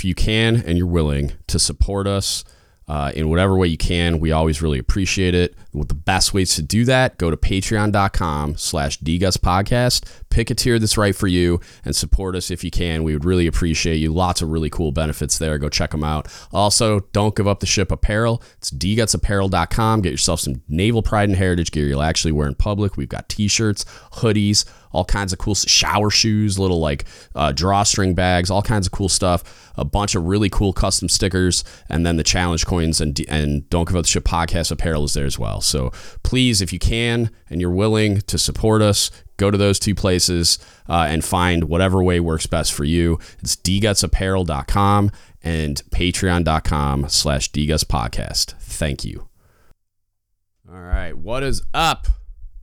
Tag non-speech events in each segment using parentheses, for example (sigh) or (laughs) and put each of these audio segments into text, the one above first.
if you can and you're willing to support us uh, in whatever way you can, we always really appreciate it. What the best ways to do that? Go to patreon.com slash podcast. Pick a tier that's right for you and support us if you can. We would really appreciate you. Lots of really cool benefits there. Go check them out. Also, don't give up the ship apparel. It's dgutsapparel.com. Get yourself some naval pride and heritage gear you'll actually wear in public. We've got t-shirts, hoodies, all kinds of cool shower shoes, little like uh, drawstring bags, all kinds of cool stuff. A bunch of really cool custom stickers, and then the challenge coins and and don't give up the ship podcast apparel is there as well. So please, if you can and you're willing to support us, go to those two places uh, and find whatever way works best for you. It's dgutsapparel.com and patreon.com slash dgutspodcast. Thank you. All right, what is up,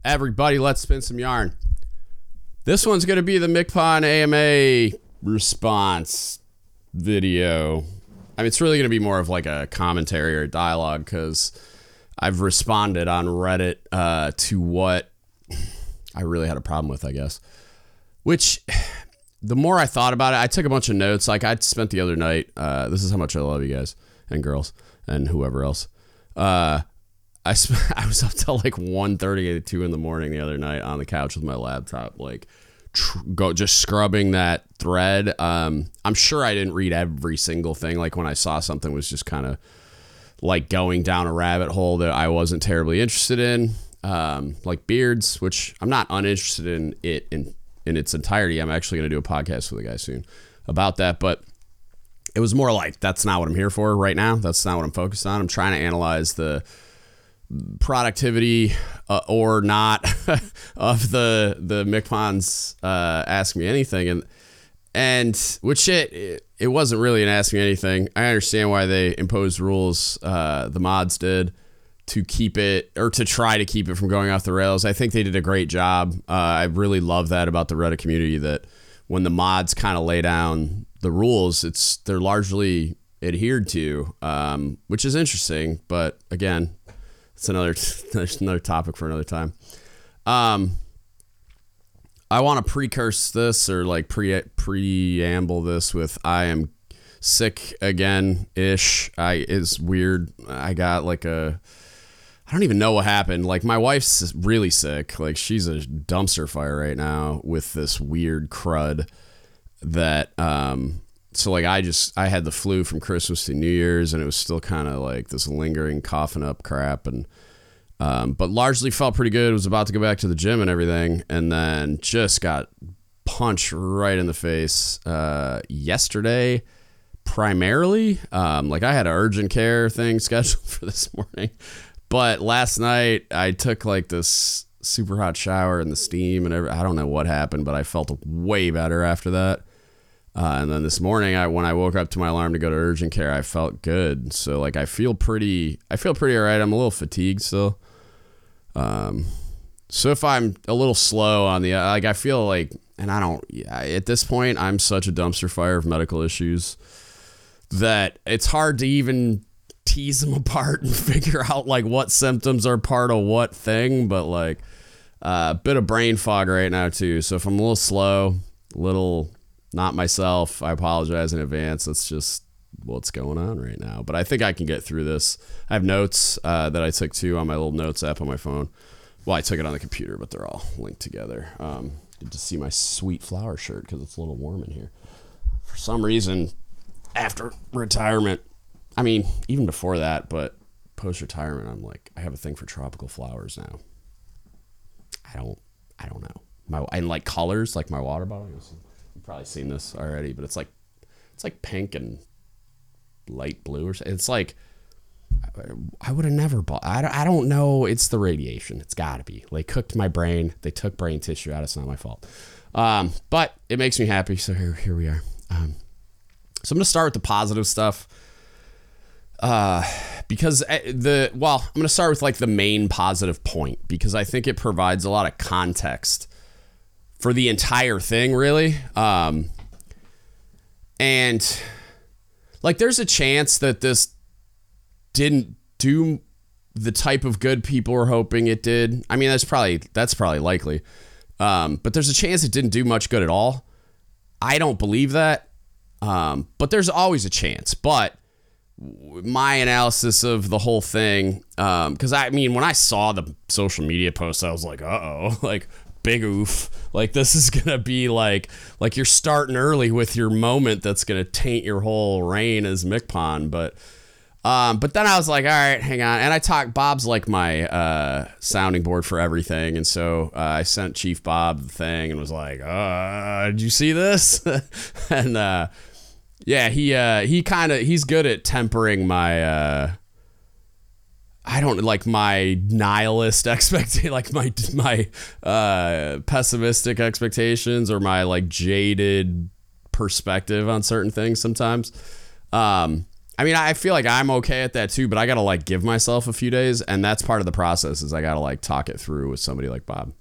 everybody? Let's spin some yarn. This one's going to be the MCPON AMA response video. I mean, it's really going to be more of like a commentary or dialogue because I've responded on Reddit uh, to what I really had a problem with, I guess. Which, the more I thought about it, I took a bunch of notes. Like I spent the other night. Uh, this is how much I love you guys and girls and whoever else. Uh, I sp- (laughs) I was up till like 1.30 2 in the morning the other night on the couch with my laptop, like tr- go just scrubbing that thread. Um, I'm sure I didn't read every single thing. Like when I saw something was just kind of like going down a rabbit hole that I wasn't terribly interested in. Um, like beards, which I'm not uninterested in it in in its entirety. I'm actually going to do a podcast with a guy soon about that, but it was more like that's not what I'm here for right now. That's not what I'm focused on. I'm trying to analyze the productivity uh, or not (laughs) of the the MCPONs uh, ask me anything and and which it it wasn't really an ask me anything. I understand why they imposed rules. Uh, the mods did to keep it or to try to keep it from going off the rails. I think they did a great job. Uh, I really love that about the Reddit community that when the mods kind of lay down the rules, it's they're largely adhered to, um, which is interesting. But again, it's another (laughs) there's another topic for another time. Um, I want to precurse this or like pre preamble this with I am sick again ish. I is weird. I got like a I don't even know what happened. Like my wife's really sick. Like she's a dumpster fire right now with this weird crud that um so like I just I had the flu from Christmas to New Year's and it was still kind of like this lingering coughing up crap and um, but largely felt pretty good. Was about to go back to the gym and everything, and then just got punched right in the face uh, yesterday. Primarily, um, like I had an urgent care thing (laughs) scheduled for this morning, but last night I took like this super hot shower and the steam and every, I don't know what happened, but I felt way better after that. Uh, and then this morning, I when I woke up to my alarm to go to urgent care, I felt good. So like I feel pretty, I feel pretty alright. I'm a little fatigued still. Um, so if I'm a little slow on the like, I feel like, and I don't. At this point, I'm such a dumpster fire of medical issues that it's hard to even tease them (laughs) apart and figure out like what symptoms are part of what thing. But like a uh, bit of brain fog right now too. So if I'm a little slow, little not myself. I apologize in advance. That's just what's going on right now. But I think I can get through this. I have notes uh, that I took too on my little notes app on my phone. Well, I took it on the computer, but they're all linked together. Um, good to see my sweet flower shirt because it's a little warm in here. For some reason, after retirement, I mean, even before that, but post retirement, I'm like, I have a thing for tropical flowers now. I don't, I don't know. My and like colors, like my water bottle probably seen this already, but it's like it's like pink and light blue or something. It's like I would have never bought. I don't, I don't know. It's the radiation. It's got to be. They cooked my brain. They took brain tissue out. It's not my fault. Um, but it makes me happy. So here, here we are. Um, so I'm gonna start with the positive stuff. Uh, because eh, the well, I'm gonna start with like the main positive point because I think it provides a lot of context for the entire thing, really. Um, and like, there's a chance that this didn't do the type of good people were hoping it did. I mean, that's probably that's probably likely. Um, but there's a chance it didn't do much good at all. I don't believe that. Um, but there's always a chance. But my analysis of the whole thing, because I mean, when I saw the social media post, I was like, uh oh, (laughs) like big oof. Like this is gonna be like like you're starting early with your moment that's gonna taint your whole reign as MCPON. But um, but then I was like, all right, hang on. And I talked. Bob's like my uh, sounding board for everything, and so uh, I sent Chief Bob the thing and was like, uh, did you see this? (laughs) and uh, yeah, he uh, he kind of he's good at tempering my. Uh, I don't like my nihilist (laughs) expectation, like my my uh, pessimistic expectations or my like jaded perspective on certain things sometimes. Um, I mean, I feel like I'm okay at that too, but I gotta like give myself a few days, and that's part of the process. Is I gotta like talk it through with somebody like Bob.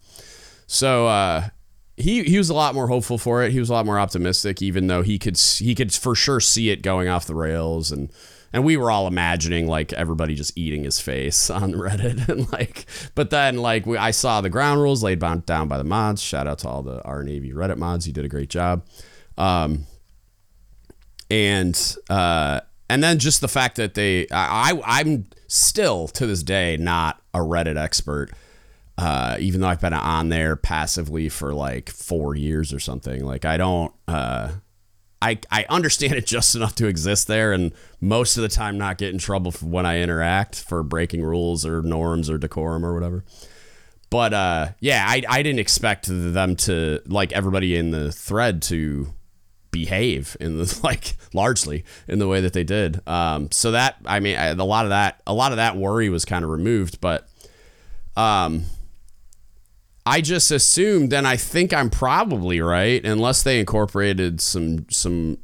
So uh, he he was a lot more hopeful for it. He was a lot more optimistic, even though he could he could for sure see it going off the rails and and we were all imagining like everybody just eating his face (laughs) on Reddit and like but then like we, I saw the ground rules laid down by the mods. Shout out to all the R Navy Reddit mods. You did a great job. Um and uh and then just the fact that they I, I I'm still to this day not a Reddit expert uh, even though I've been on there passively for like four years or something. Like I don't, uh, I I understand it just enough to exist there, and most of the time not get in trouble when I interact for breaking rules or norms or decorum or whatever. But uh, yeah, I I didn't expect them to like everybody in the thread to behave in the (laughs) like largely in the way that they did. Um, so that I mean, I, a lot of that a lot of that worry was kind of removed, but um I just assumed, and I think I'm probably right, unless they incorporated some some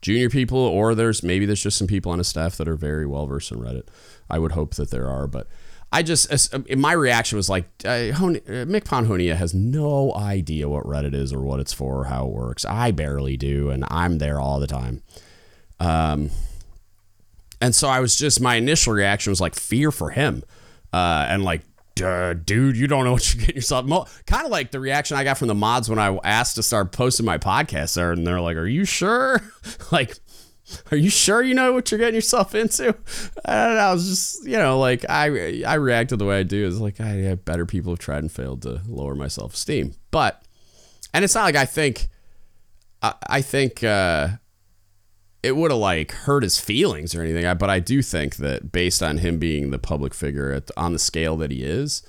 junior people, or there's maybe there's just some people on a staff that are very well versed in Reddit. I would hope that there are, but I just my reaction was like, uh, Hon- uh, MCPON Honea has no idea what Reddit is or what it's for or how it works. I barely do, and I'm there all the time. Um, and so I was just my initial reaction was like fear for him, uh, and like uh, dude, you don't know what you're getting yourself. Kind of like the reaction I got from the mods when I asked to start posting my podcast there, and they're like, "Are you sure? (laughs) like, are you sure you know what you're getting yourself into?" And I was just, you know, like I I reacted the way I do. Is like I have better people have tried and failed to lower my self esteem, but and it's not like I think I, I think. uh it would have like hurt his feelings or anything. But I do think that based on him being the public figure at, on the scale that he is,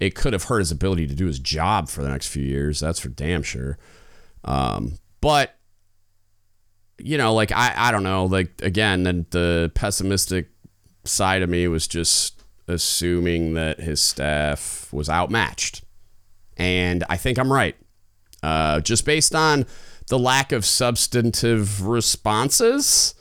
it could have hurt his ability to do his job for the next few years. That's for damn sure. Um, but you know, like I, I don't know, like again, the, the pessimistic side of me was just assuming that his staff was outmatched, and I think I'm right. Uh, just based on the lack of substantive responses,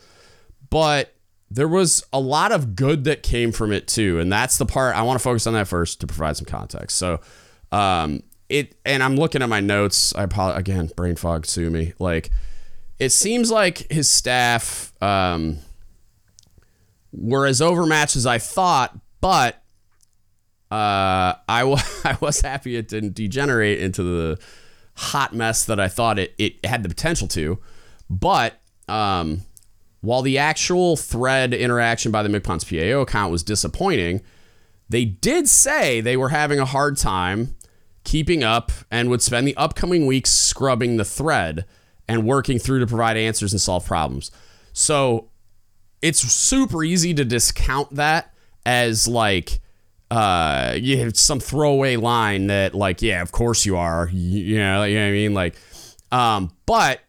but there was a lot of good that came from it too. And that's the part I want to focus on that first to provide some context. So, um, it, and I'm looking at my notes. I apologize again, brain fog, sue me. Like, it seems like his staff, um, were as overmatched as I thought, but uh, I, w- (laughs) I was happy it didn't degenerate into the hot mess that I thought it, it had the potential to. But um, while the actual thread interaction by the MCPON's PAO account was disappointing, they did say they were having a hard time keeping up and would spend the upcoming weeks scrubbing the thread and working through to provide answers and solve problems. So it's super easy to discount that as like uh you have some throwaway line that like yeah of course you are. You know, you know what i mean? Like um but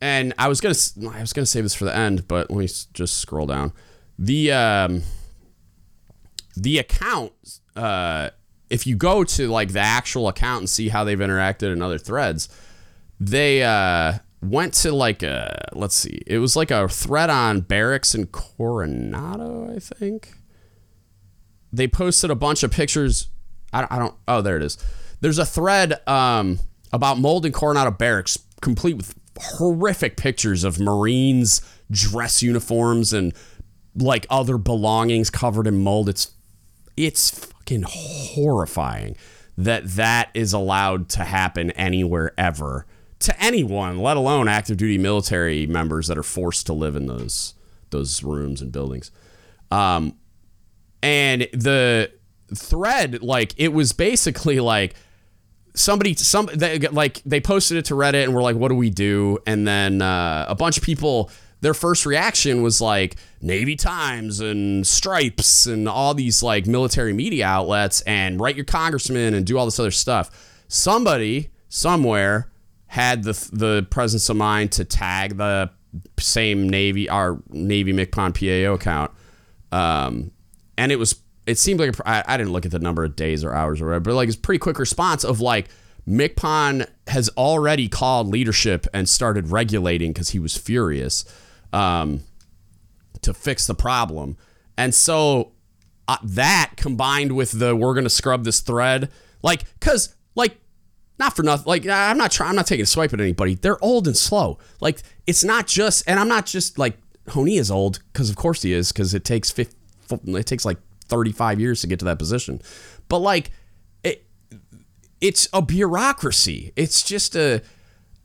and i was gonna i was gonna save this for the end but let me just scroll down. The um the account uh if you go to like the actual account and see how they've interacted in other threads they uh went to like a let's see. It was like a thread on barracks and coronado i think they posted a bunch of pictures. I, I don't. Oh, there it is. There's a thread um, about mold in Coronado Barracks, complete with horrific pictures of Marines dress uniforms and like other belongings covered in mold. It's it's fucking horrifying that that is allowed to happen anywhere ever to anyone, let alone active duty military members that are forced to live in those those rooms and buildings. Um, and the thread, like, it was basically like somebody, some they, like they posted it to Reddit and were like, "What do we do?" And then uh, a bunch of people, their first reaction was like Navy Times and Stripes and all these like military media outlets and write your congressman and do all this other stuff. Somebody somewhere had the the presence of mind to tag the same Navy our Navy MCPON PAO account, um, and it was it seemed like a, I, I didn't look at the number of days or hours or whatever, but like it's pretty quick response of like MCPON has already called leadership and started regulating because he was furious um, to fix the problem, and so uh, that combined with the we're gonna scrub this thread like because like not for nothing. Like I'm not trying. I'm not taking a swipe at anybody. They're old and slow. Like it's not just, and I'm not just like Honea is old because of course he is because it takes 50, it takes like 35 years to get to that position. But like it, it's a bureaucracy. It's just a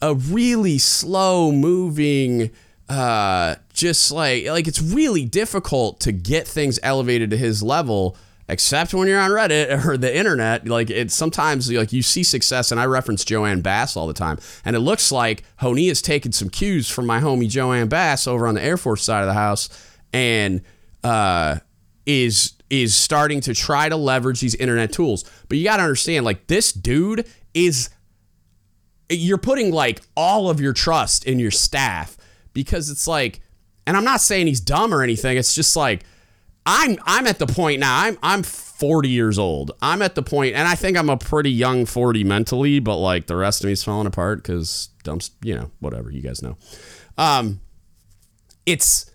a really slow moving uh just like like it's really difficult to get things elevated to his level except when you're on Reddit (laughs) or the internet. Like it's sometimes like you see success, and I reference JoAnne Bass all the time, and it looks like Honea has taken some cues from my homie JoAnne Bass over on the Air Force side of the house, and uh, is is starting to try to leverage these internet tools. But you got to understand, like this dude is. You're putting like all of your trust in your staff because it's like, and I'm not saying he's dumb or anything. It's just like, I'm I'm at the point now. I'm I'm 40 years old. I'm at the point, and I think I'm a pretty young 40 mentally, but like the rest of me's falling apart because dumps, you know, whatever you guys know. Um, it's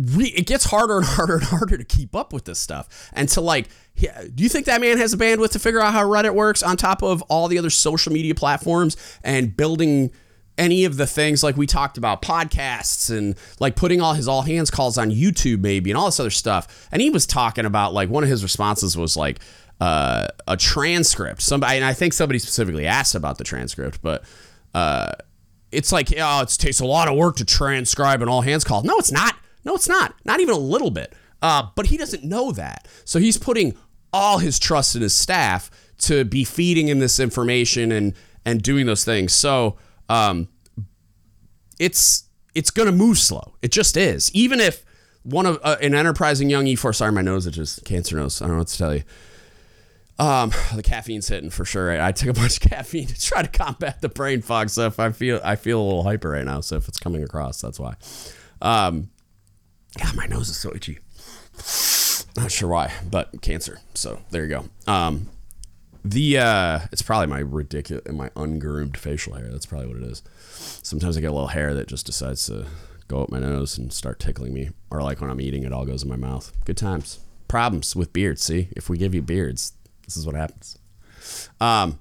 re- it gets harder and (laughs) harder and harder to keep up with this stuff, and to like, do you think that man has the bandwidth to figure out how Reddit works on top of all the other social media platforms and building? any of the things like we talked about podcasts and like putting all his all hands calls on YouTube maybe and all this other stuff. And he was talking about like one of his responses was like uh, a transcript. Somebody and I think somebody specifically asked about the transcript, but uh, it's like oh, it takes a lot of work to transcribe an all hands call. No, it's not. No, it's not. Not even a little bit. Uh, but he doesn't know that, so he's putting all his trust in his staff to be feeding him this information and and doing those things. So um, it's it's going to move slow. It just is. Even if one of uh, an enterprising young E4, sorry, my nose is just cancer nose. I don't know what to tell you. Um, the caffeine's hitting for sure. I took a bunch of (laughs) caffeine to try to combat the brain fog. So if I feel I feel a little hyper right now, so if it's coming across, that's why. Um, God, my nose is so itchy. Not sure why, but cancer. So there you go. Um, the uh, it's probably my ridiculous, my ungroomed facial hair. That's probably what it is. Sometimes I get a little hair that just decides to go up my nose and start tickling me, or like when I'm eating, it all goes in my mouth. Good times. Problems with beards. See, if we give you beards, this is what happens. Um.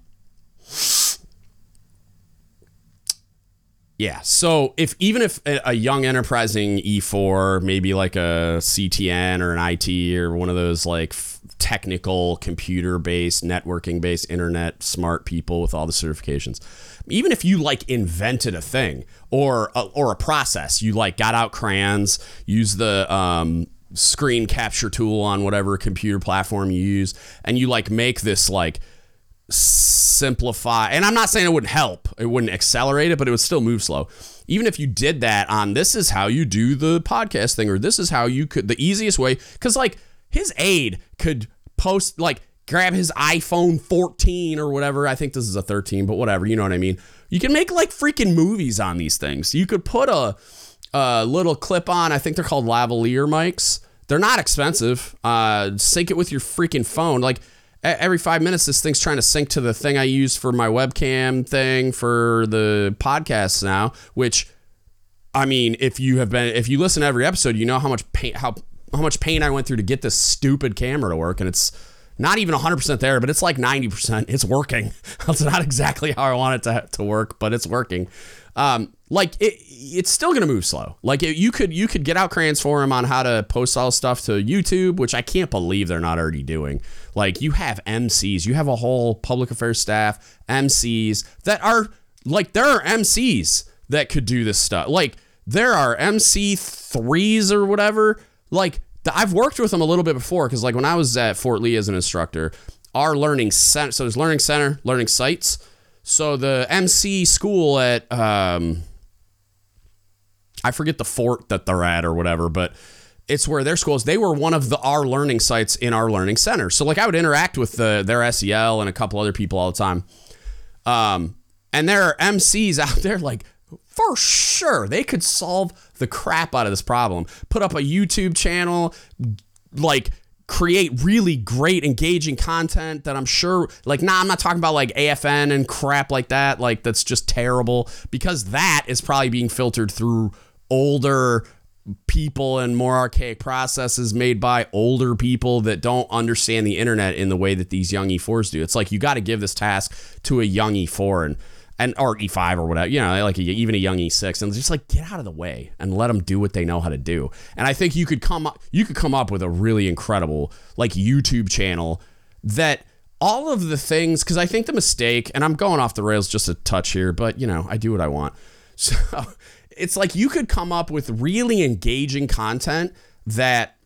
Yeah. So if even if a, young enterprising E4, maybe like a CTN or an IT or one of those like technical computer based, networking based, internet smart people with all the certifications. Even if you like invented a thing or a, or a process, you like got out crayons, use the um, screen capture tool on whatever computer platform you use, and you like make this like simplify. And I'm not saying it wouldn't help, it wouldn't accelerate it, but it would still move slow. Even if you did that on this is how you do the podcast thing, or this is how you could, the easiest way, because like his aide could post like grab his iPhone 14 or whatever. I think this is a 13, but whatever. You know what I mean? You can make like freaking movies on these things. You could put a, a little clip on. I think they're called lavalier mics. They're not expensive. Uh, sync it with your freaking phone. Like every five minutes, this thing's trying to sync to the thing I use for my webcam thing for the podcasts now. Which, I mean, if you have been, if you listen to every episode, you know how much pain, how how much pain I went through to get this stupid camera to work, and it's not even 100% there, but it's like 90%. It's working. (laughs) That's not exactly how I want it to, to work, but it's working. Um, like it, it's still gonna move slow. Like it, you could you could get out crayons for him on how to post all stuff to YouTube, which I can't believe they're not already doing. Like you have MCs, you have a whole public affairs staff, MCs that are like there are MCs that could do this stuff. Like there are MC threes or whatever. Like I've worked with them a little bit before because like when I was at Fort Lee as an instructor, our learning center. So there's learning center, learning sites. So the MC school at um, I forget the fort that they're at or whatever, but it's where their schools they were one of the our learning sites in our learning center. So like I would interact with the their SEL and a couple other people all the time. Um, and there are MCs (laughs) out there like for sure they could solve the crap out of this problem. Put up a YouTube channel, like create really great engaging content that I'm sure like nah I'm not talking about like AFN and crap like that like that's just terrible because that is probably being filtered through older people and more archaic processes made by older people that don't understand the internet in the way that these young E4s do. It's like you got to give this task to a young E4 and and or E5 or whatever, you know, like a, even a young E6, and just like get out of the way and let them do what they know how to do. And I think you could come up, you could come up with a really incredible like YouTube channel that all of the things, because I think the mistake, and I'm going off the rails just a touch here, but you know, I do what I want. (laughs) So it's like you could come up with really engaging content that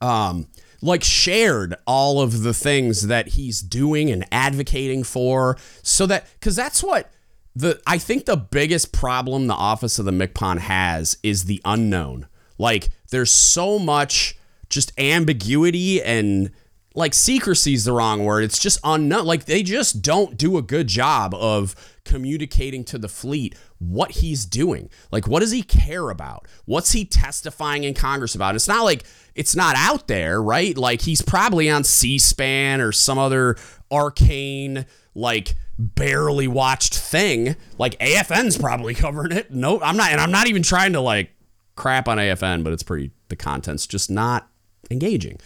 um like shared all of the things that he's doing and advocating for so that cuz that's what the I think the biggest problem the office of the MCPON has is the unknown. Like there's so much just ambiguity and like secrecy is the wrong word. It's just unknown. Like they just don't do a good job of communicating to the fleet what he's doing. Like, what does he care about? What's he testifying in Congress about? And it's not like it's not out there, right? Like, he's probably on C SPAN or some other arcane, like, barely watched thing. Like, AFN's probably (laughs) covering it. No, I'm not. And I'm not even trying to, like, crap on AFN, but it's pretty, the content's just not engaging.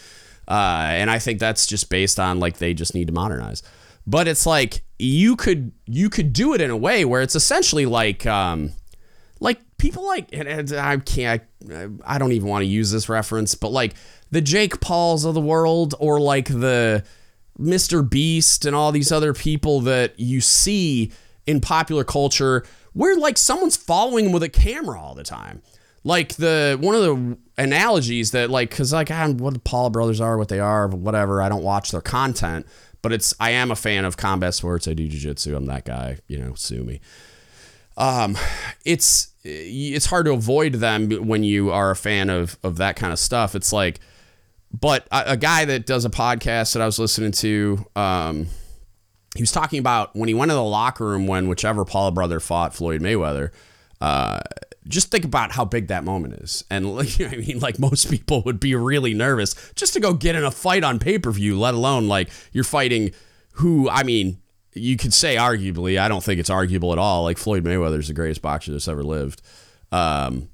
Uh, and I think that's just based on, like, they just need to modernize but it's like you could you could do it in a way where it's essentially like um like people like and I can't I, I don't even want to use this reference but like the Jake Pauls of the world or like the Mr. Beast and all these other people that you see in popular culture where like someone's following them with a camera all the time. Like the one of the analogies that like cuz like I don't what the Paul brothers are what they are whatever I don't watch their content but it's I am a fan of combat sports. I do jujitsu. I'm that guy. You know, sue me. Um, it's it's hard to avoid them when you are a fan of of that kind of stuff. It's like, but a, a guy that does a podcast that I was listening to, um, he was talking about when he went to the locker room when whichever Paul brother fought Floyd Mayweather. Uh, just think about how big that moment is. And (laughs) like, I mean, like most people would be really nervous just to go get in a fight on pay per view, let alone like you're fighting who, I mean, you could say arguably, I don't think it's arguable at all. Like Floyd Mayweather is the greatest boxer that's ever lived. Um,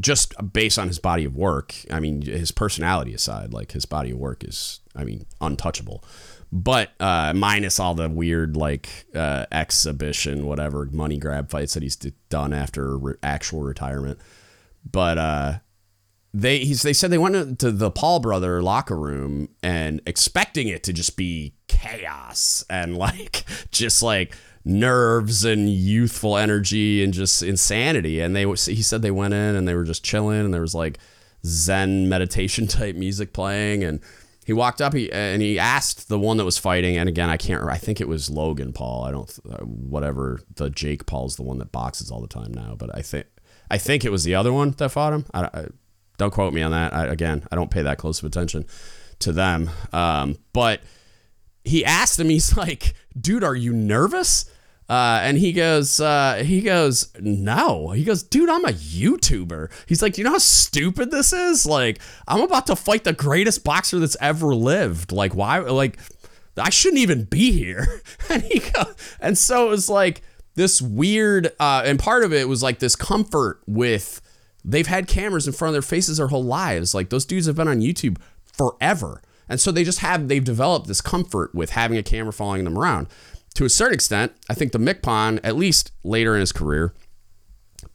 just based on his body of work. I mean, his personality aside, like his body of work is, I mean, untouchable but uh, minus all the weird like uh, exhibition, whatever money grab fights that he's done after re- actual retirement. But uh, they he's, they said they went to the Paul brother locker room and expecting it to just be chaos and (laughs) like just like nerves and youthful energy and just insanity. And they he said they went in and they were just chilling and there was like Zen meditation (laughs) type music playing and he walked up he, and he asked the one that was fighting and again i can't remember i think it was logan paul. I don't whatever the jake paul's the one that boxes all the time now but i think i think it was the other one that fought him. I, I, don't quote me on that. I, again i don't pay that close of attention to them. Um, but he asked him he's (laughs) like dude are you nervous uh, and he goes, uh, he goes, no. He goes, dude, I'm a YouTuber. He's like, you know how stupid this is? Like, I'm about to fight the greatest boxer that's ever lived. Like, why? Like, I shouldn't even be here. (laughs) and he goes, and so it was like this weird, uh, and part of it was like this comfort with they've had cameras in front of their faces their whole lives. Like those dudes have been on YouTube forever. And so they just have, they've developed this comfort with having a camera following them around to a certain extent, I think the MCPON, at least later in his career,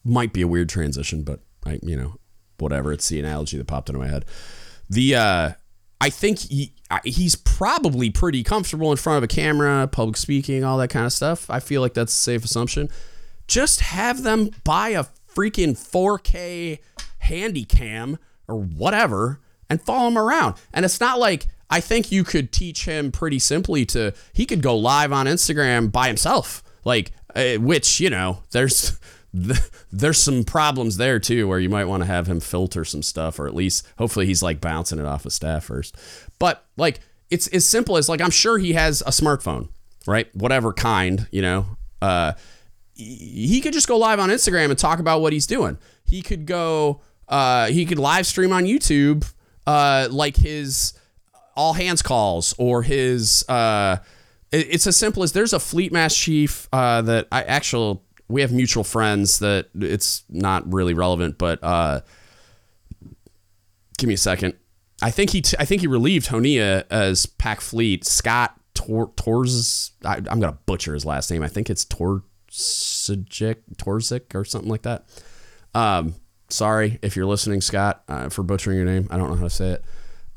might be a weird transition, but I, you know, whatever. It's the analogy that popped into my head. The, uh, I think he he's probably pretty comfortable in front of a camera, public speaking, all that kind of stuff. I feel like that's a safe assumption. Just have them buy a freaking 4K handy cam or whatever and follow him around. And it's not like I think you could teach him pretty simply to he could go live on Instagram by himself. Like uh, which, you know, there's (laughs) there's some problems there too where you might want to have him filter some stuff or at least hopefully he's like bouncing it off of staff first. But like it's as simple as like I'm sure he has a smartphone, right? Whatever kind, you know. Uh he could just go live on Instagram and talk about what he's doing. He could go uh he could live stream on YouTube uh like his all hands calls or his uh it's as simple as there's a fleet mass chief uh, that I actually we have mutual friends that it's not really relevant, but uh, give me a second. I think he t- I think he relieved Honea as Pac Fleet. Scott Tor- Torz I, am gonna butcher his last name. I think it's Torzic Torzik or something like that. Um, sorry if you're listening, Scott, uh, for butchering your name. I don't know how to say it.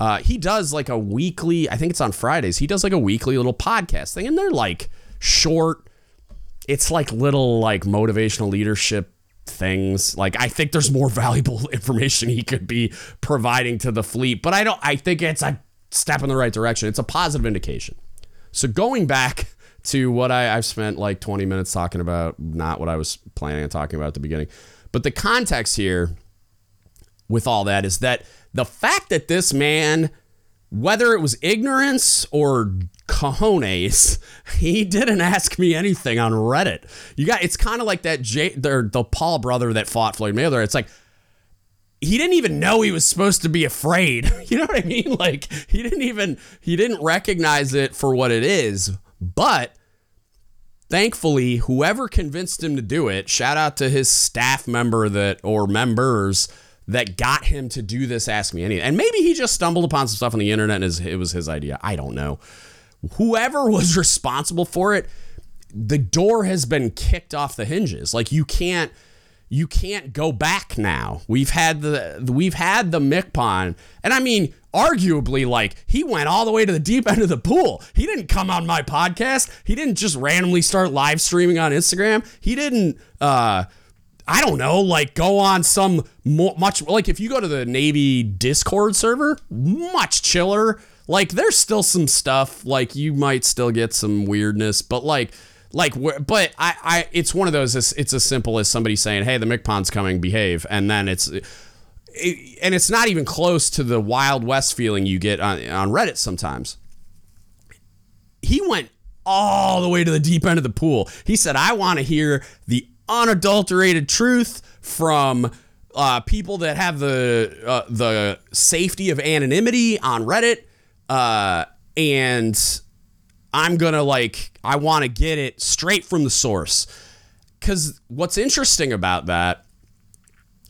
Uh, he does like a weekly. I think it's on Fridays. He does like a weekly little podcast thing, and they're like short it's like little like motivational leadership things. Like I think there's more (laughs) valuable information he could be providing to the fleet, but I don't I think it's a step in the right direction. It's a positive indication. So going back to what I, I've spent like 20 minutes talking about, not what I was planning on talking about at the beginning. But the context here with all that is that the fact that this man whether it was ignorance or cojones, (laughs) he didn't ask me anything on Reddit. You got it's kind of like that J, the, the Paul brother that fought Floyd Mayweather. It's like he didn't even know he was supposed to be afraid. (laughs) You know what I mean? (laughs) Like he didn't even he didn't recognize it for what it is. But thankfully, whoever convinced him to do it, shout out to his staff member that or members that got him to do this Ask Me Anything. And maybe he just stumbled upon some stuff on the internet and it was his idea. I don't know. Whoever was (laughs) responsible for it, the door has been kicked off the hinges. Like you can't you can't go back now. We've had the we've had the MCPON, and I mean, arguably, like he went all the way to the deep end of the pool. He didn't come on my podcast. He didn't just randomly start live streaming on Instagram. He didn't uh, I don't know, like go on some much like if you go to the Navy Discord server, much chiller. Like there's still some stuff like you might still get some weirdness, but like like but I I it's one of those it's, it's as simple as somebody saying, "Hey, the MCPON's coming, behave." And then it's it, and it's not even close to the Wild West feeling you get on on Reddit sometimes. He went all the way to the deep end of the pool. He said, I want to hear the unadulterated truth from uh, people that have the uh, the safety of anonymity on Reddit, uh, and I'm gonna like I want to get it straight from the source. Because what's interesting about that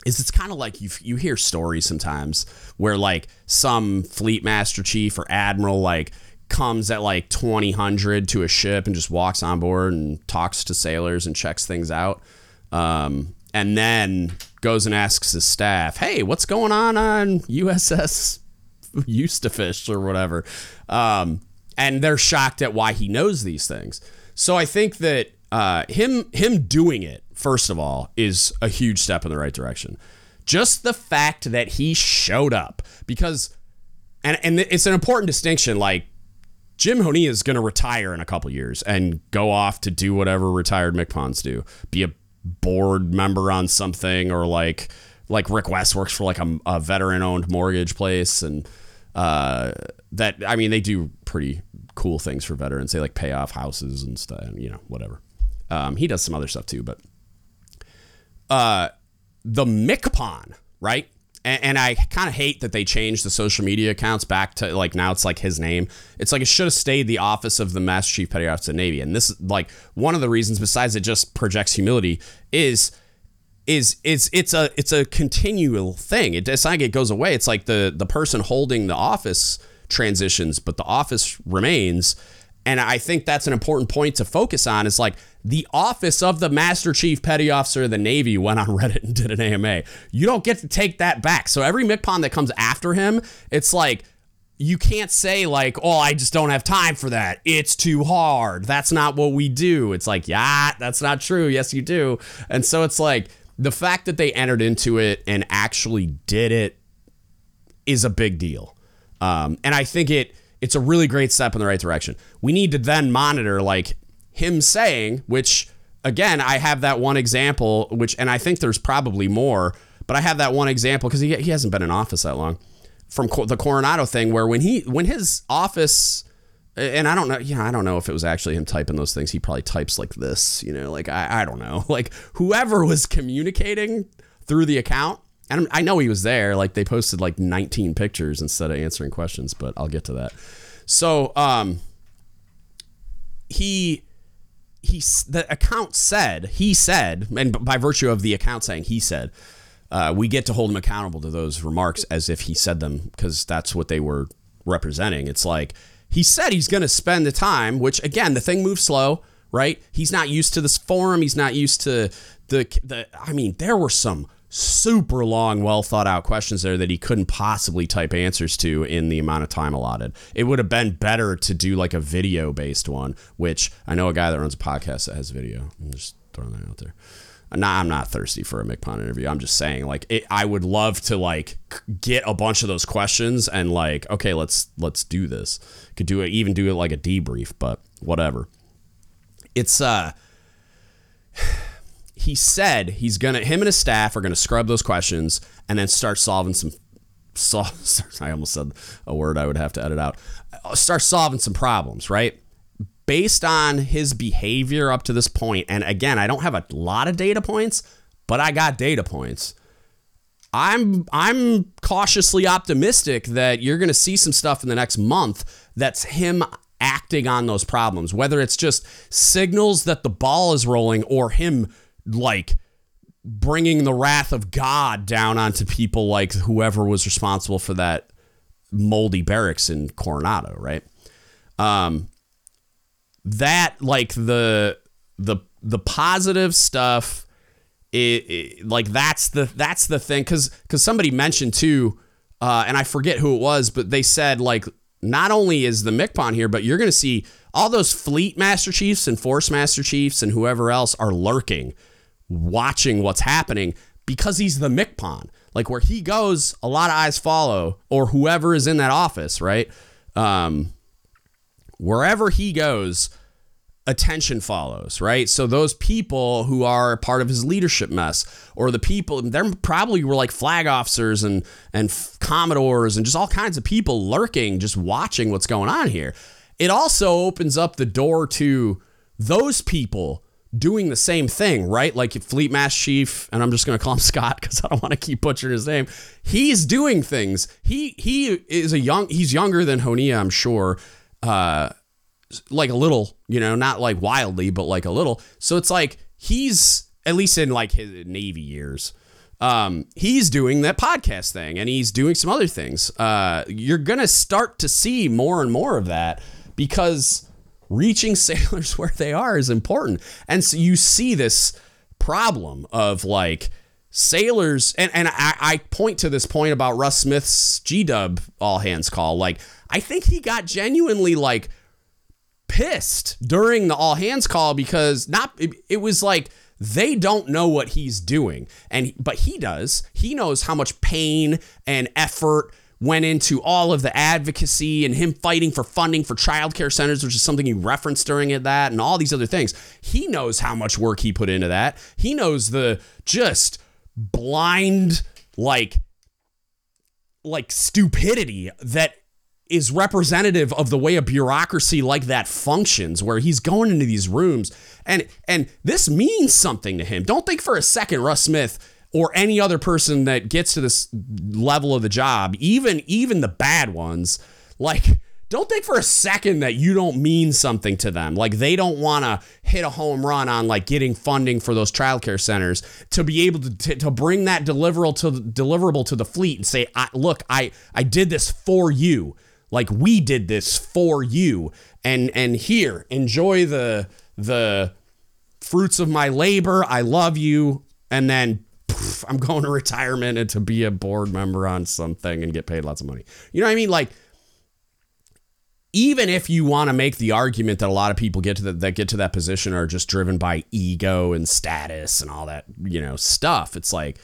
is it's kind of like you you hear stories sometimes where like some fleet master chief or admiral like comes at like 2000 to a ship and just walks on board and talks to sailors and checks things out. Um, and then goes and asks his staff, "Hey, what's going on on USS Eustafish or whatever?" Um, and they're shocked at why he knows these things. So I think that uh, him him doing it first of all is a huge step in the right direction. Just the fact that he showed up because, and and it's an important distinction. Like Jim Honea is going to retire in a couple years and go off to do whatever retired MCPONs do, be a board member on something, or like like Rick West works for like a, a veteran owned mortgage place, and uh, that I mean they do pretty cool things for veterans. They like pay off houses and stuff, you know, whatever. Um, he does some other stuff too, but uh, the MCPON, right? And, and I kind of hate that they changed the social media accounts back to like now it's like his name. It's like it should have stayed the office of the Master Chief Petty Officer of the Navy. And this like one of the reasons, besides it just projects humility, is is it's it's a it's a continual thing. It, it's not like it goes away. It's like the the person holding the office transitions, but the office remains. And I think that's an important point to focus on. Is like the office of the Master Chief Petty Officer of the Navy went on (laughs) Reddit and did an AMA. You don't get to take that back. So every MCPON that comes after him, it's like you can't say like, "Oh, I just don't have time for that. It's too hard." That's not what we do. It's like, "Yeah, that's not true. Yes, you do." And so it's like the fact that they entered into it and actually did it is a big deal. Um, and I think it it's a really great step in the right direction. We need to then monitor like him saying, which again, I have that one example, which and I think there's probably more, but I have that one example because he, he hasn't been in office that long from the Coronado thing, where when he when his office and I don't know, you know, I don't know if it was actually him typing those things. He probably types like this, you know, like I, I don't know, (laughs) like whoever was communicating through the account. And I know he was there. Like they posted like 19 pictures instead of answering questions, but I'll get to that. So, um, he he the account said he said, and by virtue of the account saying he said, uh, we get to hold him accountable to those remarks as if he said them because that's what they were representing. It's like he said he's going to spend the time, which again, the thing moves slow, right? He's not used to this forum. He's not used to the the. I mean, there were some super long, well thought out questions there that he couldn't possibly type answers to in the amount of time allotted. It would have been better to do like a video based one, which I know a guy that runs a podcast that has video. I'm just throwing that out there. Not, I'm not thirsty for a MCPON interview. I'm just saying, like, it, I would love to like get a bunch of those questions and like, okay, let's let's do this. Could do it, even do it like a debrief, but whatever. It's uh, he said he's gonna him and his staff are gonna scrub those questions and then start solving some. So, (laughs) I almost said a word I would have to edit out. Uh, start solving some problems, right? based on his behavior up to this point, and again, I don't have a lot of data points, but I got data points. I'm I'm cautiously optimistic that you're to see some stuff in the next month that's him acting on those problems, whether it's just signals that the ball is rolling or him like bringing the wrath of God down onto people like whoever was responsible for that moldy barracks in Coronado, right? Um, that like the the the positive stuff it, it, like that's the that's the thing because because somebody mentioned too uh, and i forget who it was but they said like not only is the MCPON here but you're gonna see all those fleet master chiefs and force master chiefs and whoever else are lurking watching what's happening because he's the MCPON like where he goes a lot of eyes follow or whoever is in that office right um wherever he goes, attention follows, right? So those people who are part of his leadership mess, or the people, there probably were like flag officers and and commodores and just all kinds of people lurking, just watching what's going on here. It also opens up the door to those people doing the same thing, right? Like Fleet Mass Chief, and I'm just going to call him (laughs) Scott because I don't want to keep butchering his name. He's doing things. He he is a young. He's younger than Honea, I'm sure uh, like a little, you know, not like wildly, but like a little. So it's like he's at least in like his Navy years. Um, he's doing that podcast thing and he's doing some other things. Uh, you're gonna start to see more and more of that because reaching (laughs) sailors where they are is important. And so you see this problem of like sailors and, and I, I point to this point about Russ Smith's G Dub all hands call. Like I think he got genuinely like pissed during the all hands call because not it, it was like they don't know what he's doing and but he does. He knows how much pain and effort went into all of the advocacy and him fighting for funding for childcare centers, which is something he referenced during it, that and all these other things. He knows how much work he put into that. He knows the just blind like like stupidity that is representative of the way a bureaucracy like that functions where he's going into these rooms and and this means something to him don't think for a second russ smith or any other person that gets to this level of the job even even the bad ones like don't think for a second that you don't mean something to them. Like they don't want to hit a home run on like getting funding for those childcare centers to be able to, to, to bring that deliverable to deliverable to the fleet and say I, look i i did this for you. Like we did this for you. And and here enjoy the the fruits of my labor. I love you. And then i'm (laughs) going to retirement and to be a board member on something and get paid lots of money you know what i mean like even if you want to make the argument that a lot of people get to the, that get to that position are just driven by ego and status and all that, you know, stuff. It's like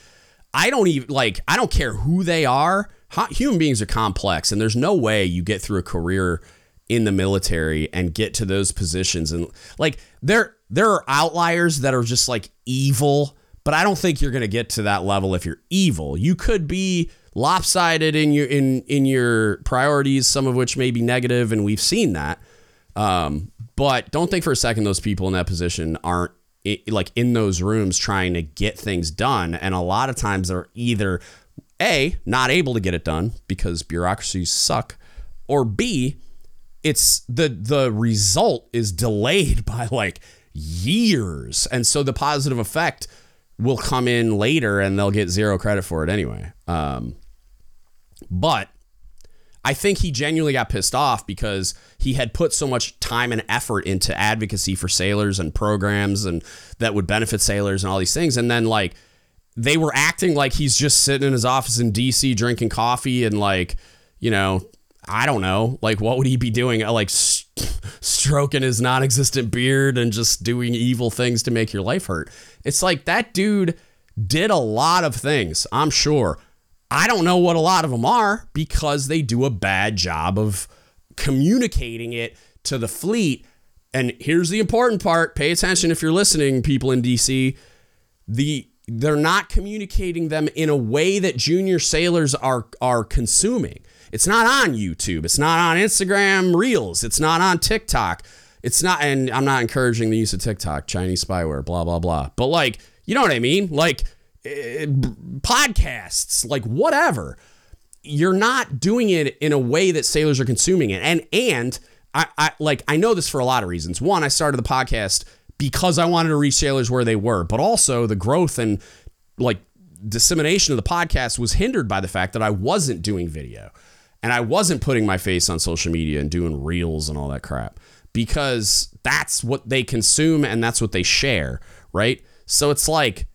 I don't even like I don't care who they are. Human beings are complex and there's no way you get through a career in the military and get to those positions and like there there are outliers that are just like evil, but I don't think you're going to get to that level if you're evil. You could be lopsided in your in in your priorities, some of which may be negative, and we've seen that. Um, but don't think for a second those people in that position aren't like in those rooms trying to get things done, and a lot of times they're either a not able to get it done because bureaucracies suck, or b it's the the result is delayed (laughs) by like years, and so the positive effect will come in later and they'll get zero credit for it anyway. Um, but I think he genuinely got pissed off because he had put so much time and effort into advocacy for sailors and programs and that would benefit sailors and all these things. And then like they were acting like he's just sitting in his office in DC drinking coffee and like, you know, I don't know, like what would he be doing? Uh, like stroking his non-existent beard and just doing evil things to make your life hurt. It's like that dude did a lot of things, I'm sure. I don't know what a lot of them are because they do a bad job of communicating it to the fleet. And here's the important part pay attention if you're listening, people in DC. The they're not communicating them in a way that junior sailors are are consuming. It's not on YouTube. It's not on Instagram Reels. It's not on TikTok. It's not, and I'm not encouraging the use of TikTok, Chinese spyware, blah blah blah. But like, you know what I mean? Like uh, podcasts, like whatever. You're not doing it in a way that sailors are consuming it. And and I, I like I know this for a lot of reasons. One, I started the podcast because I wanted to reach sailors where they were, but also the growth and like dissemination of the podcast was hindered by the fact that I wasn't doing video and I wasn't putting my face on social media and doing reels and all that crap because that's what they consume and that's what they share, right? So it's like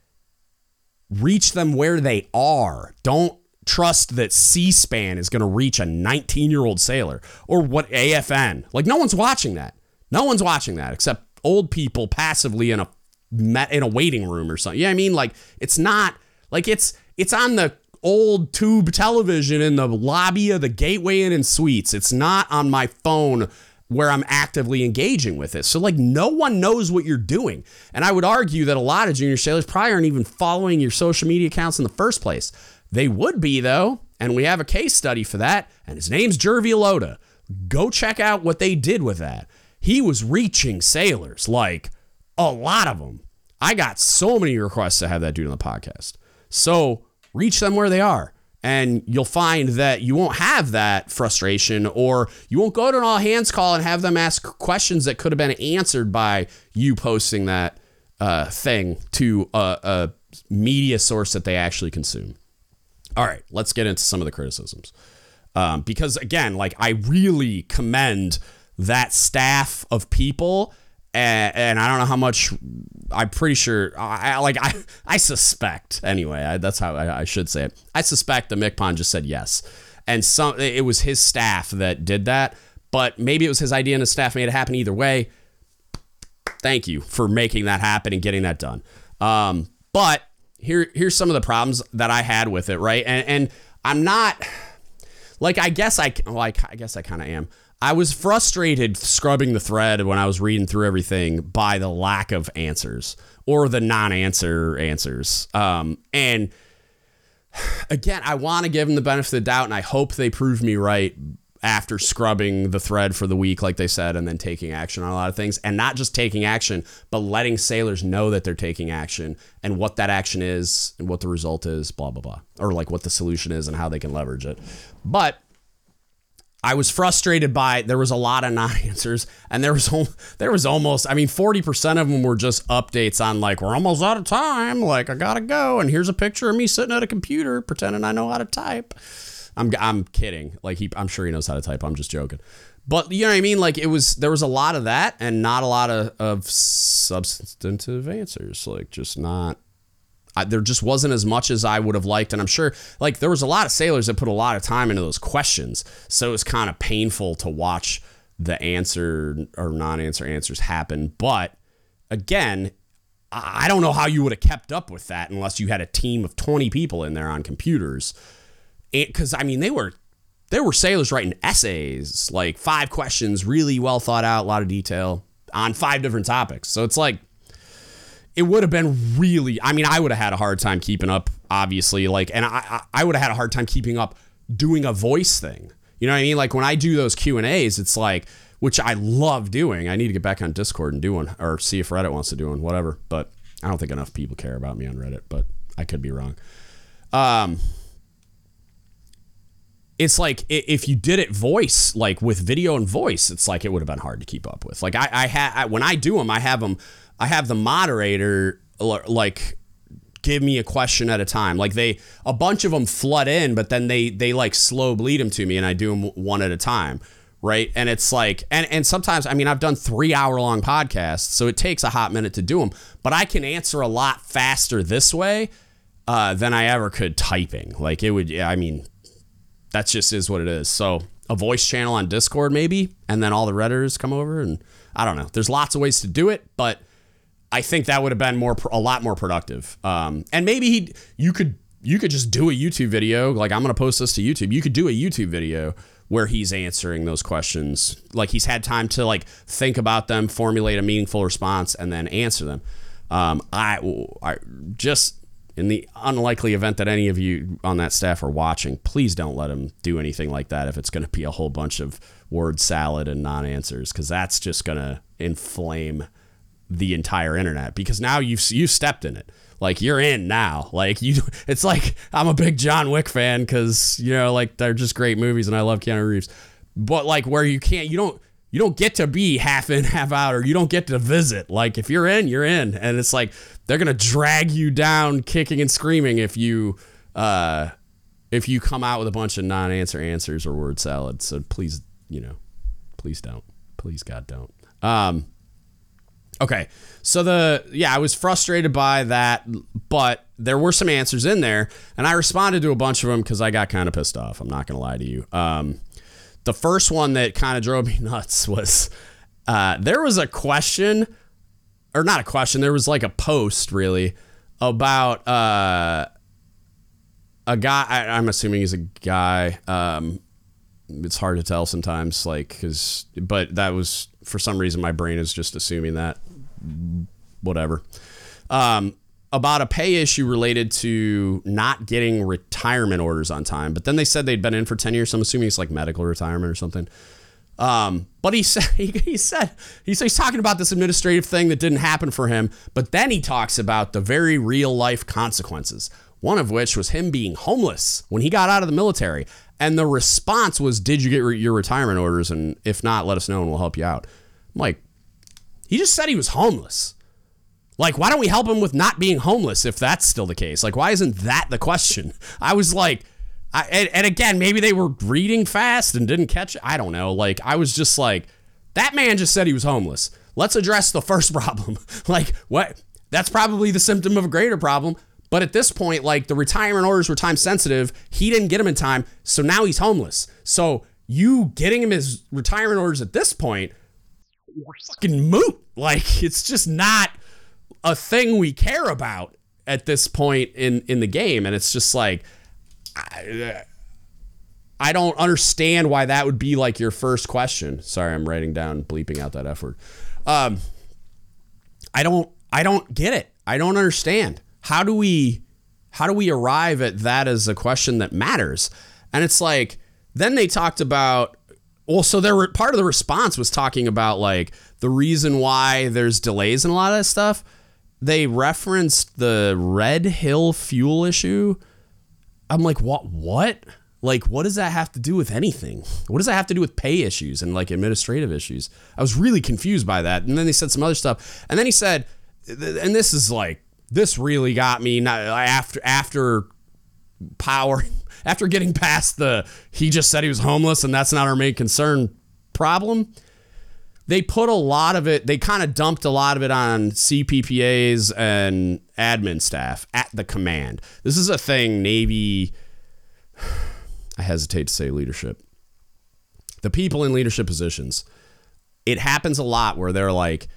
reach them where they are. Don't trust that C-SPAN is going to reach a 19-year-old sailor or what AFN. Like no one's watching that. No one's watching that except old people passively in a in a waiting room or something. Yeah, you I mean like it's not like it's it's on the old tube television in the lobby of the Gateway Inn and Suites. It's not on my phone where I'm actively engaging with it. So, like, no one knows what you're doing. And I would argue that a lot of junior sailors probably aren't even following your social media accounts in the first place. They would be, though. And we have a case study for that. And his name's Jervy Loda. Go check out what they did with that. He was reaching sailors, like a lot of them. I got so many requests to have that dude on the podcast. So, reach them where they are and you'll find that you won't have that frustration or you won't go to an all hands call and have them ask questions that could have been answered by you posting that uh, thing to a, a media source that they actually consume. All right, let's get into some of the criticisms. Um, because again, like I really commend that staff of people and, and, I don't know how much. I'm pretty sure. I, like I I suspect anyway. I, that's how I, I, should say it. I suspect the MCPON just said yes, and some it was his staff that did that. But maybe it was his idea and his staff made it happen. Either way, thank you for making that happen and getting that done. Um, but here here's some of the problems that I had with it. Right, and and I'm not like I guess I like I guess I kind of am. I was frustrated scrubbing the thread when I was reading through everything by the lack of answers or the non-answer answers. Um, and again, I want to give them the benefit of the doubt, and I hope they prove me right after scrubbing the thread for the week, like they said, and then taking action on a lot of things, and not just taking action, but letting sailors know that they're taking action and what that action is and what the result is, blah blah blah, or like what the solution is and how they can leverage it. But I was frustrated by there was a lot of non-answers (laughs) and there was there was almost I mean 40% of them were just updates on like we're almost out of time like I got to go and here's a picture of me sitting at a computer pretending I know how to type. I'm I'm kidding. Like he I'm sure he knows how to type. I'm just joking. But you know what I mean? Like it was there was a lot of that and not a lot of, of substantive answers. Like just not I, there just wasn't as much as I would have liked. And I'm sure, like, there was a lot of sailors that put a lot of time into those questions. So it was kind of painful to watch the answer or non-answer answers happen. But again, I don't know how you would have kept up with that unless you had a team of 20 people in there on computers. Because I mean, they were there were sailors writing essays, like five questions, really well thought out, a lot of detail on five different topics. So it's like it would have been really. I mean, I would have had a hard time keeping up, obviously. Like, and I I would have had a hard time keeping up doing a voice thing. You know what I mean? Like when I do those Q and A's, it's like which I love doing. I need to get back on Discord and do one, or see if Reddit wants to do one, whatever. But I don't think enough people care about me on Reddit, but I could be wrong. Um, it's like if you did it voice, like with video and voice, it's like it would have been hard to keep up with. Like I, I had when I do them, I have them, I have the moderator like give me a question at a time. Like they, a bunch of them flood in, but then they they like slow bleed them to me, and I do them one at a time, right? And it's like, and and sometimes, I mean, I've done three hour long podcasts, so it takes a hot minute to do them, but I can answer a lot faster this way uh, than I ever could typing. Like it would, I mean, that just is what it is. So a voice channel on Discord maybe, and then all the redditors come over, and I don't know. There's lots of ways to do it, but I think that would have been more a lot more productive. Um, and maybe he you could you could just do a YouTube video. Like I'm gonna post this to YouTube. You could do a YouTube video where he's answering those questions. Like he's had time to like think about them, formulate a meaningful response, and then answer them. Um, I, I just in the unlikely event that any of you on that staff are watching, please don't let him do anything like that if it's going to be a whole bunch of word salad and non answers, because that's just going to inflame the entire internet. Because now you've you stepped in it, like you're in now. Like you, it's like I'm a big John Wick fan because you know like they're just great movies and I love Keanu Reeves, but like where you can't, you don't you don't get to be half in, (laughs) half out, or you don't get to visit. Like if you're in, you're in, and it's like they're gonna drag you down, kicking and screaming if you uh, if you come out with a bunch of non-answer answers or word salad. So please, you know, please don't, please God don't. Um, okay, so the yeah, I was frustrated by that, but there were some answers in there, and I responded to a bunch of them because I got kind of pissed off. I'm not gonna lie to you. Um, the first one that kind of drove (laughs) me nuts was uh, there was a question, or not a question, there was like a post really about uh, a guy. I, am assuming he's a guy. Um, it's hard to tell sometimes, like, because, but that was for some reason my brain is just assuming that. Whatever. Um, about a pay issue related to not getting retirement orders on time. But then they said they'd been in for 10 years. So I'm assuming it's like medical retirement or something. Um, but he (laughs) said he, he said he said he's talking about this administrative thing that didn't happen for him. But then he talks about the very real life consequences. One of which was him being homeless when he got out of the military. And the response was, "Did you get re- your retirement orders? And if not, let us know and we'll help you out." I'm like, he just said he was homeless. Like, why don't we help him with not being homeless if that's still the case? Like, why isn't that the question? (laughs) I was like, I, and, and again, maybe they were reading fast and didn't catch it. I don't know. Like, I was just like, that man just said he was homeless. Let's address the (laughs) first problem. (laughs) like, what? That's probably the symptom of a greater problem. But at this point, like, the retirement orders were time sensitive. He didn't get them in time. So now he's homeless. So you getting him his retirement orders at this point, fucking moot. Like, it's just not a thing we care about at this point in in the game and it's just like I, I don't understand why that would be like your first question. Sorry, I'm writing down bleeping out that F word. Um, I don't I don't get it. I don't understand. How do we how do we arrive at that as a question that matters? And it's like then they talked about well, so there were part of the response was talking about like the reason why there's delays in a lot of that stuff they referenced the Red Hill fuel issue. I'm like, what? What? Like, what does that have to do with anything? What does that have to do with pay issues and like administrative issues? I was really confused by that. And then they said some other stuff. And then he said, and this is like, this really got me. Not after after power, after getting past the he just said he was homeless and that's not our main concern problem they put a lot of it, they kind of dumped a lot of it on CPPAs and admin staff at the command. This is a thing Navy, I hesitate to say leadership. The people in leadership positions it happens a lot where they're like,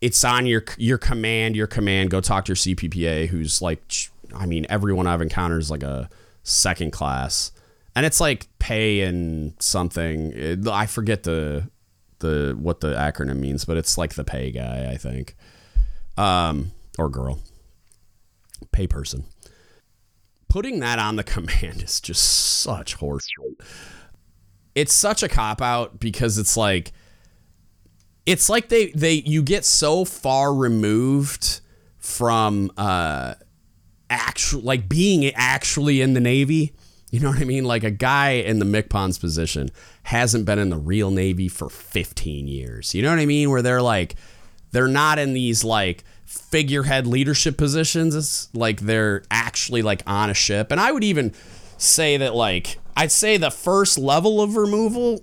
it's on your your command, your command. Go talk to your CPPA, who's like, I mean, everyone I've encountered is like a second class, and it's like pay and something. I forget the the what the acronym means, but it's like the pay guy, I think, um, or girl, pay person. Putting that on the (laughs) command is just such horse. It's such a cop out because it's like it's like they they you get so far removed from uh actual like being actually in the navy you know what i mean? Like a guy in the MCPON's position hasn't been in the real navy for 15 years. You know what i mean? Where they're like they're not in these like figurehead leadership positions. It's like they're actually like on a ship. And i would even say that like i'd say the first level of removal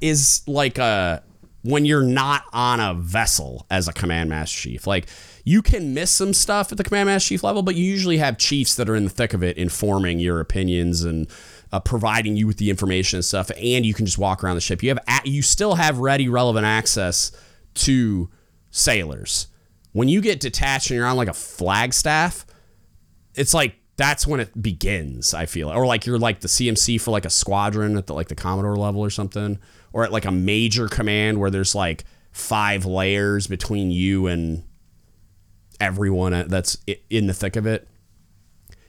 is like a when you're not on a vessel as a command master chief. Like you can miss some stuff at the command master chief level, but you usually have chiefs that are in the thick of it, informing your opinions and uh, providing you with the information and stuff. And you can just walk around the ship. You have you still have ready, relevant access to sailors. When you get detached and you're on like a flagstaff, it's like that's when it begins. I feel, or like you're like the CMC for like a squadron at the like the commodore level or something or at like a major command where there's like five layers between you and everyone that's in the thick of it.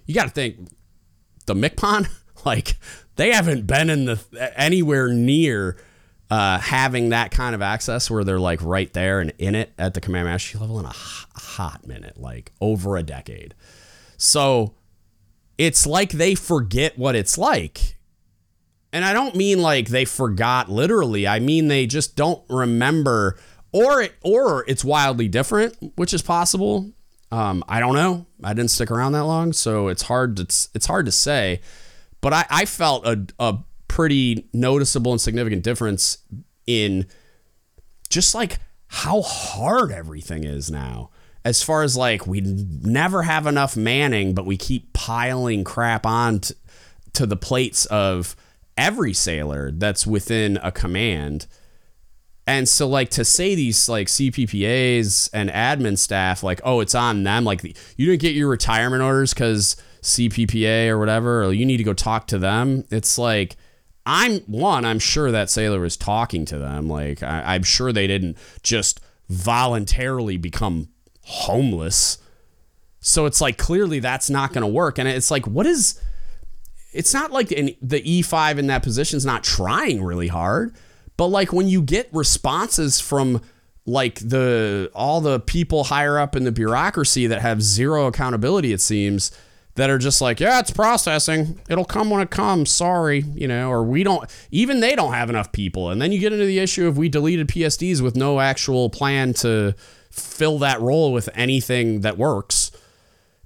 You got to think the MCPON, (laughs) like they haven't been in the anywhere near uh, having that kind of access where they're like right there and in it at the command master level in a hot minute, like over a decade. So it's like they forget what it's like and I don't mean like they forgot literally. I mean they just don't remember or it, or it's wildly different, which is possible. Um, I don't know. I didn't stick around that long, so it's hard to it's hard to say. But I, I felt a, a pretty noticeable and significant difference in just like how hard everything is now. As far as like we never have enough manning, but we keep piling crap on to, to the plates of every sailor that's within a command. And so, like, to say these, like, CPPAs and admin staff, like, oh, it's on them, like, you didn't get your retirement orders because CPPA or whatever, or you need to go talk to them. It's like, I'm one, I'm sure that sailor was talking to them. Like, I, I'm sure they didn't just voluntarily become homeless. So it's like, clearly that's not going to work. And it's like, what is it's not like the E5 in that position is not trying really hard, but like when you get responses from like the all the people higher up in the bureaucracy that have zero accountability, it seems that are just like, yeah, it's processing. It'll come when it comes. Sorry, you know, or we don't, even they don't have enough people. And then you get into the issue of we deleted PSDs with no actual plan to fill that role with anything that works.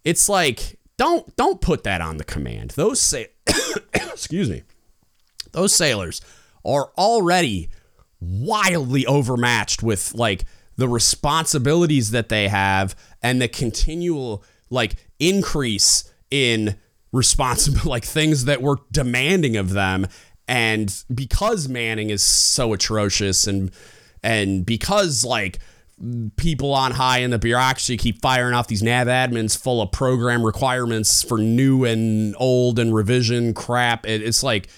It's like, don't don't put that on the command. Those say (coughs) excuse me. Those sailors are already wildly overmatched with like the responsibilities that they have and the continual like increase in responsible (laughs) like things that we're demanding of them and because manning is so atrocious and and because like people on high in the bureaucracy keep firing off these nav admins full of program requirements for new and old and revision crap. It, it's like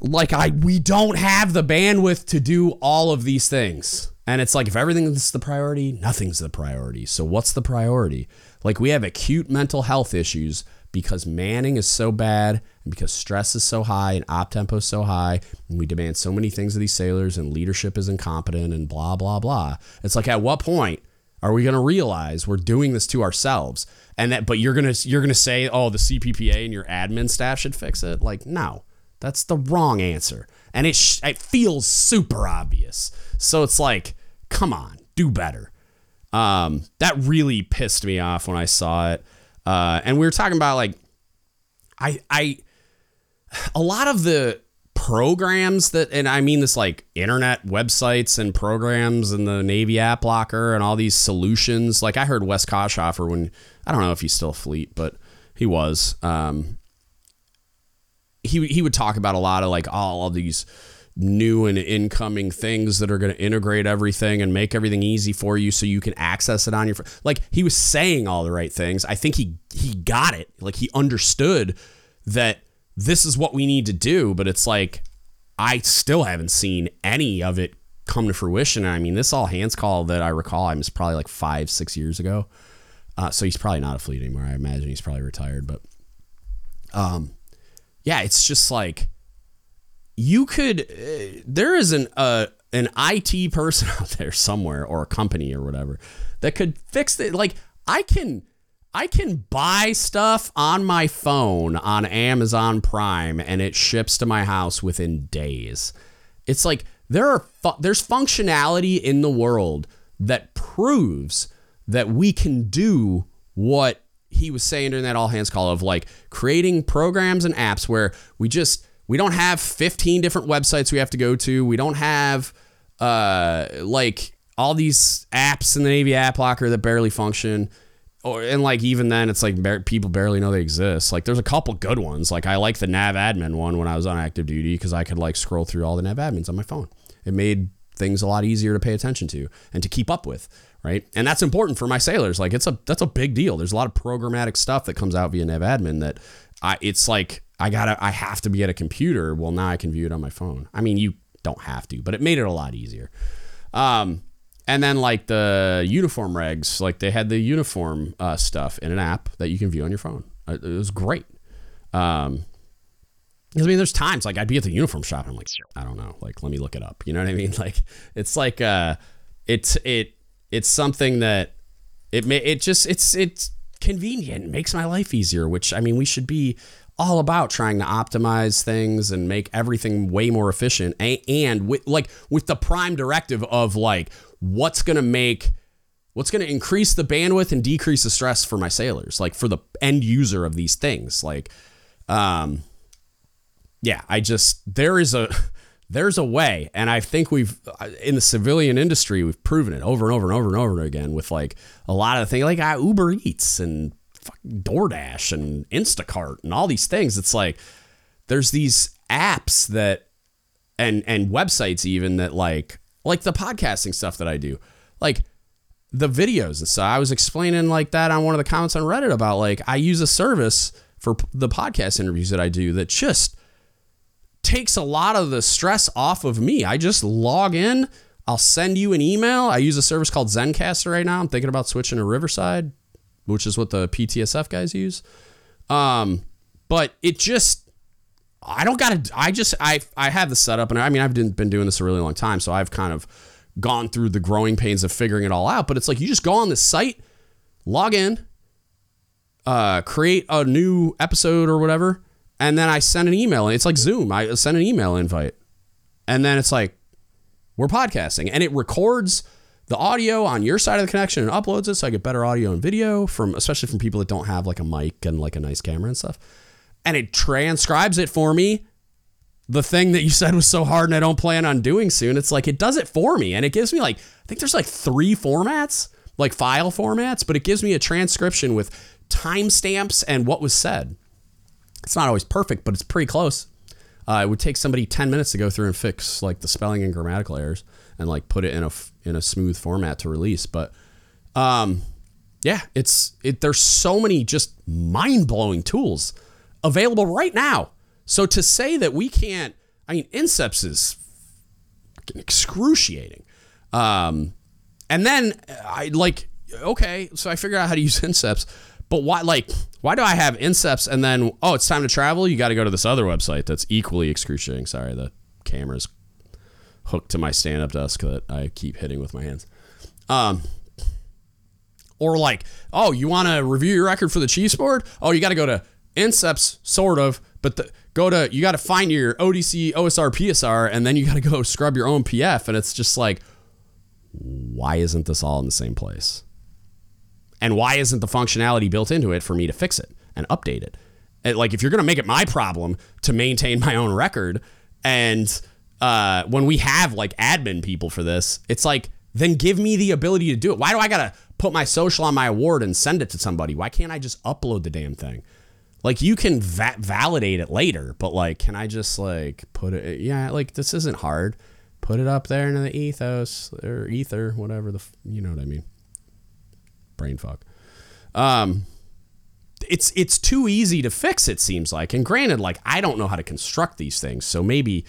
like I we don't have the bandwidth to do all of these things. And it's like if everything's the priority, nothing's the priority. So what's the priority? Like we have acute mental health issues because manning is so bad and because stress is so high and op tempo is so high and we demand so many things of these sailors and leadership is incompetent and blah blah blah it's like at what point are we going to realize we're doing this to ourselves and that but you're going to you're going to say oh the CPPA and your admin staff should fix it like no that's the wrong answer. And it sh- it feels super obvious. So it's like come on do better. Um, that really pissed me off when I saw it. Uh, and we were talking about like, I, I, a lot of the programs that, and I mean this like internet websites and programs and the Navy app locker and all these solutions. Like I heard Wes Koshoffer when, I don't know if he's still fleet, but he was, um, he, he would talk about a lot of like all of these new and incoming things that are going to integrate everything and make everything easy for you so you can access it on your. Like he was saying all the right things. I think he he got it. Like he understood that this is what we need to do, but it's like I still haven't seen any of it come to fruition. I mean, this all hands call that I recall, I was probably like five, six years ago. Uh, so he's probably not a fleet anymore. I imagine he's probably retired, but um, yeah, it's just like you could. Uh, there is an uh, an IT person (laughs) out there somewhere or a company or whatever that could fix it. Like I can. I can buy stuff on my phone on Amazon Prime and it ships to my house within days. It's like there are fu- there's functionality in the world that proves that we can do what he was saying during that all hands call of like creating programs and apps where we just we don't have 15 different websites we have to go to. We don't have uh like all these apps in the Navy app locker that barely function. Or and like even then it's like bar- people barely know they exist. Like there's a couple good ones. Like I like the nav admin one when I was on active duty because I could like scroll through all the nav admins on my phone. It made things a lot easier to pay attention to and to keep up with right? And that's important for my sailors. Like it's a that's a big deal. There's a lot of programmatic stuff that comes out via NavAdmin that I it's like I gotta I have to be at a computer. Well, now I can view it on my phone. I mean, you don't have to, but it made it a lot easier. Um, and then like the uniform regs, like they had the uniform uh, stuff in an app that you can view on your phone. It was great. Um, I mean, there's times like I'd be at the uniform shop and I'm like, I don't know, like let me look it up. You know what I mean? (laughs) Like it's like uh, it's it it's something that it may it just it's it's convenient, makes my life easier. Which I mean, we should be all about trying to optimize things and make everything way more efficient. And with like with the prime directive of like what's gonna make what's going to increase the bandwidth and decrease the stress for my sailors like for the end user of these things like um yeah i just there is a (laughs) there's a way. And i think we've uh, in the civilian industry we've proven it over and over and over and over again with like a lot of the things like uh, uber eats and doordash and instacart and all these things. It's like there's these apps that and and websites even that like like the podcasting stuff that i do like the videos and so i was explaining like that on one of the comments on reddit about like i use a service for the podcast interviews that i do that just takes a lot of the stress off of me. I just log in, I'll send you an email. I use a service called Zencastr right now. I'm thinking about switching to Riverside, which is what the PTSF guys use. Um, but it just I don't gotta I just I I have the setup and I mean I've been doing this a really long time, so I've kind of gone through the growing pains of figuring it all out. But it's like you just go on the site, log in, uh, create a new episode or whatever, and then I send an email. It's like Zoom. I send an email invite. And then it's like, we're podcasting. And it records the audio on your side of the connection and uploads it so I get better audio and video from especially from people that don't have like a mic and like a nice camera and stuff. And it transcribes it for me. The thing that you said was so hard and I don't plan on doing soon. It's like it does it for me. And it gives me like, I think there's like three formats, like file formats, but it gives me a transcription with timestamps and what was said. It's not always perfect, but it's pretty close. Uh, it would take somebody 10 minutes to go through and fix like the spelling and grammatical errors and like put it in a in a smooth format to release. But um, yeah, it's it. There's so many just mind blowing tools available right now. So to say that we can't, I mean, NSIPS is excruciating. Um, and then I like okay, so I figured out how to use (laughs) NSIPS. But why, like, why do I have NSIPS and then, oh, it's time to travel? You got to go to this other website that's equally excruciating. Sorry, the camera's hooked to my stand up desk that I keep hitting with my hands. Um, or like, oh, you want to review your record for the Chiefs board? Oh, you got to go to NSIPS, sort of, but the, go to, you got to find your ODC, OSR, PSR, and then you got to go scrub your own PF. And it's just like, why isn't this all in the same place? And why isn't the functionality built into it for me to fix it and update it? And like, if you're going to make it my problem to maintain my own record, and uh, when we have like admin people for this, it's like, then give me the ability to do it. Why do I got to put my social on my award and send it to somebody? Why can't I just upload the damn thing? Like you can va- validate it later, but like, can I just like put it? Yeah, like this isn't hard. Put it up there into the ethos or ether, whatever the you know what I mean. Brain fuck. Um, it's it's too easy to fix. It seems like, and granted, like I don't know how to construct these things, so maybe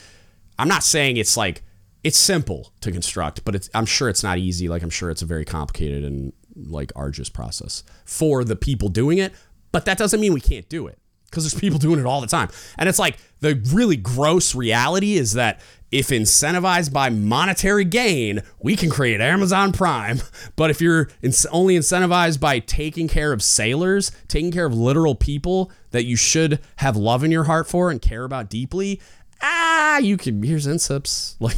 I'm not saying it's like it's simple to construct, but I'm sure it's not easy. Like I'm sure it's a very complicated and like arduous process for the people doing it. But that doesn't mean we can't do it because there's people doing it all the time. And it's like the really gross reality is that if incentivized by monetary gain, we can create Amazon Prime. (laughs) But if you're only incentivized by taking care of sailors, taking care of literal people that you should have love in your heart for and care about deeply, ah, you can, here's NSIPS. (laughs) Like,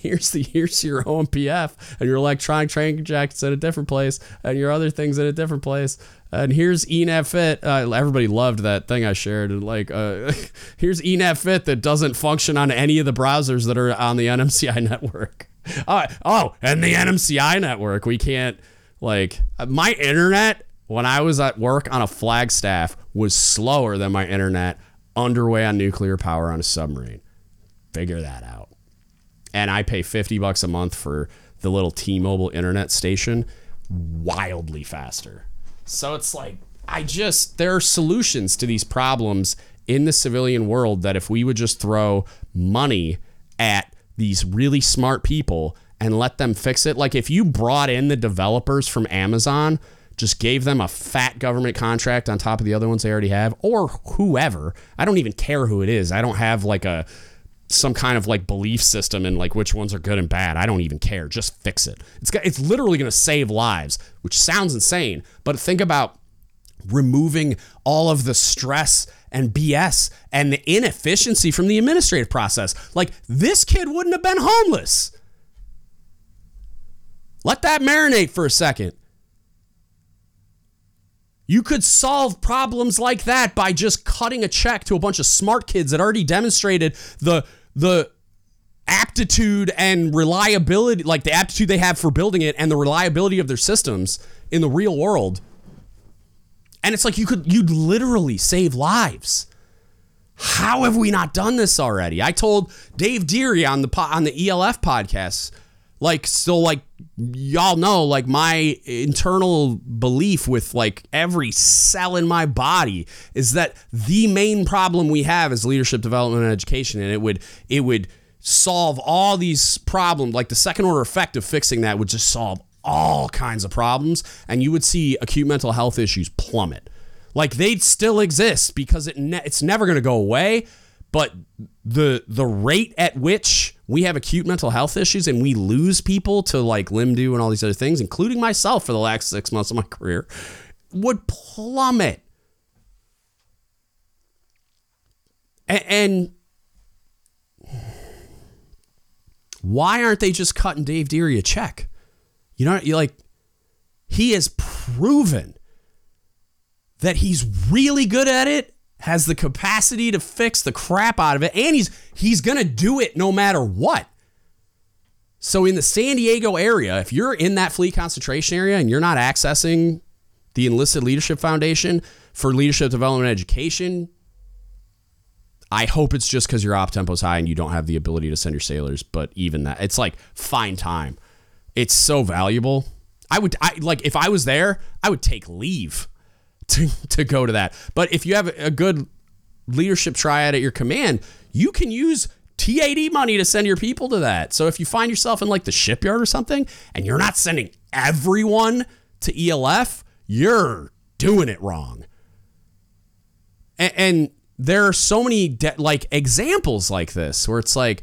here's the here's your OMPF and your electronic training jackets at a different place and your other things at a different place and here's eNAVFIT. Uh, everybody loved that thing I shared. And like, uh, (laughs) here's eNAVFIT that doesn't function on any of the browsers that are on the NMCI (laughs) network. Uh, oh, and the NMCI network, we can't like my internet when I was at work on a Flagstaff was slower than my internet underway on nuclear power on a submarine. Figure that out and I pay 50 bucks a month for the little T-Mobile internet station wildly faster. So it's like I just there are solutions to these problems in the civilian world that if we would just throw money at these really smart people and let them fix it. Like if you brought in the developers from Amazon just gave them a fat government contract on top of the other ones they already have or whoever I don't even care who it is. I don't have like a some kind of like belief system and like which ones are good and bad. I don't even care. Just fix it. It's it's literally going to save lives, which sounds insane, but think about removing all of the stress and BS and the inefficiency from the administrative process. Like this kid wouldn't have been homeless. Let that marinate for a second. You could solve problems like that by just cutting a check to a bunch of smart kids that already demonstrated the the aptitude and reliability, like the aptitude they have for building it and the reliability of their systems in the real world. And it's like you could you'd literally save lives. How have we not done this already? I told Dave Deary on the on the ELF podcast, like so like y'all know like my internal belief with like every cell in my body is that the main problem we have is leadership development and education and it would it would solve all these problems. Like the second order effect of fixing that would just solve all kinds of problems and you would see acute mental health issues plummet. Like they'd still exist because it ne- it's never going to go away but the the rate at which we have acute mental health issues and we lose people to like LIMDU and all these other things, including myself for the last six months of my (laughs) career, would plummet. And, and why aren't they just cutting Dave Deary a check? You know, you like he has proven that he's really good at it has the capacity to fix the crap out of it, and he's he's gonna do it no matter what. So in the San Diego area, if you're in that fleet concentration area and you're not accessing the Enlisted Leadership Foundation for leadership development education, I hope it's just because your op tempo's high and you don't have the ability to send your sailors. But even that, it's like fine time. It's so valuable. I would, I like, if I was there, I would take leave to, to go to that. But if you have a good leadership triad at your command, you can use TAD money to send your people to that. So if you find yourself in like the shipyard or something and you're not sending everyone to ELF, you're doing it wrong. And, and there are so many de- like examples like this where it's like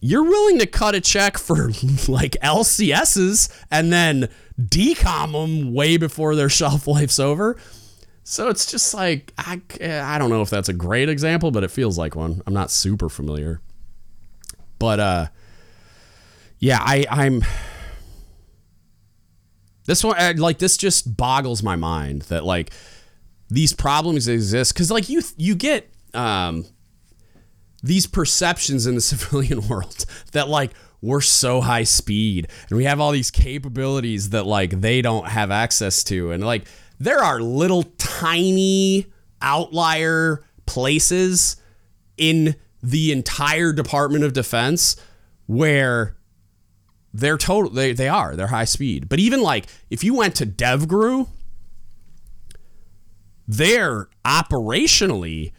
you're willing to cut a check for (laughs) like LCSs and then decom them way before their (laughs) shelf life's over. So it's just like I, I don't know if that's a great example, but it feels like one. I'm not super familiar, but uh, yeah, I I'm this one like this just boggles my mind that like these problems exist because like you you get um these perceptions in the (laughs) civilian world that like we're so high speed and we have all these capabilities that like they don't have access to. And like there are little tiny outlier places in the entire Department of Defense where they're total they, they are they're high speed. But even like if you went to devgru they're operationally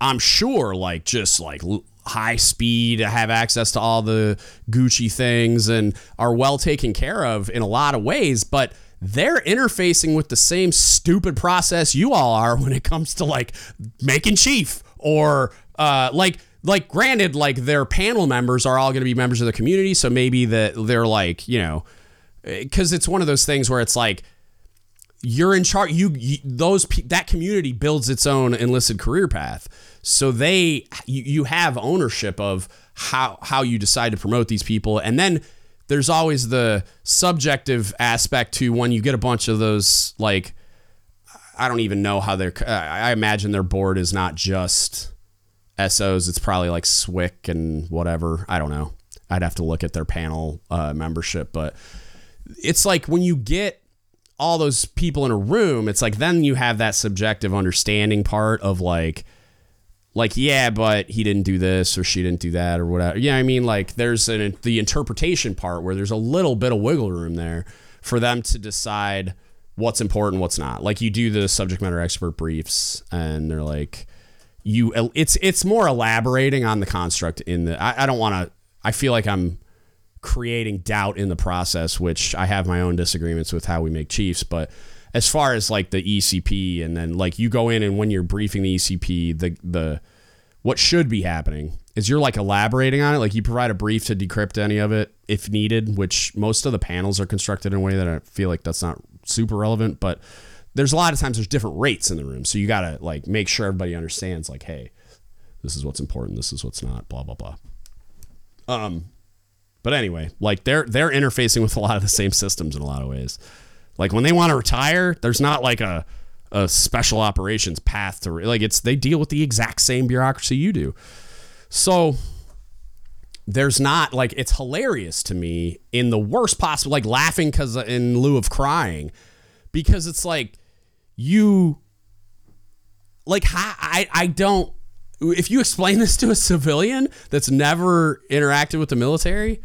i'm sure like just like high speed have access to all the gucci things and are well taken care of in a lot of ways but they're interfacing with the same stupid process you all are when it comes to like making chief or uh, like like granted like their panel members are all going to be members of the community so maybe that they're like you know because it's one of those things where it's like you're in charge you, you, those that community builds its own enlisted career path so they you, you have ownership of how how you decide to promote these people and then there's always the subjective aspect to when you get a bunch of those like i don't even know how they're i imagine their board is not just SOs, it's probably like SWCC and whatever. I don't know. I'd have to look at their panel uh, membership, but it's like when you get all those people in a room, it's like then you have that subjective understanding part of like, like yeah, but he didn't do this or she didn't do that or whatever. Yeah, I mean like there's an the interpretation part where there's a little bit of wiggle room there for them to decide what's important, what's not. Like you do the subject matter expert briefs, and they're like you it's it's more elaborating on the construct in the I, I don't want to I feel like I'm creating doubt in the process which I have my own disagreements with how we make chiefs but as far as like the ECP and then like you go in and when you're briefing the ECP the the what should be happening is you're like elaborating on it like you provide a brief to decrypt any of it if needed which most of the panels are constructed in a way that I feel like that's not super relevant but there's a lot of times there's different rates in the room. So you got to like make sure everybody understands like, hey, this is what's important, this is what's not, blah blah blah. Um but anyway, like they're they're interfacing with a lot of the same systems in a lot of ways. Like when they want to retire, there's not like a a special operations path to like it's they deal with the exact same bureaucracy you do. So there's not like it's hilarious to me in the worst possible like laughing cuz uh, in lieu of crying because it's like you like I I don't if you explain this to a civilian that's never interacted with the military,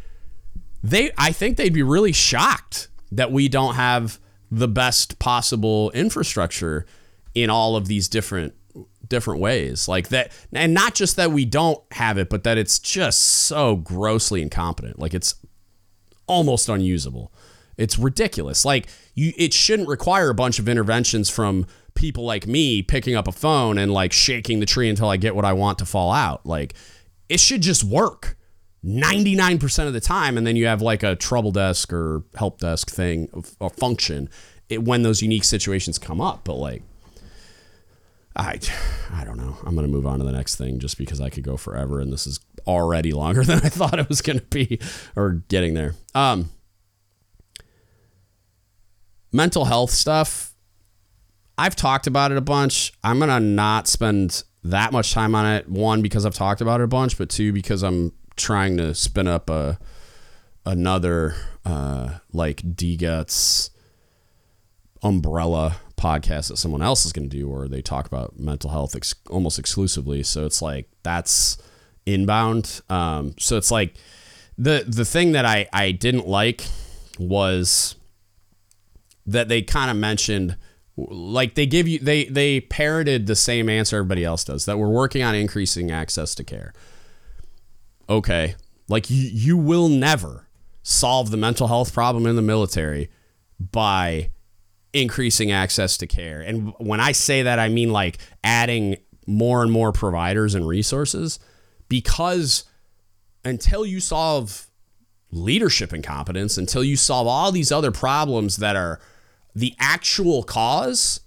they I think they'd be really shocked that we don't have the best possible infrastructure in all of these different different ways. Like that and not just that we don't have it but that it's just so grossly incompetent. Like it's almost unusable. It's ridiculous. Like you it shouldn't require a bunch of interventions from people like me picking up a phone and like shaking the tree until I get what I want to fall out. Like it should just work 99% of the time and then you have like a trouble desk or help desk thing or function it, when those unique situations come up, but like I I don't know. I'm going to move on to the next thing just because I could go forever and this is already longer (laughs) than I thought it was going to be or getting there. Um mental health stuff, I've talked about it a bunch. I'm going to not spend that much time on it. One, because I've talked about it a bunch, but two, because I'm trying to spin up a another uh, like DGUTS umbrella podcast that someone else is going to do where they talk about mental health ex- almost exclusively. So it's like that's inbound. Um, so it's like the the thing that I I didn't like was that they kind of mentioned like they give you they they parroted the same answer everybody else does that we're working on increasing access to care okay like you you will never solve the mental health problem in the military by increasing access to care. And when i say that i mean like adding more and more providers and resources because until you solve leadership incompetence until you solve all these other problems that are the actual cause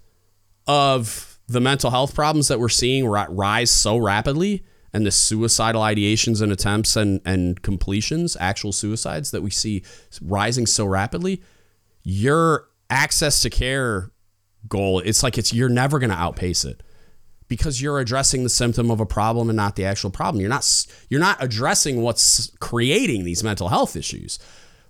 of the mental health problems that we're seeing rise so rapidly and the suicidal ideations and attempts and, and completions, actual suicides that we see rising so rapidly, your access to care goal, it's like it's you're never going to outpace it because you're addressing the symptom of a problem and not the actual problem. You're not you're not addressing what's creating these mental health issues.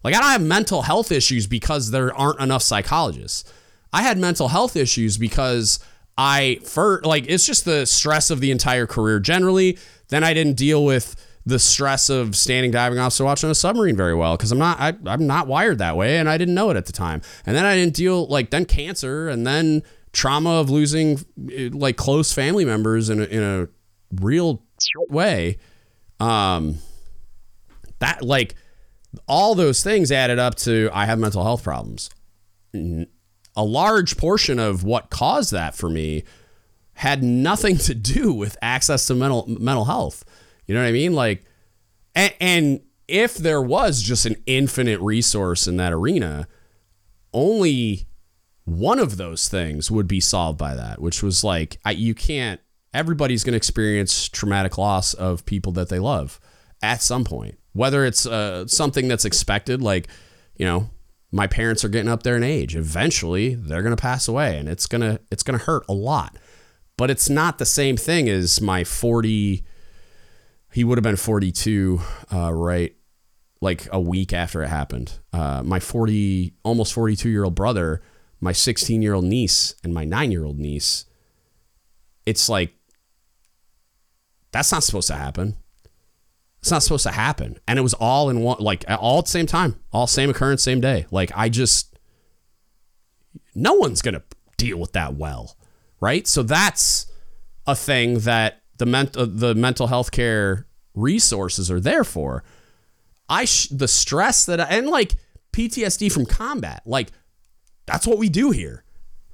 Like I don't have mental health issues because there aren't enough psychologists. I had mental health issues because I for like it's just the stress of the entire career generally. Then I didn't deal with the stress of standing diving officer watching a submarine very well because I'm not I, I'm not wired that way and I didn't know it at the time. And then I didn't deal like then cancer and then trauma of losing like close family members in a, in a real way. Um, that like all those things added up to I have mental health problems. A large portion of what caused that for me had nothing to do with access to mental mental health. You know what I mean? Like, and, and if there was just an infinite resource in that arena, only one of those things would be solved by that, which was like, I, you can't, everybody's going to experience traumatic loss of people that they love at some point, whether it's uh, something that's expected, like, you know, my parents are getting up there in age. Eventually, they're going to pass away and it's to, it's to hurt a lot. But it's not the same thing as my 40, he would have been 42, uh, right? Like a week after it happened. Uh, my 40, almost 42 year old brother, my 16 year old niece, and my nine year old niece. It's like, that's not supposed to happen. It's not supposed to happen. And it was all in one, like all at the same time, all same occurrence, same day. Like I just, no one's to deal with that well. Right. So that's a thing that the mental uh, the mental health care resources are there for. I sh- the stress that I, and like PTSD from combat, like that's what we do here,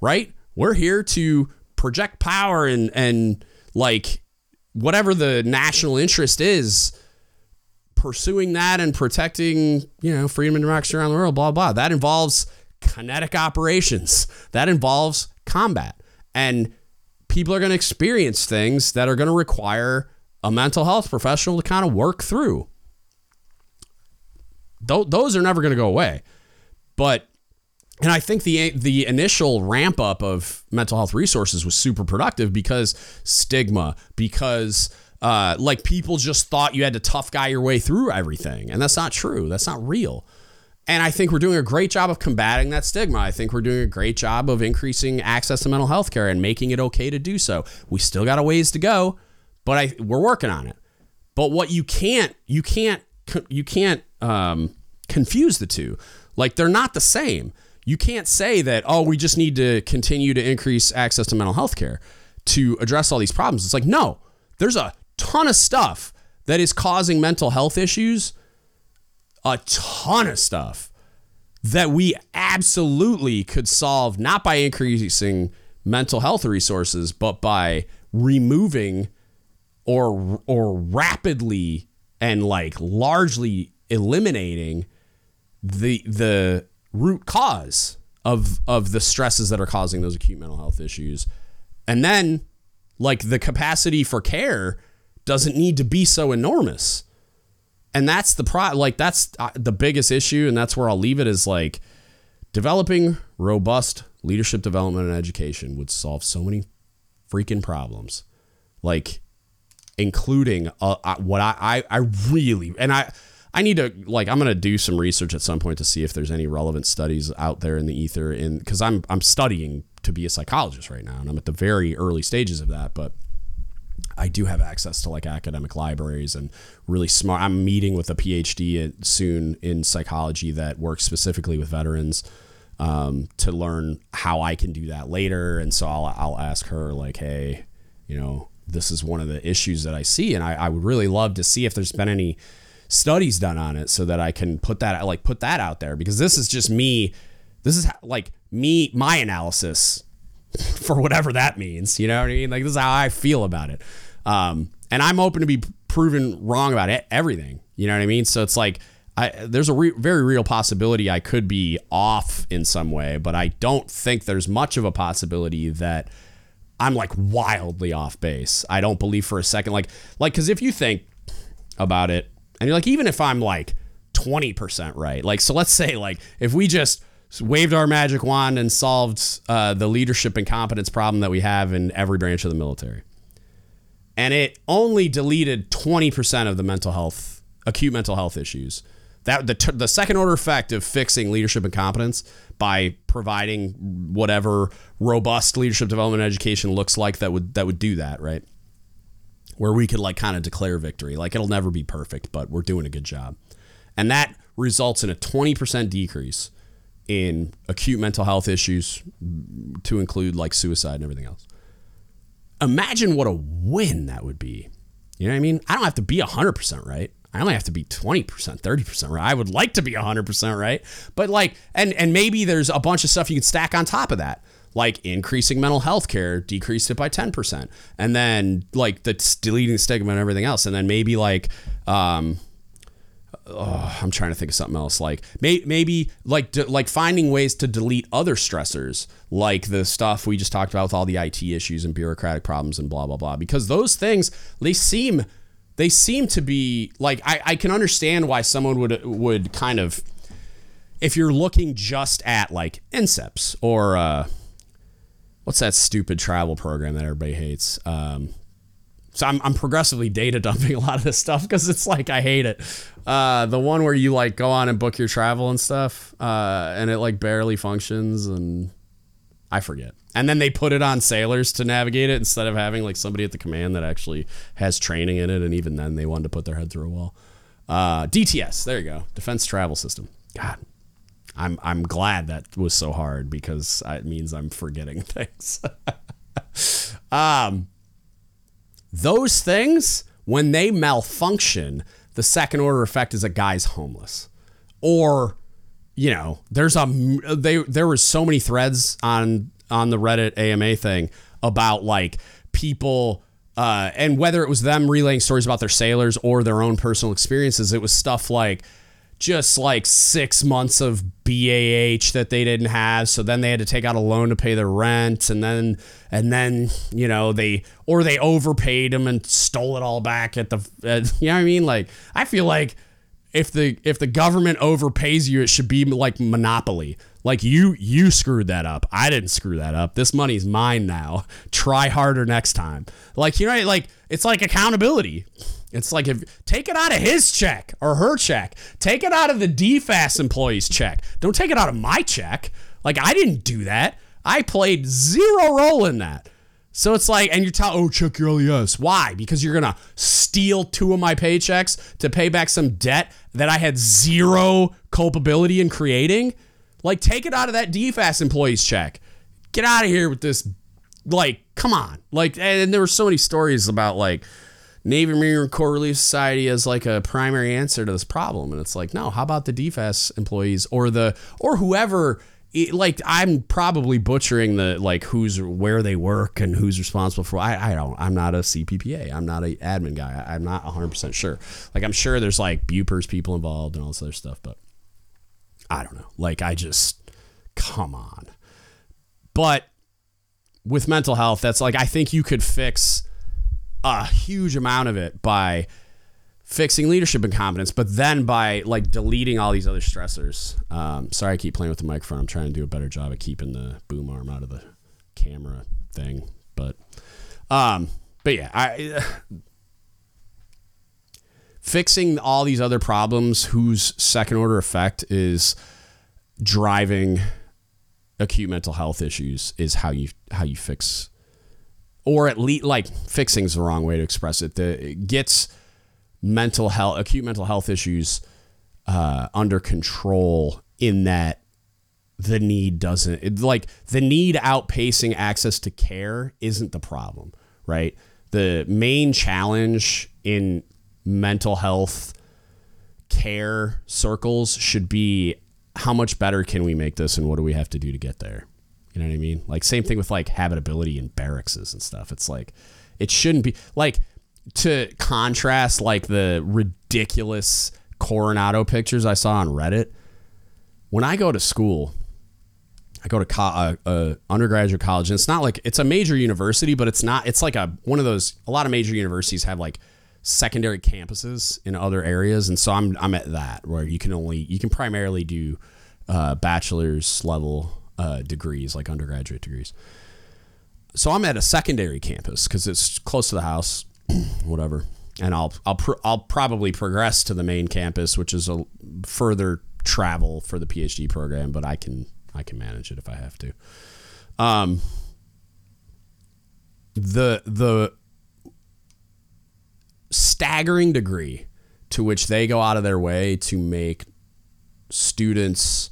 right? We're here to project power and and like whatever the national interest is, pursuing that and protecting you know freedom and democracy around the world. Blah blah. That involves kinetic operations. That involves combat and people are going to experience things that are going to require a mental health professional to kind of work through. Those are never going to go away. But and I think the the initial ramp up of mental health resources was super productive because stigma, because uh, like people just thought you had to tough guy your way through everything, and that's not true. That's not real. And I think we're doing a great job of combating that stigma. I think we're doing a great job of increasing access to mental health care and making it okay to do so. We still got a ways to go, but I, we're working on it. But what you can't, you can't, you can't um, confuse the two. Like they're not the same. You can't say that, oh, we just need to continue to increase access to mental health care to address all these problems. It's like, no, there's a ton of stuff that is causing mental health issues a ton of stuff that we absolutely could solve not by increasing mental health resources but by removing or or rapidly and like largely eliminating the the root cause of of the stresses that are causing those acute mental health issues. And then like the capacity for care doesn't need to be so enormous and that's the pro like that's uh, the biggest issue and that's where i'll leave it is like developing robust leadership development and education would solve so many freaking problems. Like including uh, uh what I, I i really and i i need to like i'm gonna do some research at some point to see if there's any relevant studies out there in the ether and because i'm i'm studying to be a psychologist right now and i'm at the very early stages of that but I do have access to like academic libraries and really smart. I'm meeting with a PhD soon in psychology that works specifically with veterans um, to learn how I can do that later. And so I'll, I'll ask her like, hey, you know, this is one of the issues that I see, and I, I would really love to see if there's been any studies done on it so that I can put that like put that out there because this is just me. This is like me my analysis (laughs) for whatever that means. You know what I mean? Like this is how I feel about it. Um, and I'm open to be proven wrong about it, everything. You know what I mean? So it's like I, there's a re- very real possibility I could be off in some way, but I don't think there's much of a possibility that I'm like wildly off base. I don't believe for a second, like, like, because if you think about it, and you're like, even if I'm like 20% right, like, so let's say, like, if we just waved our magic wand and solved uh, the leadership and competence problem that we have in every branch of the military. And it only deleted 20% of the mental health, acute mental health issues. that the the second order effect of fixing leadership and competence by providing whatever robust leadership development education looks like that would that would do that, right? Where we could like kind of declare victory. Like it'll never be perfect, but we're doing a good job. And that results in a 20% decrease in acute mental health issues to include like suicide and everything else. Imagine what a win that would be. You know what I mean? I don't have to be 100% right. I only have to be 20%, 30% right. I would like to be 100% right. But like and and maybe there's a bunch of stuff you can stack on top of that. Like increasing mental health care, decreased it by 10%. And then like the deleting stigma and everything else. And then maybe like um oh, I'm trying to think of something else. Like may, maybe like de, like finding ways to delete other stressors, like the stuff we just talked about with all the IT issues and bureaucratic problems and blah blah blah. Because those things they seem they seem to be like I, I can understand why someone would would kind of if you're looking just at like NSIPS or uh, what's that stupid travel program that everybody hates. Um, so I'm, I'm progressively data dumping a lot of this stuff because it's like I hate it. Uh, the one where you like go on and book your travel and stuff, uh, and it like barely functions, and I forget. And then they put it on sailors to navigate it instead of having like somebody at the command that actually has training in it. And even then, they wanted to put their head through a wall. Uh, DTS, there you go, Defense Travel System. God, I'm I'm glad that was so hard because it means I'm forgetting (laughs) things. (laughs) um those things, when they malfunction, the second order effect is a guy's homeless. Or, you know, there's a they there were so many threads on on the Reddit AMA thing about like people uh, and whether it was them relaying stories about their sailors or their own personal experiences, it was stuff like just like six months of BAH that they didn't have. So then they had to take out a loan to pay their rent, and then and then you know they or they overpaid them and stole it all back at the. At, (laughs) you know what I mean? Like I feel like if the if the government overpays you, it should be like monopoly. Like you you screwed that up. I didn't screw that up. This money's mine now. (laughs) Try harder next time. Like you know, like it's like accountability. It's like if take it out of his check or her check. Take it out of the DFAS employee's check. Don't take it out of my check. Like I didn't do that. I played zero role in that. So it's like, and you're telling, oh, check your LES. Why? Because you're gonna steal two of my paychecks to pay back some debt that I had zero culpability in creating. Like, take it out of that DFAS employee's check. Get out of here with this. Like, come on. Like, and there were so many stories about like Navy Marine Corps Relief Society as like a primary answer to this problem. And it's like, no, how about the DFAS employees or the or whoever it, like I'm probably butchering the like who's where they work and who's responsible for I, I don't I'm not a CPPA I'm not a admin guy. I, am not 100% sure. Like I'm sure there's like Bupers people involved and all this other stuff but I don't know. Like I just come on. But with mental health that's like I think you could fix a huge amount of it by fixing leadership incompetence, but then by like deleting all these other stressors. Um, sorry, I keep playing with the microphone. I'm trying to do a better job at keeping the boom arm out of the camera thing, but um, but yeah, I. (sighs) Fixing all these other problems whose second order effect is driving acute mental health issues is how you how you fix or at least like fixing is the wrong way to express it. The it gets mental health, acute mental health issues uh, under control in that the need doesn't it, like the need outpacing access to care isn't the problem, right? The main challenge in mental health care circles should be how much better can we make this and what do we have to do to get there? You know what I mean? Like same thing with like habitability and barracks and stuff. It's like it shouldn't be like to contrast like the ridiculous Coronado pictures I saw on Reddit. When I go to school, I go to co- uh, uh, undergraduate college, and it's not like it's a major university, but it's not. It's like a one of those. A lot of major universities have like secondary campuses in other areas, and so I'm I'm at that where you can only you can primarily do uh, bachelor's level uh, degrees, like undergraduate degrees. So I'm at a secondary campus because it's close to the house, (clears throat) whatever. and I'll I'll I'll probably progress to the main campus, which is a further travel for the PhD program, but I can I can manage it if I have to. Um, the the staggering degree to which they go out of their way to make students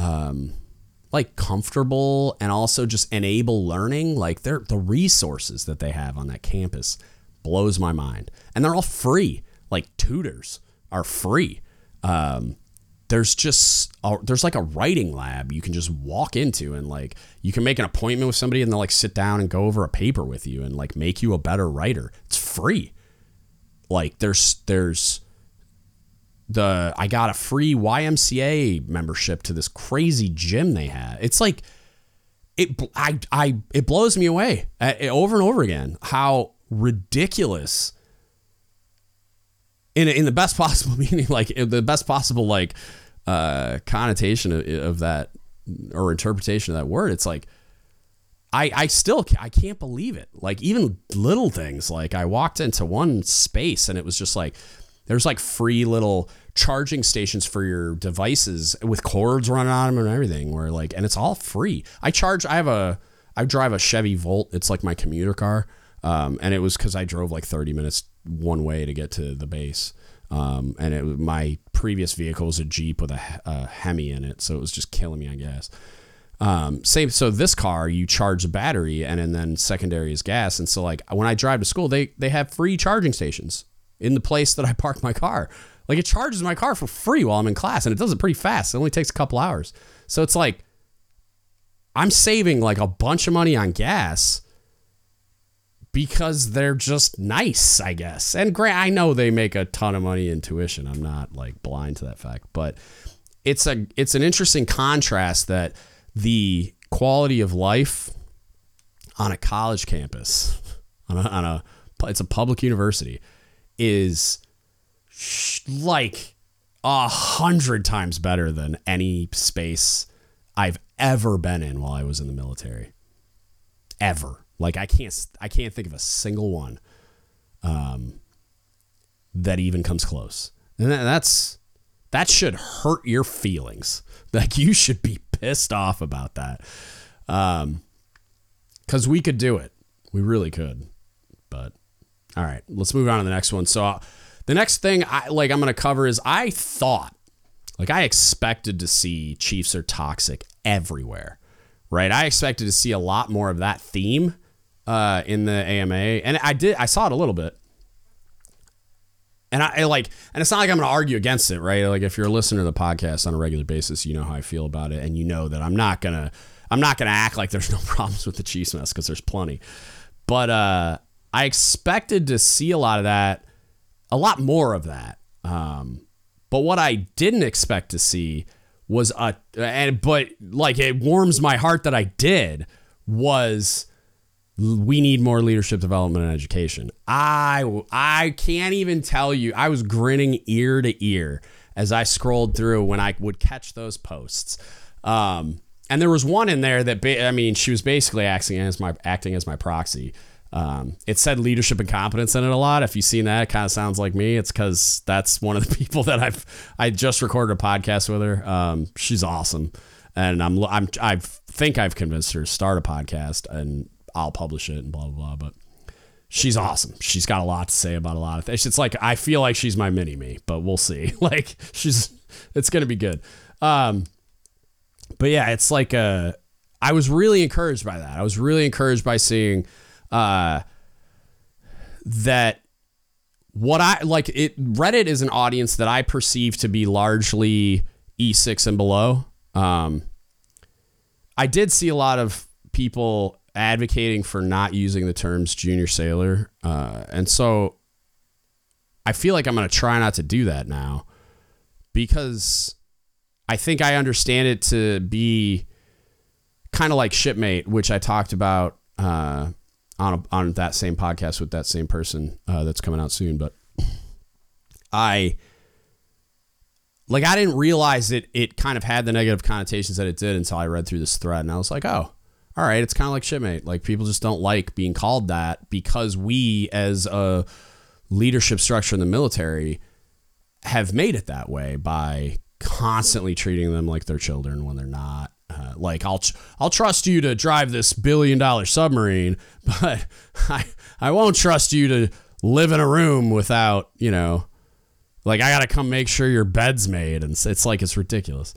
um like comfortable and also just enable learning like they're the resources that they have on that campus blows my mind. And they're all free. Like tutors are free. Um, there's just a, there's like a writing lab you can just walk into and like you can make an appointment with somebody and they'll like sit down and go over a paper with you and like make you a better writer. It's free. Like there's there's the I got a free YMCA membership to this crazy gym they had. It's like it I I it blows me away uh, over and over again how ridiculous in in the best (laughs) possible (laughs) meaning like the best possible like uh connotation of, of that or interpretation of that word it's like I, I still I can't believe it. Like even little things like I walked into one space and it was just like there's like free little charging stations for your devices with cords running on them and everything where like and it's all free. I charge i have a i drive a chevy volt. It's like my commuter car um, and it was because i drove like 30 minutes one way to get to the base um, and it my previous vehicle was a jeep with a, a hemi in it so it was just killing me on gas um, same so this car you charge a battery and, and then secondary is gas and so like when i drive to school they they have free charging stations in the place that i (laughs) park my car like it charges my car for free while I'm in class and it does it pretty fast. It only takes a couple hours. So it's like I'm saving like a bunch of money on gas because they're just nice, I guess. And grant I know they make a ton of money in tuition. I'm not like blind to that fact, but it's a it's an interesting contrast that the quality of life on a college campus on a, on a it's a public university is like a hundred times better than any space I've ever been in while I was in the military. Ever. Like I can't I can't think of a single one um, that even comes close. And that's that should hurt your feelings. (laughs) Like you should be pissed off about that. Um, cuz we could do it. We really could. But all right, let's move on to the next one. So the next thing I like I'm going to cover is I thought like I expected to see Chiefs are toxic everywhere. Right? I expected to see a lot more of that theme uh, in the AMA and I did I saw it a little bit. And I, I like, and it's not like I'm going to argue against it, right? Like if you're listening to the podcast on a regular basis, you know how I feel about it, and you know that I'm not gonna, I'm not gonna act like there's no (laughs) problems with the Chiefs mess because there's plenty. But uh, I expected to see a lot of that a lot more of that. Um, but what I didn't expect to see was a and but like it warms my heart that I did was we need more leadership development and education. I I can't even tell you. I was grinning ear to ear as I scrolled through when I would catch those posts. Um, and there was one in there that ba- I mean, she was basically acting as my acting as my proxy. Um, it said leadership and competence in it a lot. If you've seen that, it kind of sounds like me. It's because that's one of the (laughs) people that I've I just recorded a podcast with her. Um, she's awesome, and I'm I'm I think I've convinced her to start a podcast, and I'll publish it and blah blah blah. But she's awesome. She's got a lot to say about a lot of things. It's like I feel like she's my mini me, but we'll see. (laughs) Like she's it's gonna be good. Um, but yeah, it's like uh, I was really encouraged by that. I was really encouraged by seeing uh, that what I like it Reddit is an audience that I perceive to be largely E6 and below. Um, I did see a lot of people advocating for not using the terms junior sailor. Uh, and so I feel like I'm going to try not to do that now because I think I understand it to be kind of like shipmate, which I talked about uh, on a, on that same podcast with that same person uh, that's coming out soon. But I like I didn't realize it it kind of had the negative connotations that it did until I read through this thread, and I was like, oh, all right, it's kind of like shipmate. Like people just don't like being called that because we, as a leadership structure in the military, have made it that way by constantly treating them like they're children when they're not. Like I'll I'll trust you to drive this billion dollar submarine, (laughs) but I I won't trust you to live in a room without you know, like I gotta come make sure your bed's made, and it's like it's ridiculous.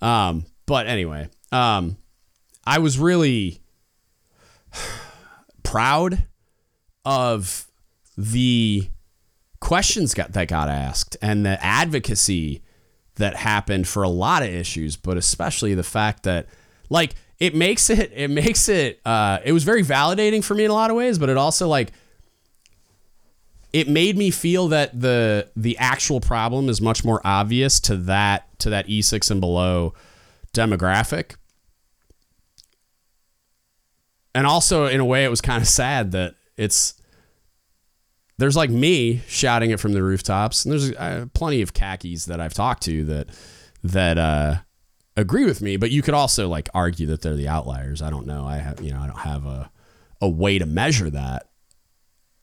Um, but anyway, um, I was really (sighs) proud of the questions got, that got asked and the advocacy that happened for a lot of issues, but especially the fact that like it makes it it makes it uh, it was very validating for me in a lot of ways, but it also like it made me feel that the the actual problem is much more obvious to that to that E6 and below demographic. And also in a way it was kind of sad that it's there's like me shouting it from the rooftops, and there's uh, plenty of khakis that I've talked to that that uh, agree with me. But you could also like argue that they're the outliers. I don't know. I have you know I don't have a a way to measure that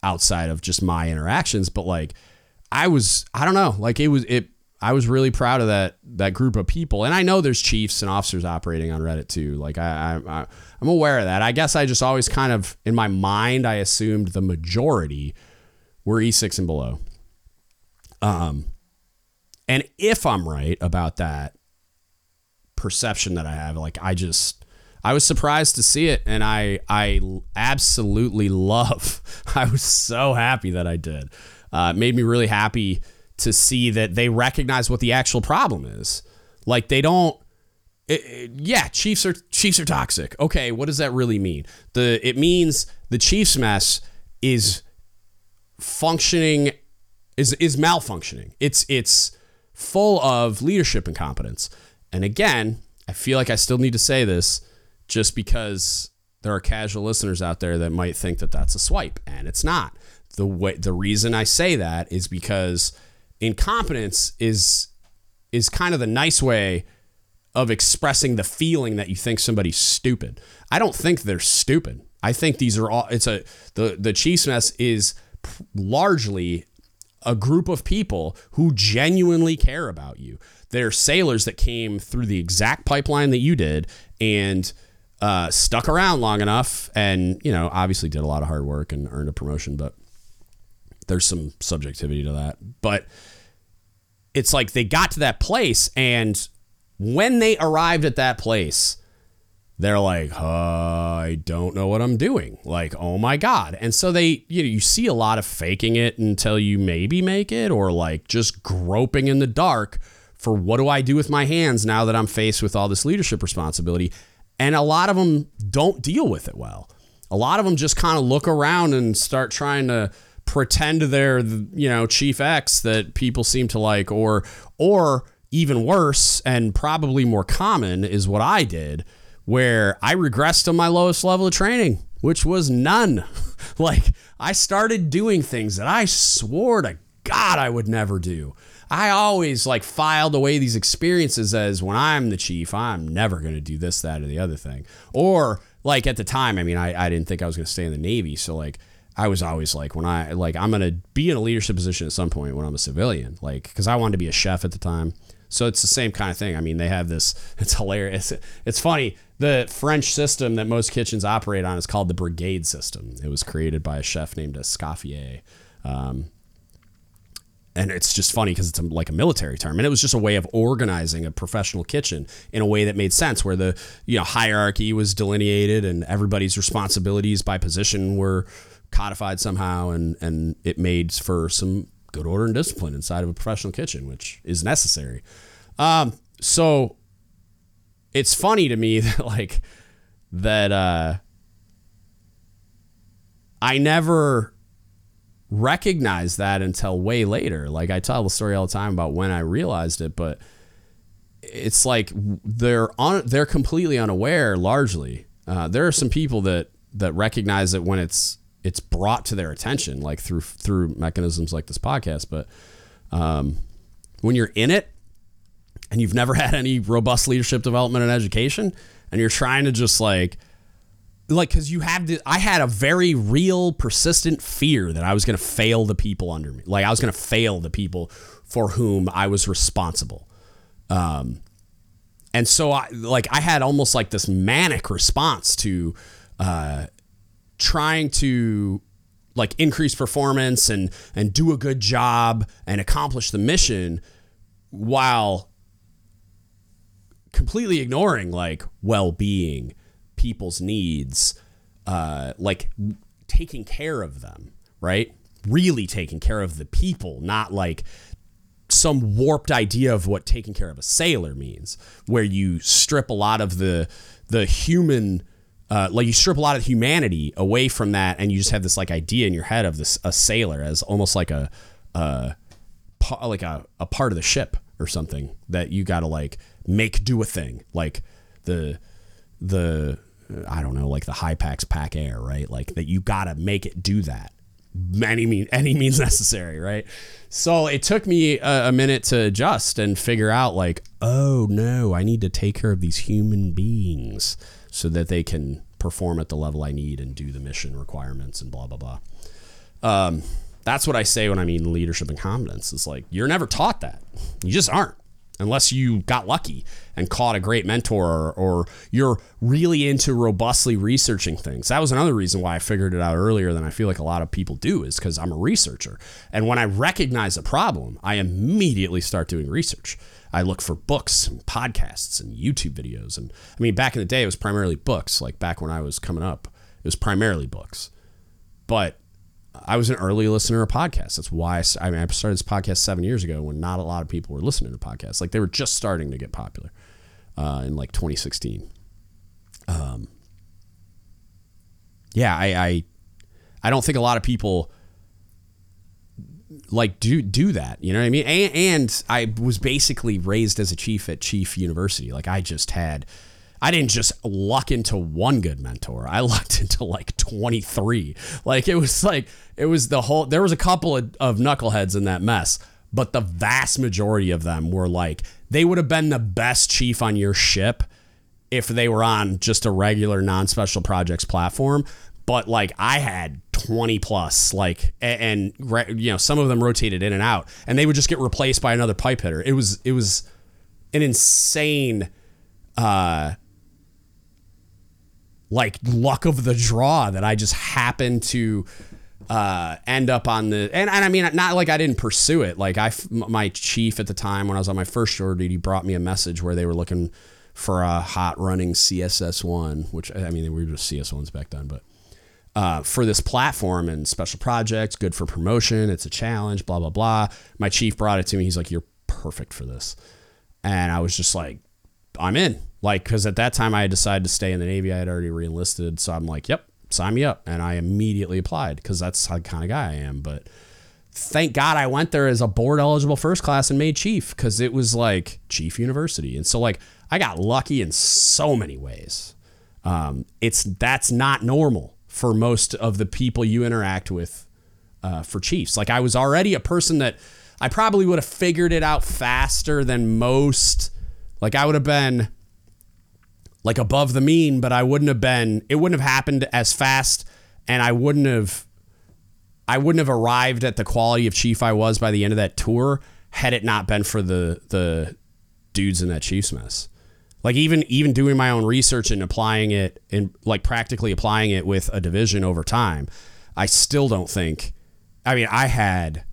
outside of just my interactions. But like I was, I don't know. Like it was it. I was really proud of that that group of people, and I know there's chiefs and officers operating on Reddit too. Like I, I I'm aware of that. I guess I just always kind of in my mind I assumed the majority we're E6 and below. Um, and if I'm right about that perception that I have, like I just, I was surprised to see it, and I, I absolutely love. (laughs) I was so happy that I did. Uh, it made me really happy to see that they recognize what the actual problem is. Like they don't. It, it, yeah, Chiefs are Chiefs are toxic. Okay, what does that really mean? The it means the Chiefs mess is functioning is is malfunctioning. It's it's full of leadership incompetence. And again, I feel like I still need to say this just because there are casual listeners out there that might think that that's a swipe and it's not. The way the reason I say that is because incompetence is is kind of the nice way of expressing the feeling that you think somebody's stupid. I don't think they're stupid. I think these are all it's a the the Chiefs mess is largely a group of people who genuinely care about you. They're sailors that came through the exact pipeline that you did and uh, stuck around long enough and, you know, obviously did a lot of hard work and earned a promotion, but there's some subjectivity to that. But it's like they got to that place and when they arrived at that place, they're like, uh, I don't know what I'm doing. Like, oh my God. And so they, you know, you see a lot of faking it until you maybe make it or like just groping in the dark for what do I do with my hands now that I'm faced with all this leadership responsibility. And a lot of them don't deal with it well. A lot of them just kind of look around and start trying to pretend they're, you know, chief X that people seem to like or, or even worse and probably more common is what I did where I regressed to my lowest level of training, which was none. (laughs) like I started doing things that I swore to God I would never do. I always like filed away these experiences as when I'm the chief, I'm never going to do this, that, or the other thing. Or like at the time, I mean, I, I didn't think I was going to stay in the Navy. So like, I was always like, when I, like, I'm going to be in a leadership position at some point when I'm a civilian, like, cause I wanted to be a chef at the time. So it's the same kind of thing. I mean, they have this, (laughs) it's hilarious. It's funny the French system that most kitchens operate on is called the brigade system. It was created by a chef named Escoffier. Um, and it's just funny because it's a, like a military term and it was just a way of organizing a professional kitchen in a way that made sense where the you know hierarchy was delineated and everybody's responsibilities by position were codified somehow and and it made for some good order and discipline inside of a professional kitchen which is necessary um, so it's funny to me (laughs) that like that uh I never recognized that until way later. Like I tell the story all the time about when I realized it, but it's like they're on they're completely unaware largely. Uh, there are some people that that recognize it when it's it's brought to their attention, like through through mechanisms like this podcast. But um, when you're in it, and you've never (laughs) had any robust leadership development and education and you're trying to just like like because you have the i had a very real persistent fear that i was going to fail the people under me like i was going to fail the people for whom i was responsible um and so i like i had almost like this manic response to uh trying to like increase performance and and do a good job and accomplish the mission while completely ignoring like well-being people's needs uh like taking care of them right? Really taking care of the people not like some warped idea of what taking care of a sailor means where you strip a lot of the the human uh, like you strip a lot of humanity away from that and you just have this like idea in your head of this a sailor as almost like a uh like a, a part of the ship or something that you got to like make do a thing. Like the the I don't know like the Hypax pack air right? Like that you got to make it do that. Any mean any (laughs) means necessary right? So it took me a, a minute to adjust and figure out like oh no I need to take care of these human beings so that they can perform at the level I need and do the mission requirements and blah blah blah um, that's what I say when I mean leadership and competence. It's like you're never taught that. You just aren't unless you got lucky and caught a great mentor or, or, you're really into robustly researching things. That was another reason why I figured it out earlier than I feel like a lot of people do is because I'm a researcher. And when I recognize a problem, I immediately start doing research. I look for books and podcasts and YouTube videos. And I mean, back in the day, it was primarily books. Like back when I was coming up, it was primarily books. But I was an early listener of podcasts. That's why I, I, mean, I started this podcast seven years ago when not a lot of people were listening to podcasts. Like they were just starting to get popular uh, in like 2016. Um, yeah, I, I, I don't think a lot of people like do do that. You know what I mean? And, and I was basically raised as a chief at Chief University. Like I just had I didn't just luck into one good mentor. I (laughs) lucked into like 23. Like it was like it was the whole there was a couple of, of knuckleheads in that mess, but the vast majority of them were like they would have been the best chief on your ship if they were on just a regular non-special projects platform but like I had 20 plus like and, and, you know some of them rotated in and out and they would just get replaced by another pipe hitter. It was it was an insane uh like luck of the draw that I just happened to uh, end up on the and, and I mean not like I didn't pursue it like I my chief at the time when I was on my first shore duty brought me a message where they were looking for a hot running CSS one which I mean we were just CS ones back then but uh, for this platform and special projects good for promotion it's a challenge blah blah blah my chief brought it to me he's like you're perfect for this and I was just like I'm in like, because at that time I had decided to stay in the Navy. I had already reenlisted. So I'm like, yep, sign me up. And I immediately applied because that's the kind of guy I am. But thank God I went there as a board eligible first class and made chief because it was like chief university. And so, like, I got lucky in so many ways. Um, it's that's not normal for most of the people you interact with uh, for chiefs. Like, I was already a person that I probably would have figured it out faster than most. Like, I would have been like above the mean, but I wouldn't have been, it wouldn't have happened as fast and I wouldn't have, I wouldn't have arrived at the quality of chief I was by the end of that tour had it not been for the, the dudes in that Chiefs mess. Like even, even doing my own research and applying it and like practically applying it with a division over time, I still don't think, I mean, I had,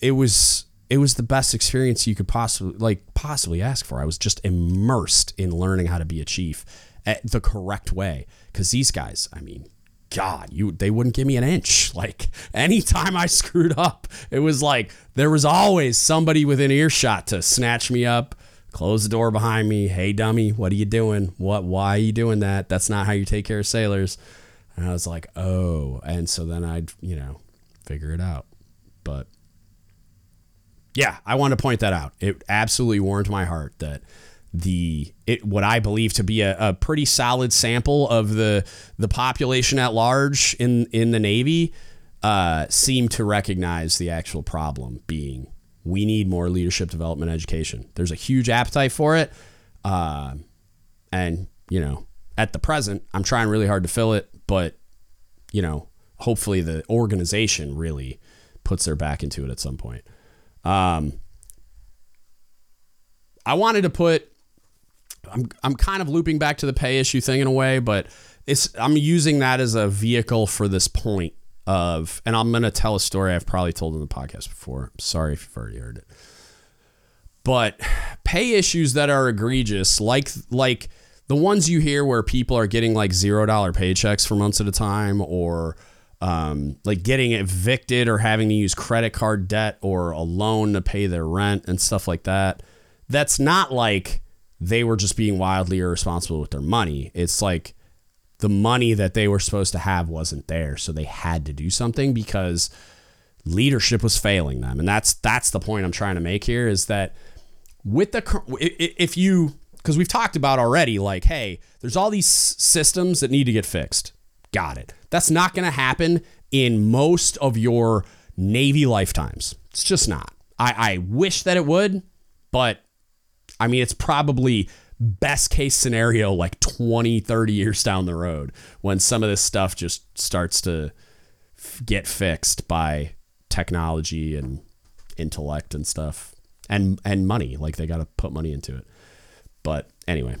it was, it was the best experience you could possibly like possibly ask for. I was just immersed in learning how to be a chief at the correct way cuz these guys, I mean, god, you they wouldn't give me an inch. (laughs) Like anytime I screwed up, it was like there was always somebody within earshot to snatch me up, close the door behind me. Hey dummy, what are you doing? What why are you doing that? That's not how you take care of sailors. And I was like, "Oh." And so then I'd, you know, figure it out. But yeah, I want to point that out. It absolutely warmed my heart that the it what I believe to be a, a pretty solid sample of the the population at large in in the Navy uh, seem to recognize the actual problem being we need more leadership development education. There's a huge appetite for it, uh, and you know at the present, I'm trying really hard to fill it, but you know, hopefully the organization really puts their back into it at some point. Um, I wanted to put. I'm I'm kind of looping back to the pay issue thing in a way, but it's I'm using that as a vehicle for this point of, and I'm gonna tell a story I've probably told in the podcast before. sorry if you've already heard it, but pay issues that are egregious, like like the ones you hear where people are getting like zero dollar paychecks for months at a time, or um, like getting evicted or having to use credit card debt or a loan to pay their rent and stuff like that. That's not like they were just being wildly irresponsible with their money. It's like the money that they were supposed to have wasn't there, so they had to do something because leadership was failing them. And that's that's the point I'm trying to make here is that with the if you because we've talked about already like hey, there's all these systems that need to get fixed. Got it. That's not going to happen in most of your Navy lifetimes. It's just not. I, I wish that it would, but I mean, it's probably best case scenario like 20, 30 years down the road when some of this stuff just starts to f- get fixed by technology and intellect and stuff and and money like they got to put money into it but anyway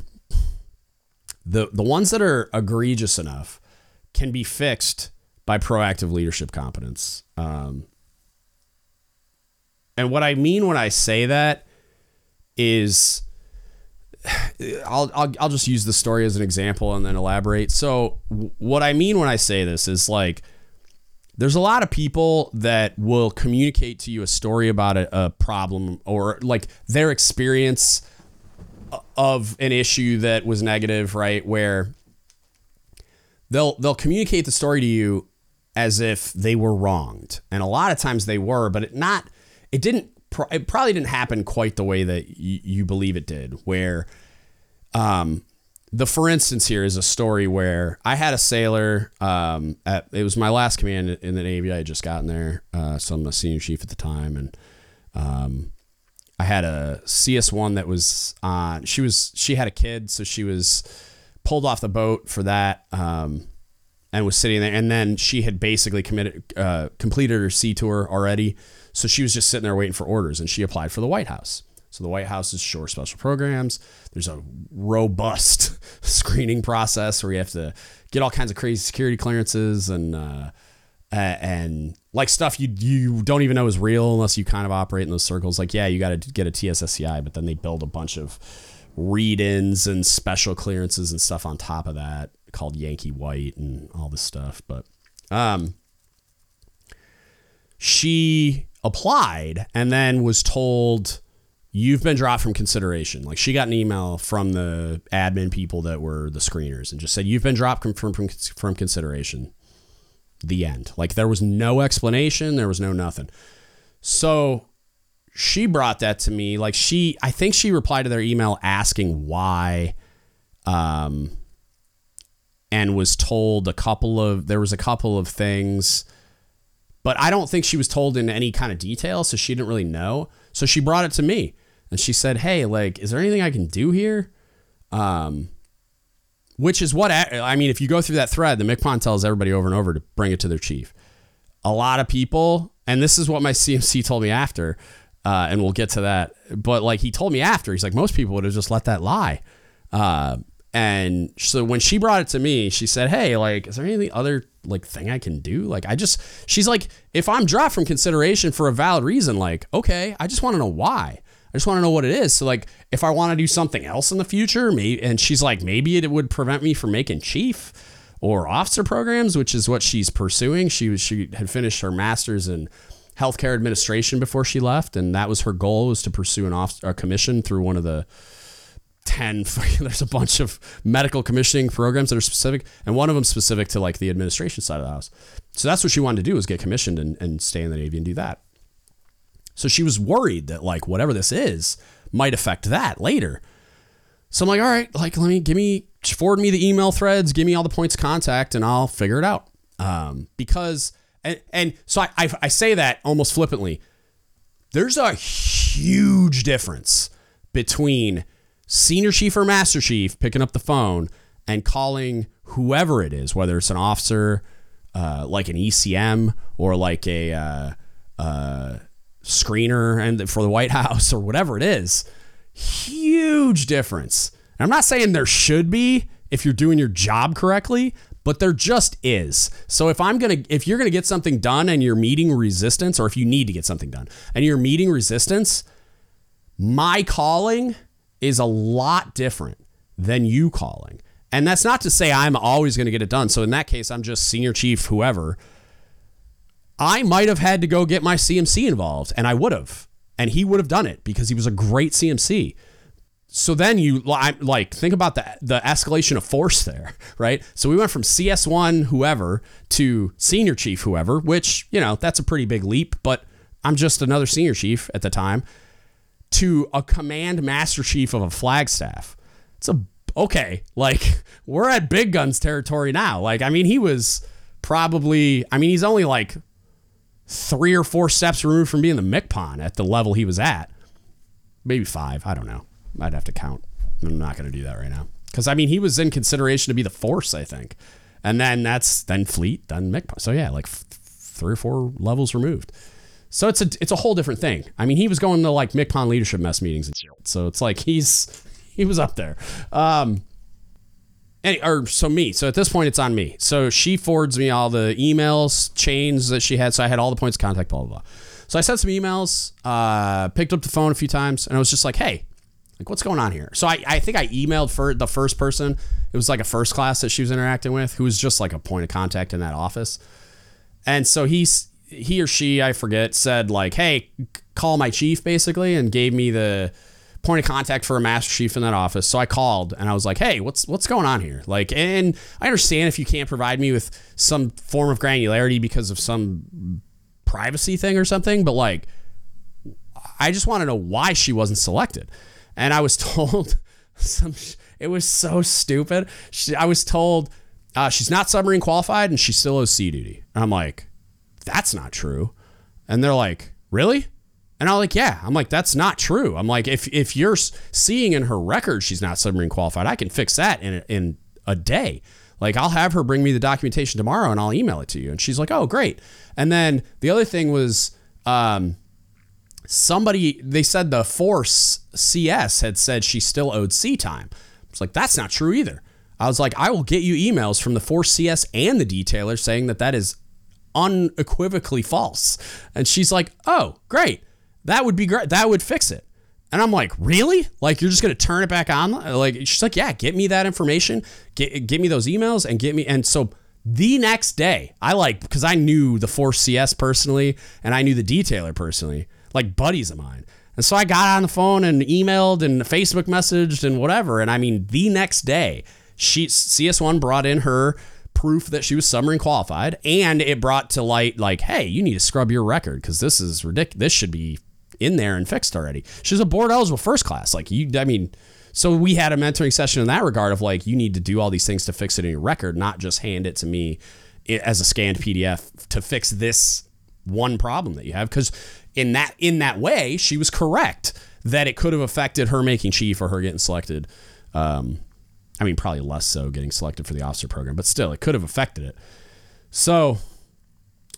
the the ones that are egregious enough can be fixed by proactive leadership competence. Um, and what I mean when I say that is (sighs) I'll, I'll, I'll just use the story as an example and then elaborate. So, what I mean when I say this is like, there's a lot of people that will communicate to you a story about a, a problem or like their experience of an issue that was negative, right? Where they'll they'll communicate the story to you as if they were wronged, and a lot of times they were, but it not it didn't it probably didn't happen quite the way that you, you believe it did. Where, um, the for instance here is a story where I had a sailor. Um, at, it was my last command in the Navy. I had just gotten there, uh, so I'm a senior chief at the time, and um, I had a CS1 that was on. She was she had a kid, so she was pulled off the boat for that um, and was sitting there. And then she had basically committed, uh, completed her sea tour already. So she was just sitting there waiting for orders and she applied for the White House. So the White House is sure special programs. There's a robust (laughs) screening process where you have to get all kinds of crazy security clearances and uh, and like stuff you you don't even know is real unless you kind of operate in those circles. Like yeah, you got to get a TSSCI, but then they build a bunch of read-ins and special clearances and stuff on top of that called Yankee White and all this stuff. But um, she applied and then was told you've been dropped from consideration. Like she got an email from the admin people that were the screeners and just said you've been dropped from from, from consideration. The end. Like there was no explanation, there was no nothing. So she brought that to me. Like she, I think she replied to their email asking why, um, and was told a couple of there was a couple of things, but I don't think she was told in any kind of detail, so she didn't really know. So she brought it to me, and she said, "Hey, like, is there anything I can do here?" Um, which is what I mean. If you go through that thread, the MCPON tells everybody over and over to bring it to their chief. A lot of people, and this is what my (laughs) CMC told me after uh, and we'll get to that. But like he told me after, he's like, most people would have just let that lie. Uh, and so when she brought it to me, she said, "Hey, like, is there any other like thing I can do? Like, I just," she's like, "If I'm dropped from consideration for a valid reason, like, okay, I just want to know why. I just want to know what it is. So like, if I want to do something else in the future, maybe." And she's like, "Maybe it would prevent me from making chief." Or officer programs, which is what she's pursuing. She was she had finished her master's in healthcare administration before she left, and that was her goal was to pursue an off a commission through one of the 10 (laughs) there's a bunch of medical commissioning programs that are specific and one of them specific to like the administration side of the house. So that's what she wanted to do was get commissioned and, and stay in the navy and do that. So she was worried that like whatever this is might affect that later. So i'm like all right like let me give me forward me the email threads give me all the points of contact and i'll figure it out. Um, because and, and so I, I, I say that almost flippantly. There's a huge difference between senior chief or master chief picking up the phone and calling whoever it is, whether it's an officer, uh, like an ECM or like a uh, uh, screener and for the White (laughs) House or whatever it is, huge difference. And I'm not saying there should be if you're doing your job correctly, but there just is. So if I'm to if you're to get something done and you're meeting resistance or if you need to get something done and you're meeting resistance, my calling is a lot different than you calling. And that's not to say I'm always going to get it done. So in that case, I'm just senior chief whoever. I might have had to go get my CMC involved and I would have. And he would have done it because he was a great CMC so then you like think about the the escalation of force there, (laughs) right? So we went from CS1 whoever to senior chief whoever, which, you know, that's a pretty big leap, but I'm just another senior chief at the time to a command master chief of a flag staff. It's a okay, like (laughs) we're at big guns territory now. Like I mean, he was probably I mean, he's only like 3 or 4 steps removed from being the MCPON at the level he was at. Maybe 5, I don't know. I'd have to count. I'm not going to do that right now because I mean he was in consideration to be the force, I think, and then that's then fleet, then MCPON. So yeah, like f- three or four levels removed. So it's a it's a whole different thing. I mean, he was going to like MCPON leadership mess meetings and shit. So it's like he's he was up there. Um, any, or so me. So at this point, it's on me. So she forwards me all the emails chains that she had. So I had all the points of contact. Blah blah blah. So I sent some emails. Uh, picked up the phone a few times, and I was just like, "Hey, like, what's going on here? So I, I think I emailed for the first person. It was like a first class that she was interacting with, who was just like a point of contact in that office. And so he's he or she, I forget, said like, "Hey, call my chief," basically, and gave me the point of contact for a master chief in that office. So I called and I was like, "Hey, what's what's going on here?" Like, and I understand if you can't provide me with some form of granularity because of some privacy thing or something, but like, I just want to know why she wasn't selected and I was (laughs) told some. It was so stupid. She, I was told uh, she's not submarine qualified and she still owes sea duty. And I'm like, that's not true. And they're like, really? And I'm like, yeah. I'm like, that's not true. I'm like, if if you're seeing in her record she's not submarine qualified, I can fix that in in a day. Like, I'll have her bring me the documentation tomorrow and I'll email it to you. And she's like, oh, great. And then the other thing was, um, somebody they said the force cs had said she still owed sea time It's like that's not true either i was like i will get you emails from the force cs and the detailer saying that that is unequivocally false. And she's like oh great. That would be great that would fix it. And i'm like really? Like you're just going to turn it back on? Like she's like yeah get me that information. Get, get me those emails and get me and so the next day i like because i knew the force cs personally and i knew the detailer personally like buddies of mine. And so I got on the phone and emailed and Facebook messaged and whatever. And I mean, the next day, she CS1 brought in her proof that she was submarine qualified, and it brought to light like, hey, you need to scrub your record because this is ridiculous. This should be in there and fixed already. She's a board eligible first class. Like you, I mean, so we had a mentoring session in that regard of like, you need to do all these things to fix it in your record, not just hand it to me as a scanned PDF to fix this one problem that you have. Because in that in that way, she was correct that it could have affected her making chief or her getting selected. Um, I mean, probably less so getting selected for the officer program, but still, it could have affected it. So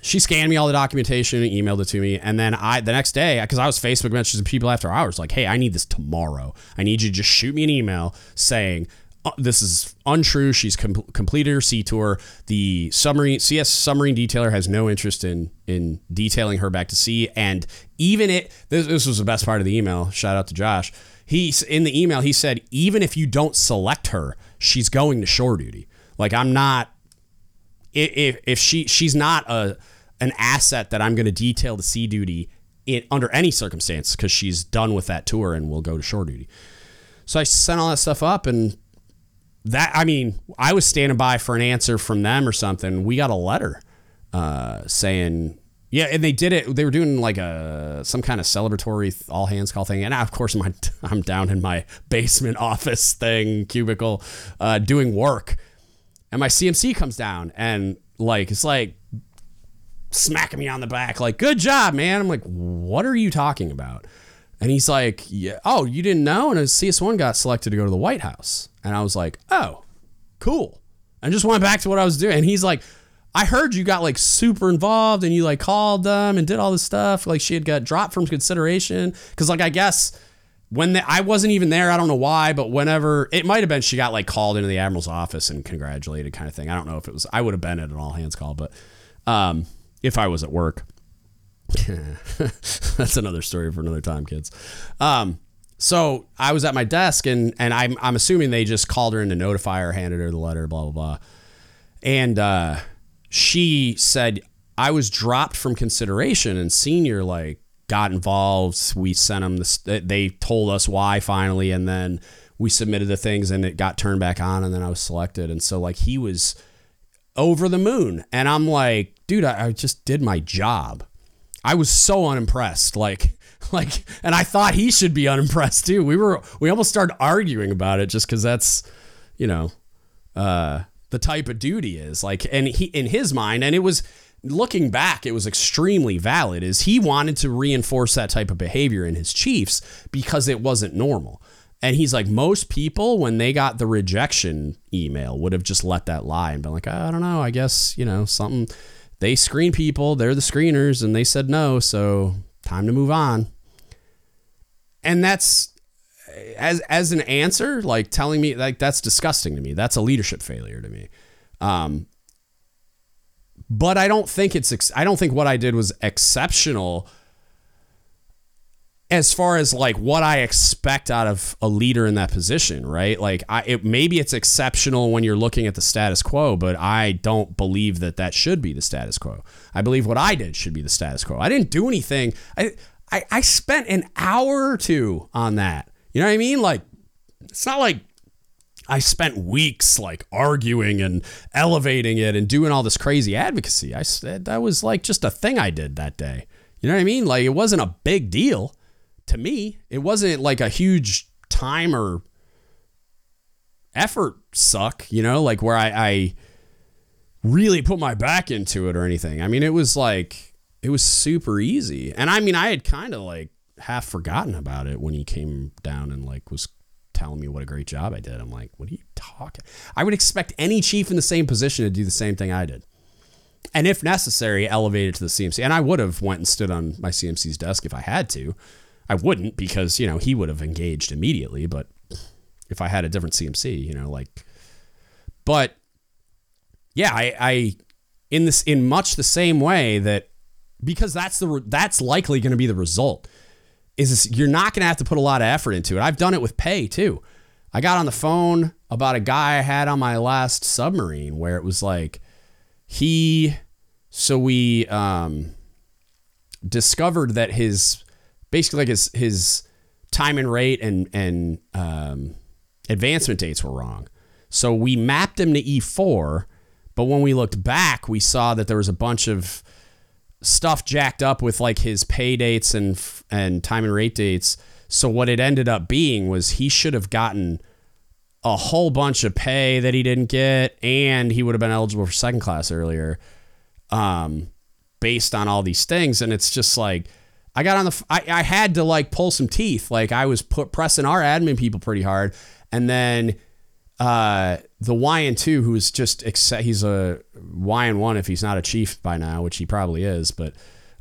she scanned me all the documentation and emailed it to me. And then I, the next day, because I was Facebook messaging people after hours, like, hey, I need this tomorrow. I need you to just shoot me an email saying, uh, this is untrue. She's com- completed her sea tour. The submarine CS submarine detailer has no interest in in detailing her back to sea. And even it this, this was the best part of the email. Shout out to Josh. He's in the email. He said even if you don't select her, she's going to shore duty. Like I'm not. If if she she's not a an asset that I'm going to detail to sea duty in, under any circumstance because she's done with that tour and will go to shore duty. So I sent all that stuff up and that I mean, I was standing by for an answer from them or something. We got a letter uh, saying, yeah, and they did it. They were doing like a some kind of celebratory all hands call thing, and of course, my (laughs) I'm down in my basement (laughs) office thing cubicle uh, doing work, and my CMC comes down and like it's like smacking me on the back, like "Good job, man." I'm like, "What are you talking about?" And he's like, "Yeah, oh, you didn't know?" And CS1 got selected to go to the White House. And I was like, oh, cool. And just went back to what I was doing. And he's like, I heard you got like super involved and you like called them and did all this stuff. Like she had got dropped from consideration. Cause like I guess when the, I wasn't even there, I don't know why, but whenever it might have been, she got like called into the admiral's office and congratulated, kind of thing. I don't know if it was. I would have been at an all hands call, but um, if I was at work, (laughs) that's another story for another time, kids. Um, so I was at my desk and and I'm I'm assuming they just called her in to notify her, handed her the letter, blah blah blah, and uh, she said I was dropped from consideration and senior like got involved. We sent them this. They told us why finally, and then we submitted the things, and it got turned back on, and then I was selected. And so like he was over the moon, and I'm like, dude, I, I just did my job. I was so unimpressed, like. (laughs) Like, and I thought he should be unimpressed too. We were, we almost started arguing about it just because that's, you know, uh, the type of dude he is. Like, and he, in his mind, and it was, looking back, it was extremely valid. Is he wanted to reinforce that type of behavior in his Chiefs because it wasn't normal. And he's like, most people, when they got the rejection email, would have just let that lie and been like, I don't know, I guess, you know, something. They screen people, they're the screeners, and they said no, so time to move on. And that's as as an answer, like telling me like that's disgusting to me. That's a leadership failure to me. Um, but I don't think it's I don't think what I did was exceptional as far as like what I expect out of a leader in that position, right? Like I it maybe it's exceptional when you're looking at the status quo, but I don't believe that that should be the status quo. I believe what I did should be the status quo. I didn't do anything. I I, I spent an hour or two on that. You know what I mean? Like it's not like I spent weeks like arguing and elevating it and doing all this crazy advocacy. I said that was like just a thing I did that day. You know what I mean? Like it wasn't a big deal to me. It wasn't like a huge time or effort suck, you know, like where I, I really put my back into it or anything. I mean, it was like it was super easy. And I mean, I had kind of like half forgotten about it when he came down and like was telling me what a great job I did. I'm like, what are you talking? I would expect any chief in the same position to do the same thing I did. And if necessary, elevate it to the CMC. And I would have went and stood on my CMC's desk if I had to. I wouldn't because, you know, he would have engaged immediately, but if I had a different CMC, you know, like but yeah, I, I in this in much the same way that because that's the that's likely going to be the result is you're not going to have to put a lot of effort into it. I've done it with pay too. I got on the phone about a guy I had on my last submarine where it was like he so we um, discovered that his basically like his his time and rate and and um, advancement dates were wrong. So we mapped him to E4, but when we looked back, we saw that there was a bunch of stuff jacked up with like his pay dates and and time and rate dates. So what it ended up being was he should have gotten a whole bunch of pay that he didn't get, and he would have been eligible for second class earlier, um, based on all these things. And it's just like I got on the I, I had to like pull some teeth. Like I was put pressing our admin people pretty hard, and then uh, the YN2, who's just he's a YN1 if he's not a chief by now, which he probably is, but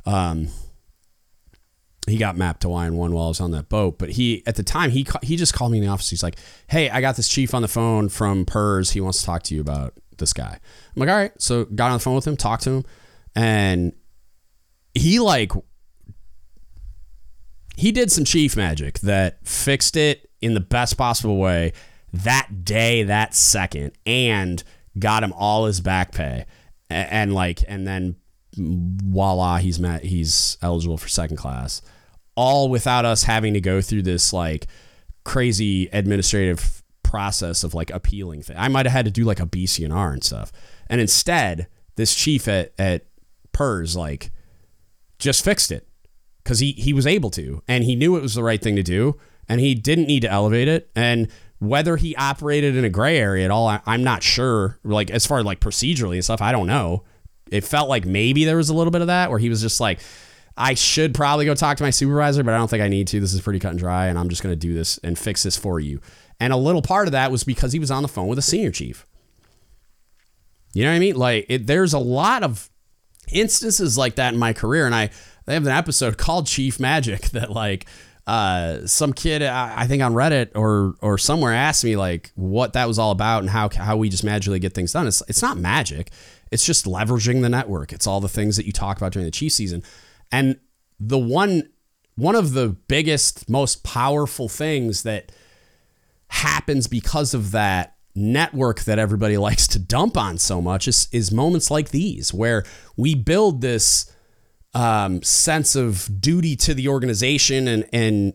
um, he got mapped to YN1 while I was on that boat. But he at the time he he just called me in the office. He's like, "Hey, I got this chief on the phone from PERS. He wants to talk to you about this guy." I'm like, "All right." So got on the phone with him, talked to him, and he like he did some chief magic that fixed it in the best possible way that day, that second, and got him all his back pay, and, and like, and then voila, he's met, he's eligible for second class, all without us having to go through this like crazy administrative process of like appealing thing. I might have had to do like a BCNR and stuff, and instead, this chief at at PERS like just fixed it because he he was able to, and he knew it was the right thing to do, and he didn't need to elevate it, and whether he operated in a gray area at all, I, am not sure. Like as far as like procedurally and stuff, I don't know. It felt like maybe there was a little bit of that where he was just like, I should probably go talk to my supervisor, but I don't think I need to. This is pretty cut and dry, and I'm just going to do this and fix this for you. And a little part of that was because he was on the phone with a senior chief. You know what I mean? Like it, there's a lot of instances like that in my career, and I they have an episode (laughs) called Chief Magic that like uh, some kid I think on Reddit or or somewhere asked me like what that was all about and how how we just magically get things done. It's it's not magic. It's just leveraging the network. It's all the things that you talk about during the Chief season. And the one one of the biggest, most powerful things that happens because of that network that everybody (laughs) likes to dump on so much is, is moments like these where we build this um, sense of duty to the organization and and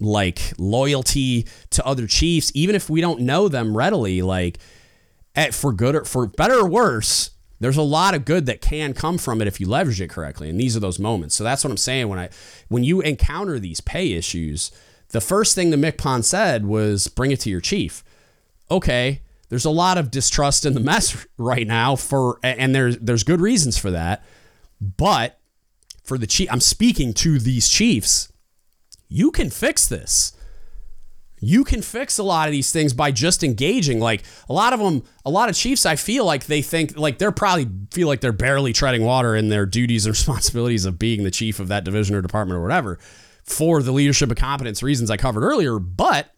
like loyalty to other chiefs, even if we don't know them readily. Like, at, for good or for better or worse, there's a lot of good that can come from it if you leverage it correctly. And these are those moments. So that's what I'm saying when I when you encounter these pay issues. The first thing the MCPON said was bring it to your chief. Okay, there's a lot of distrust in the mess (laughs) right now for and there's there's good reasons for that. But for the chief, I'm speaking to these chiefs. You can fix this. You can fix a lot of these things by just engaging. Like a lot of them, a lot of chiefs, I feel like they think like they're probably feel like they're barely treading water in their duties and (laughs) responsibilities of being the chief of that division or department or whatever for the leadership of competence reasons I covered earlier. But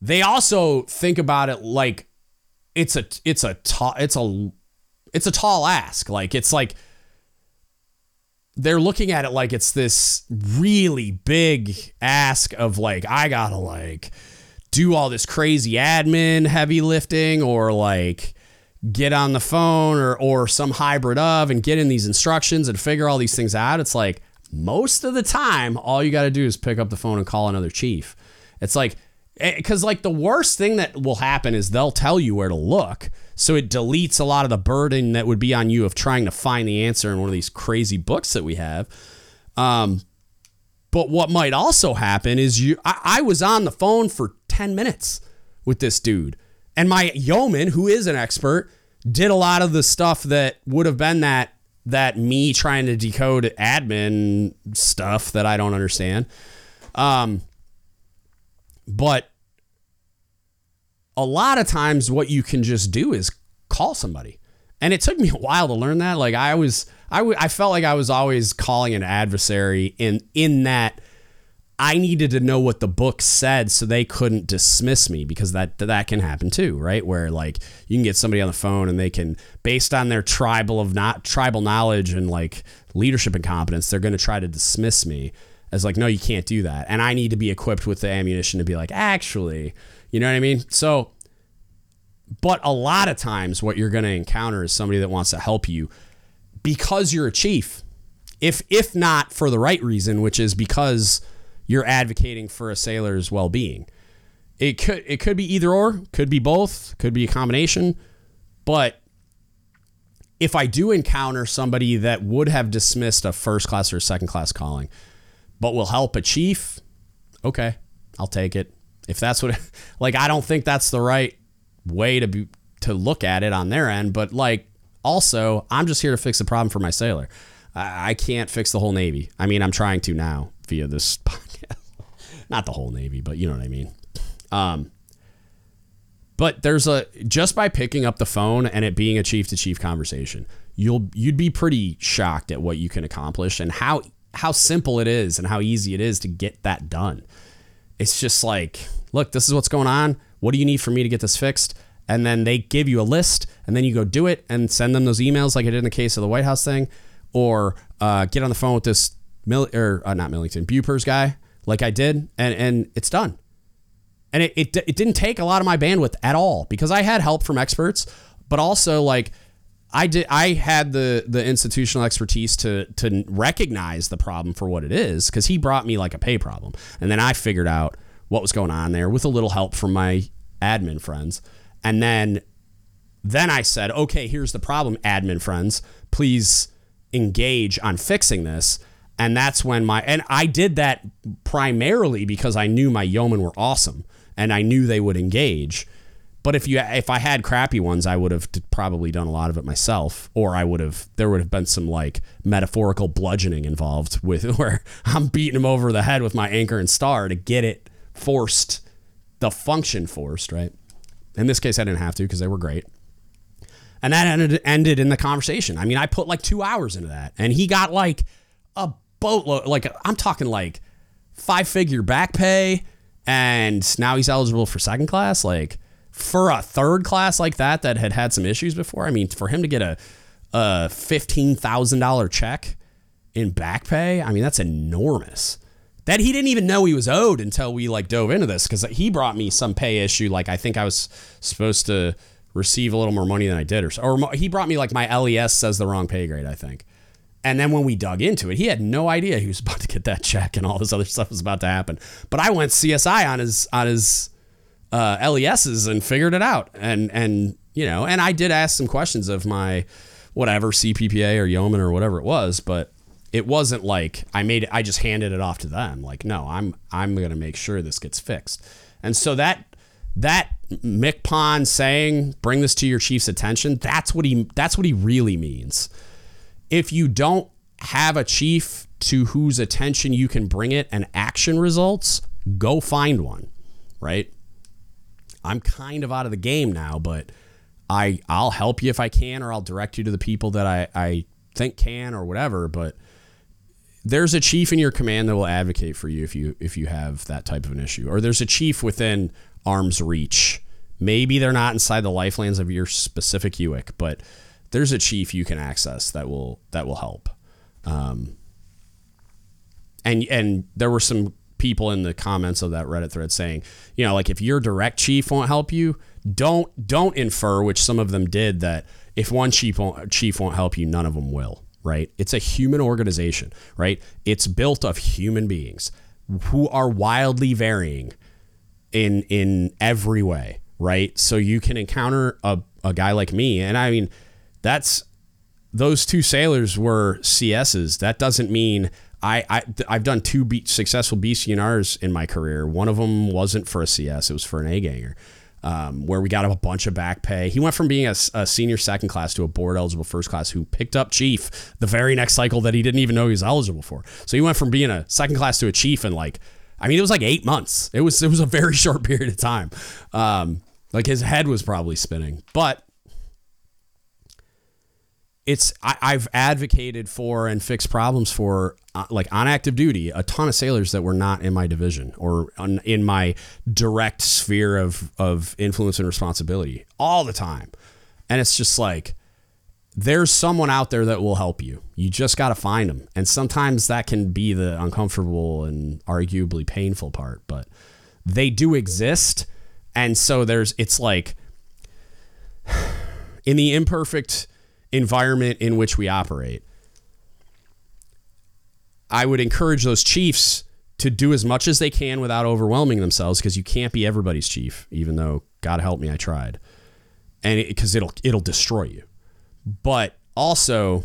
they also think about it like it's a it's a tall it's a it's a tall ask. Like it's like they're looking at it like it's this really big ask of like I gotta like do all this crazy admin heavy lifting or like get on the phone or or some hybrid of and get in these instructions and figure all these things out. It's like most of the time all you got to do is pick up the phone and call another chief. It's like eh, because like the worst thing that will happen is they'll tell you where to look so it deletes a lot of the burden that would be on you of trying to find the answer in one of these crazy books that we have. Um, but what might also happen is you I, I was on the phone for 10 minutes with this dude. And my yeoman who is an expert did a lot of the stuff that would have been that that me trying to decode admin stuff that I don't understand. Um but a lot of times, what you can just do is call somebody. And it took me a while to learn that. Like I was, I, w- I felt like I was always calling an adversary in in that I needed to know what the book said so they couldn't dismiss me because that that can happen too, right? Where like you can get somebody on the phone and they can, based on their tribal of not tribal knowledge and like leadership and competence, they're going to try to dismiss me as like, no, you can't do that. And I need to be equipped with the ammunition to be like, actually, you know what I mean? So, but a lot of times what you're going to encounter is somebody that wants to help you because you're a chief. If if not for the right reason, which is because you're advocating for a sailor's well-being. It could it could be either or, could be both, could be a combination, but if I do encounter somebody that would have dismissed a first class or second class calling, but will help a chief, okay, I'll take it. If that's what, (laughs) like, I don't think that's the right way to be to look at it on their end, but like, also, I'm just here to fix the problem for my sailor. I, I can't fix the whole Navy. I mean, I'm trying to now via this (laughs) podcast. Not the whole Navy, but you know what I mean. Um, but there's a just by picking up the phone and it being a chief to chief conversation, you'll you'd be pretty shocked at what you can accomplish and how how simple it is and how easy it is to get that done. It's just like, look, this is what's going on. What do you need for me to get this fixed? And then they give you a list, and then you go do it and send them those emails, like I did in the case of the White House thing, or uh, get on the phone with this Mill or uh, not Millington BUPERS guy, like I did, and and it's done. And it, it it didn't take a lot of my bandwidth at all because I had help from experts, but also like I did I had the the institutional expertise to to recognize the problem for what it is because he brought me like a pay problem. And then I figured out what was going on there with a little help from my admin friends. And then then I said okay here's the problem admin friends. Please engage on fixing this. And that's when my and I did that primarily because I knew my yeomen were awesome and I knew they would engage but if you if I had crappy ones, I would have probably done a lot of it myself, or I would have there would have been some like metaphorical bludgeoning involved with (laughs) where I'm beating him over the head with my anchor and star to get it forced, the function forced, right? In this case, I didn't have to because they were great. And that ended, ended in the conversation. I mean, I put like two hours into that, and he got like a boatload. Like I'm talking like five figure back pay, and now he's eligible for second class. Like for a third class like that that had had some issues before. I mean, for him to get a a fifteen thousand dollar check in back pay, I mean that's enormous. That he didn't even know he was owed until we like dove into this because he brought me some pay issue. Like I think I was supposed to receive a little more money than I did, or or he brought me like my LES says the wrong pay grade. I think. And then when we dug into it, he had no idea he was about to get that check and all this other stuff was about to happen. But I went CSI on his on his uh, LESs and figured it out. And and you know, and I did ask some questions of my whatever CPPA or yeoman or whatever it was, but it wasn't like I made it. I just handed it off to them. Like, no, I'm I'm gonna make sure this gets fixed. And so that that MCPON saying, "Bring this to your chief's attention." That's what he that's what he really means. If you don't have a chief to whose attention you can bring it and action results, go find one, right? I'm kind of out of the game now, but I I'll help you if I can, or I'll direct you to the people that I, I think can or whatever. But there's a chief in your command that will advocate for you if you if you have that type of an issue. Or there's a chief within arm's reach. Maybe they're not inside the lifelines of your specific UIC, but there's a chief you can access that will that will help. Um, and and there were some people in the comments of that Reddit thread saying, you know, like if your direct chief won't help you, don't don't infer, which some of them did, that if one chief won't, chief won't help you, none of them will. Right? It's a human organization. Right? It's built of human beings who are wildly varying in in every way. Right? So you can encounter a, a guy like me, and I mean, that's those two sailors were CSs. That doesn't mean I, I I've done two be- successful BCNRs in my career. One of them wasn't for a CS; it was for an A ganger, um, where we got a bunch of back pay. He went from being a, a, senior second class to a board eligible first class, who picked up chief the very next cycle that he didn't even know he was eligible for. So he went from being a second class to a chief in like, I mean, it was like eight months. It was it was a very (laughs) short period of time. Um, like his head was probably spinning, but it's I, have advocated for and fixed problems for uh, like on active duty a ton of sailors that were not in my division or on, in my direct sphere of of influence and responsibility all the time. And it's just like there's someone out there that will help you. You just got to find them and sometimes that can be the uncomfortable and arguably painful part but they do exist. And so there's it's like (sighs) in the imperfect environment in which we operate. I would encourage those chiefs to do as much as they can without overwhelming themselves because you can't be everybody's chief, even though God help me, I tried. And because it, will it'll destroy you. But also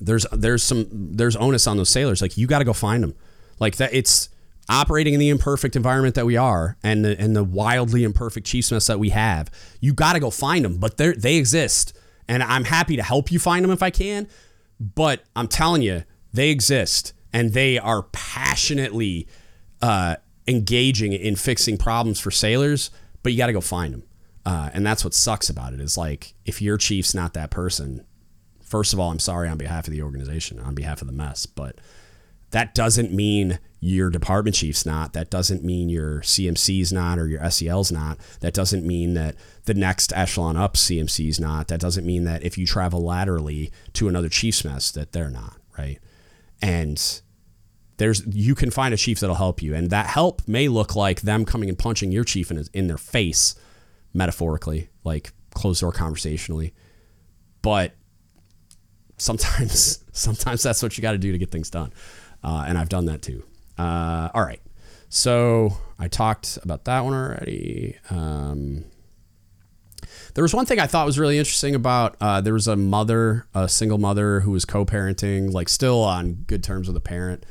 there's there's some there's onus on those sailors. Like you got to go find them. Like that it's operating in the imperfect environment that we are and the, and the wildly imperfect chiefs mess that we have. You got to go find them, but they they exist and I'm happy to help you find them if I can. But I'm telling you, they exist and they are passionately uh, engaging in fixing problems for sailors. But you got to go find them, uh, and that's what sucks about it. Is like if your chief's not that person. First of all, I'm sorry on behalf of the organization, on behalf of the mess, but that doesn't mean your department chief's not. That doesn't mean your CMC's not or your SEL's not. That doesn't mean that the next echelon up CMC's not. That doesn't mean that if you travel laterally to another chief's mess that they're not, right? And there's you can find a chief that'll help you and that help may look like them coming and punching your chief in, in their face metaphorically, like closed door conversationally. But sometimes (laughs) sometimes that's what you got to do to get things done. Uh, and I've done that too. Uh, all right. So I talked about that one already. Um, there was one thing I thought was really interesting about uh, there was a mother, a single mother who was co-parenting, like still on good terms with a parent.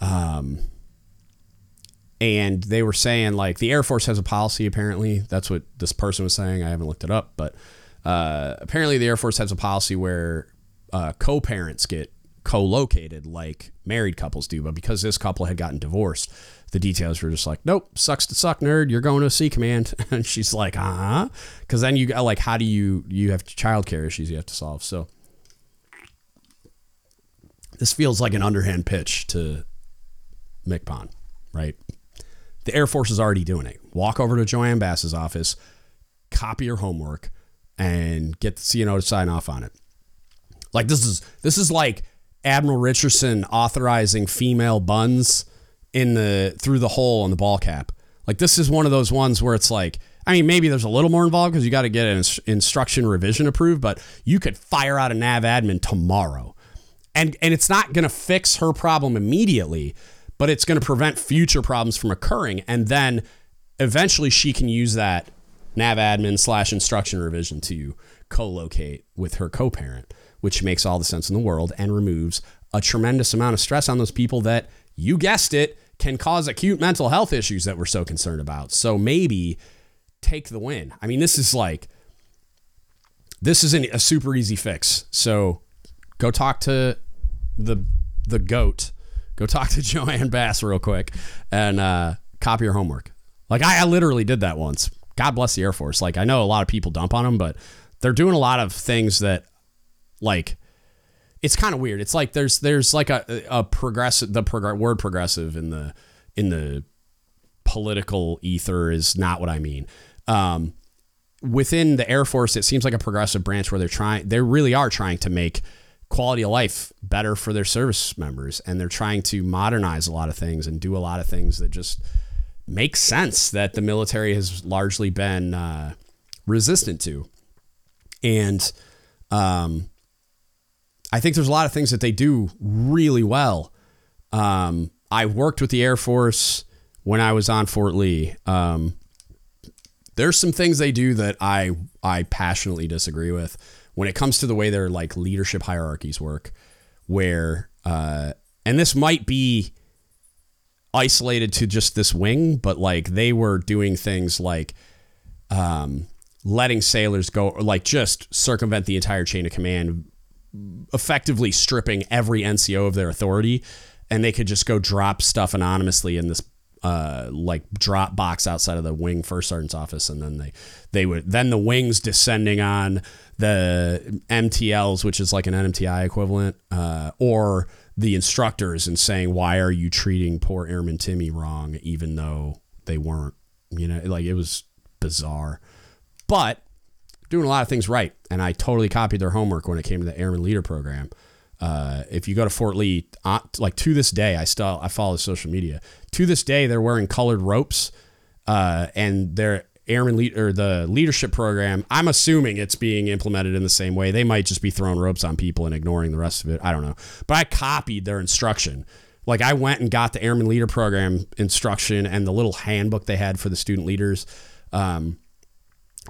Um, and they were saying like the Air Force has a policy. Apparently, that's what this person was saying. I haven't looked it up, but uh, apparently the Air Force has a policy where uh, co-parents get co-located like married couples do. But because this couple had gotten divorced, the details were just like, nope, sucks to suck, nerd. You're going to Sea Command, (laughs) and she's like, uh huh. Because then you got like, how do you you have childcare issues you have to solve? So this feels like an underhand pitch to MCPON, right? The Air Force is already doing it. Walk over to JoAnne Bass's office, copy your homework, and get the CNO to sign off on it. Like this is this is like Admiral Richardson authorizing female buns in the through the hole in the ball cap. Like this is one of those ones where it's like I mean maybe there's a little more involved because you got to get an instruction revision approved, but you could fire out a NAVADMIN tomorrow. And and it's not going to fix her problem immediately, but it's going to prevent future problems from occurring and then eventually she can use that NAVADMIN slash instruction revision to co-locate with her co-parent which makes all the sense in the world and removes a tremendous amount of stress on those people that you guessed it can cause acute mental health issues that we're so concerned about. So maybe take the win. I mean, this is like this isn't a super easy fix. So go talk to the the goat. Go talk to (laughs) JoAnne Bass real quick and uh, copy your homework. Like I, I literally did that once. God bless the Air Force. Like I know a lot of people dump on them, but they're doing a lot of things that like it's kind of weird. It's like there's there's like a a progressive the prog- word progressive in the in the political ether is not what I mean. Um, within the Air Force, it seems like a progressive branch where they're trying they really are trying to make quality of life better for their service members and they're trying to modernize a lot of things and do a lot of things that just make sense that the military has largely been uh, resistant to. And um, I think there's a lot of things that they do really well. Um, I worked with the Air Force when I was on Fort Lee. Um, there's some things they do that I I passionately disagree with when it comes to the way their like leadership hierarchies work. Where uh, and this might be isolated to just this wing, but like they were doing things like um, letting sailors go, like just circumvent the entire chain of command effectively stripping every NCO of their authority, and they could just go drop stuff anonymously in this uh, like drop box outside of the wing first sergeant's office, and then they they would then the wings descending on the MTLs, which is like an NMTI equivalent, uh, or the instructors and saying why are you treating poor Airman Timmy wrong, even though they weren't. You know, like it was bizarre, but doing a lot of things right. And I totally copied their homework when it came to the Airman Leader Program. Uh, if you go to Fort Lee, uh, like to this day, I still I follow social media. To this day, they're wearing colored ropes, uh, and their airman lead or the leadership program. I'm assuming it's being implemented in the same way. They might just be throwing ropes on people and ignoring the rest of it. I don't know, but I copied their instruction. Like I went and got the airman leader program instruction and the little handbook they had for the student leaders. Um,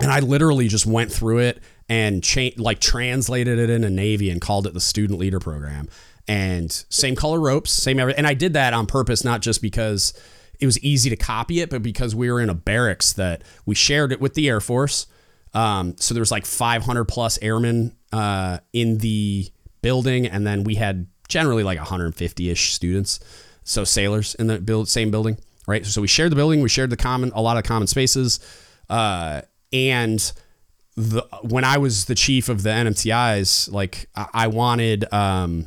and I literally just went through it and cha- like translated it into Navy and called it the student leader program. And same color ropes, same everything. And I did that on purpose, not just because it was easy to copy it, but because we were in a barracks that we shared it with the Air Force. Um, so there was like 500 plus airmen uh, in the building, and then we had generally like 150 ish students, so sailors in the build, same building, right? So we shared the building, we shared the common, a lot of common spaces. Uh, and the when I was the chief of the NMTIs, like I, wanted um,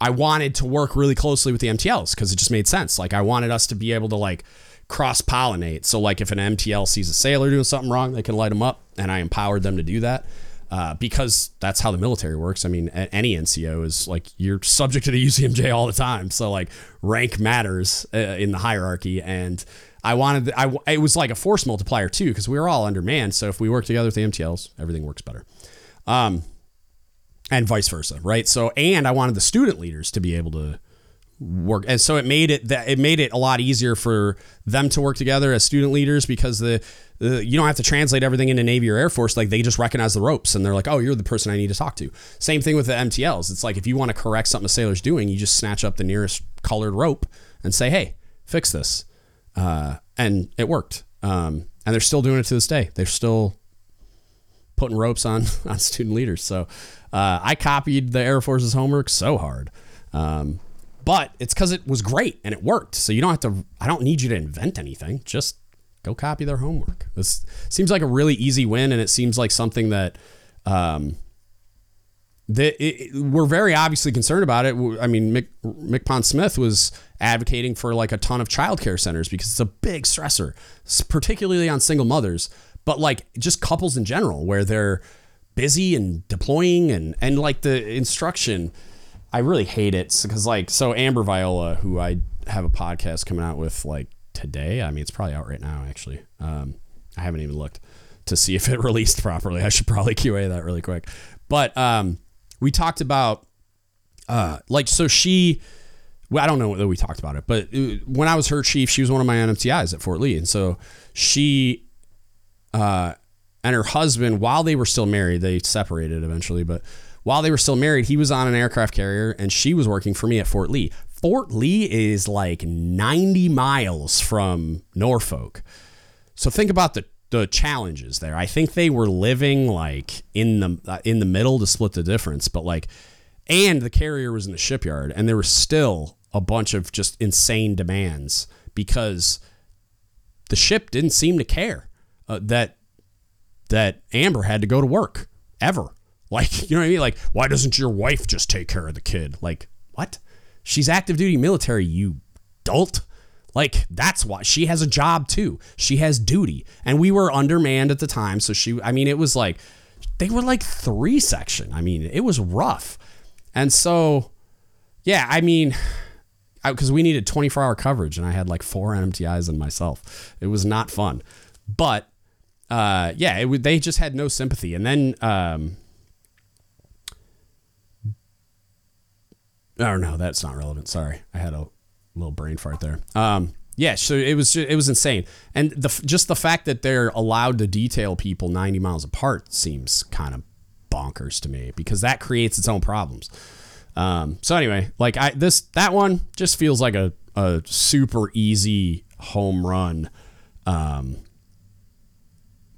I wanted to work really closely with the MTLs because it just made sense. Like I wanted us to be able to like cross pollinate. So like if an MTL sees a sailor doing something wrong, they can light them up, and I empowered them to do that. Uh, because that's how the military works. I mean, any NCO is like you're subject to the (laughs) UCMJ all the time, so like rank matters uh, in the hierarchy, and I wanted, I, it was like a force multiplier too, because we were all undermanned. So if we work together with the MTLs, everything works better. Um, and vice versa, right? So, and I wanted the student leaders to be able to work, and so it made it that it made it a lot easier for them to work together as student leaders because the, the you don't have to translate everything into Navy or Air Force. Like they just recognize the ropes and they're like, oh, you're the person I need to talk to. Same thing with the MTLs. It's like if you want to correct something a sailor's doing, you just snatch up the nearest colored rope and say, hey, fix this uh, and it worked. Um, and they're still doing it to this day. They're still putting ropes on (laughs) on student leaders. So uh, I copied the Air Force's homework so hard. Um, but it's because it was great and it worked. So you don't have to. I don't need you to invent anything. Just go copy their homework. This seems like a really easy win, and it seems like something that um, it, we're very obviously concerned about it. I mean, Mick, MCPON Smith was advocating for like a ton of childcare centers because it's a big stressor, particularly on single mothers, but like just couples in general, where they're busy and deploying and and like the instruction I really hate it because like so Amber Viola, who I have a podcast coming out with like today. I mean, it's probably out right now actually. Um, I haven't even looked to see if it (laughs) released properly. I should probably (laughs) QA that really quick. But um, we talked about uh, like so she. Well, I don't know whether we talked about it, but uh, when I was her chief, she was one of my NMTIs at Fort Lee, and so she uh, and her husband, while they were still married, they separated eventually, but while they were still married, he was on an aircraft carrier and she was working for me at Fort Lee. Fort Lee is like 90 miles from Norfolk. So think about the the challenges there. I think they were living like in the uh, in the middle to split the difference, but like and the carrier was in the shipyard and there was still a bunch of just insane demands because the ship didn't seem to care uh, that that Amber had to go to work ever. (laughs) Like, you know what I mean? Like, why doesn't your wife just take care of the kid? Like, what? She's active duty military, you dolt. Like, that's why she has a job too. She has duty. And we were undermanned at the time. So she, I mean, it was like, they were like three section. I mean, it was rough. And so, yeah, I mean, because we needed 24 hour coverage and I had like four NMTIs and myself. It was not fun. But, uh, yeah, it, they just had no sympathy. And then, um, Oh no, that's not relevant. Sorry, I had a little brain fart there. Um, yeah, so it was it was insane, and the just the fact that they're allowed to detail people ninety miles apart seems kind of bonkers to me because that creates its own problems. Um, so anyway, like I this that one just feels like a a super easy home run um,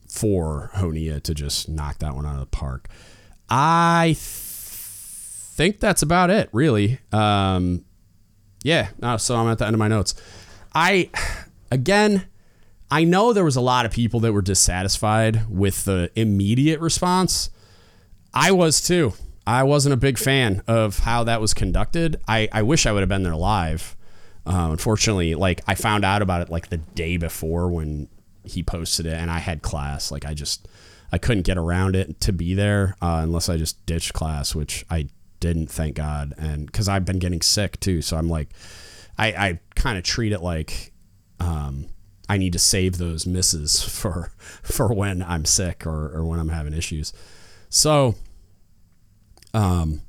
for Honea to just knock that one out of the park. I think that's about it, really. Um, yeah, no, so I'm at the end of my notes. I, again, I know there was a lot of people that were dissatisfied with the immediate response. I was too. I wasn't a big fan of how that was conducted. I, I wish I would have been there live. Uh, unfortunately, like I found out about it like the day before when he posted it, and I had class. Like I just I couldn't get around it to be there uh, unless I just ditched class, which I didn't, thank God. And because I've been getting sick too. So I'm like, I, I kind of treat it like um, I need to save those misses (laughs) for for when I'm sick or, or when I'm having issues. So, um,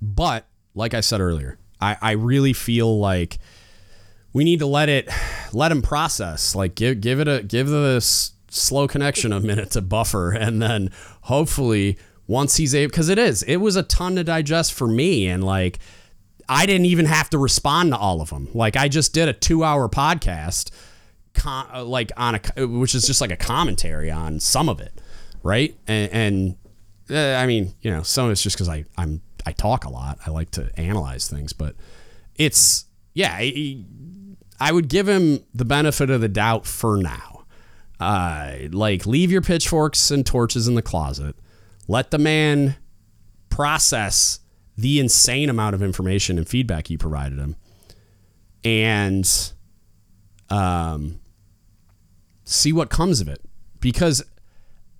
but like I said earlier, I, I really feel like we need to let it let him process. Like give give it a give this slow connection a minute to buffer, and then hopefully once he's able because it is it was a ton to digest for me and like i didn't even have to respond to all of them like i just did a two hour podcast con- uh, like on a which is just like a commentary on some of it right? And, and uh, i mean you know some of it's just because i i'm i talk a lot. I like to analyze things but it's yeah I, I would give him the benefit of the doubt for now. Uh, like leave your pitchforks and torches in the closet let the man process the insane amount of information and feedback you provided him. And um, see what comes of it. Because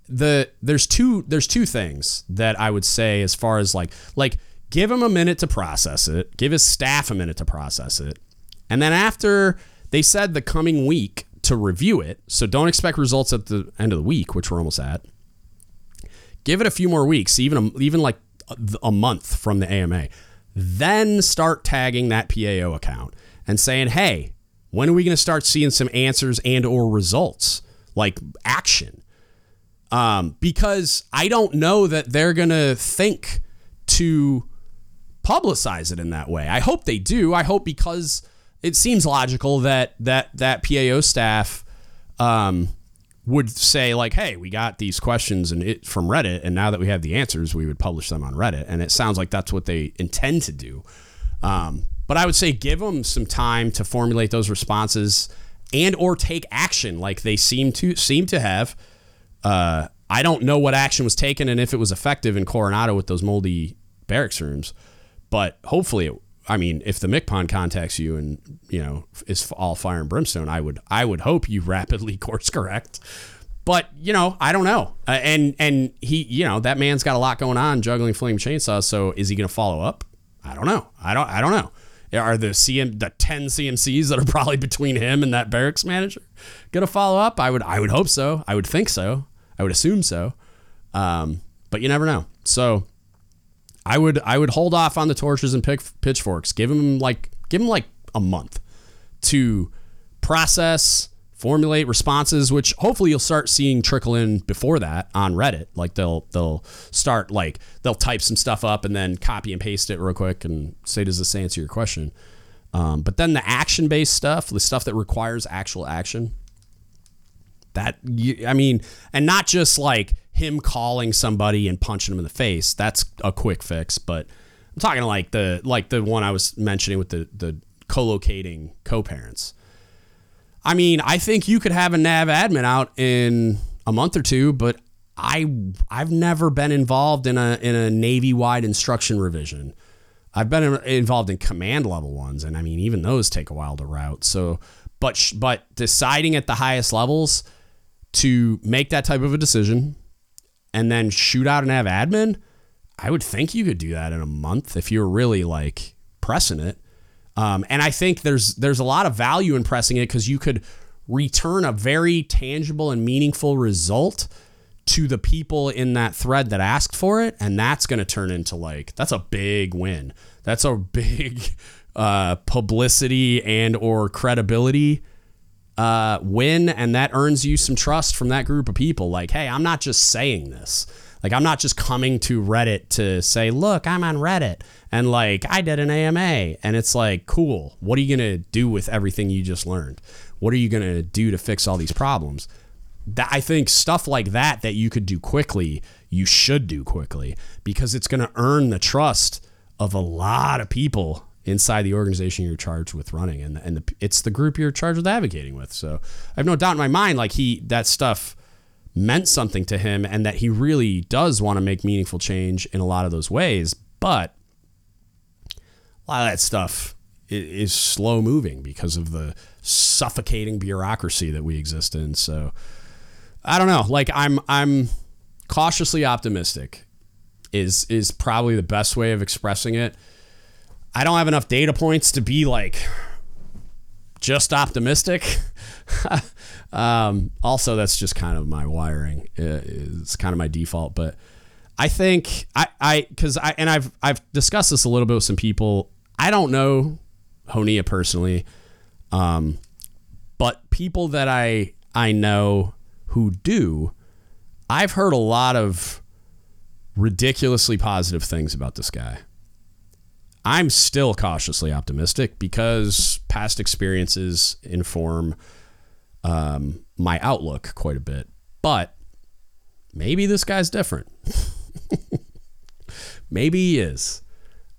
the there's two there's two things that I would say as far as like like give him a minute to process it give his staff a minute to process it. And then after they said the coming week to review it so don't expect results at the end of the week which we're almost at Give it a few more weeks, even a, even like a month from the AMA. Then start tagging that PAO account and saying, "Hey, when are we going to start seeing some answers and or results, like action?" Um, because I don't know that they're going to think to publicize it in that way. I hope they do. I hope because it seems logical that that that PAO staff um, would say like, "Hey, we got these questions and it from Reddit, and now that we have the answers, we would publish them on Reddit." And it sounds like that's what they intend to do. Um, but I would say give them some time to formulate those responses and or take action, like they seem to seem to have. Uh, I don't know what action was taken and if it was effective in Coronado with those moldy barracks rooms, but hopefully, it, I mean, if the MCPON contacts you and you know is all fire and brimstone, I would I would hope you (laughs) rapidly course correct. But you know, I don't know, uh, and and he, you know, that man's got a lot going on, juggling flame chainsaws. So is he going to follow up? I don't know. I don't. I don't know. Are the CM the ten CMCs that are (laughs) probably between him and that barracks manager going to follow up? I would. I would hope so. I would think so. I would assume so. Um, but you never know. So I would I would hold off on the torches and pick, pitchforks. Give him like give him like a month to process, formulate responses, which hopefully you'll start seeing trickle in before that on Reddit. Like they'll they'll start like they'll type some stuff up and then copy and paste it real quick and say, does this answer your question? Um, but then the action based stuff, the stuff that requires actual action, that I mean, and not just like him calling somebody and punching him in the face. That's a quick fix, but I'm talking like the like the one I was mentioning with the the co-locating co-parents. I mean, I think you could have a NAVADMIN out in a month or two, but I I've never been involved in a in a Navy wide instruction revision. I've been involved in command level ones, and I mean even those take a while to route. So, but but deciding at the highest levels to make that type of a decision and then shoot out and NAVADMIN, I would think you could do that in a month if you're really like pressing it. Um, and I think there's there's a lot of value in pressing it because you could return a very tangible and meaningful result to the people in that thread that asked for it, and that's going to turn into like that's a big win. That's a big (laughs) uh, publicity and or credibility uh, win, and that earns you some trust from that group of people. Like, hey, I'm not just saying this. Like, I'm not just coming to Reddit to say, look, I'm on Reddit and like I did an AMA. And it's like, cool. What are you going to do with everything you just learned? What are you going to do to fix all these problems? That I think stuff like that that you could do quickly, you should do quickly because it's going to earn the trust of a lot of people inside the organization you're charged with running. And and the, it's the group you're charged with advocating with. So i have no doubt in my mind like he that stuff meant something to him and that he really does want to make meaningful change in a lot of those ways. But a lot of that stuff is slow moving because of the suffocating bureaucracy that we exist in. So i don't know. Like i'm i'm cautiously optimistic is is probably the best way of expressing it I don't have enough data points to be like just optimistic. (laughs) um, also, that's just kind of my wiring. It's kind of my default, but I think I I because I and I've I've discussed this a little bit with some people. I don't know Honea personally, um, but people that I I know who do, I've heard a lot of ridiculously positive things about this guy. I'm still cautiously optimistic because past experiences inform um, my outlook quite a bit. But maybe this guy's different. (laughs) maybe he is.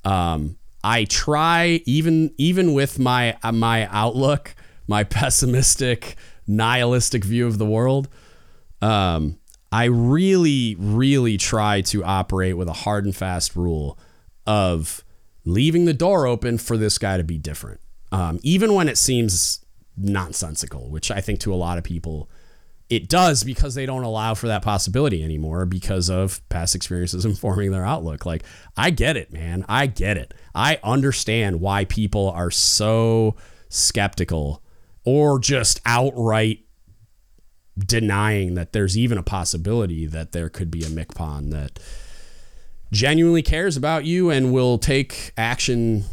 Um, I try even even with my uh, my outlook, my (laughs) pessimistic, nihilistic view of the world. Um, I really, really try to operate with a hard and fast rule of leaving the door open for this guy to be different, um, even when it seems nonsensical, which I think to a lot of people it does because they don't allow for that possibility anymore because of past experiences (laughs) informing their outlook. Like, I get it, man. I get it. I understand why people are so skeptical or just outright denying that there's even a possibility that there could be a MCPON that genuinely cares about you and will take action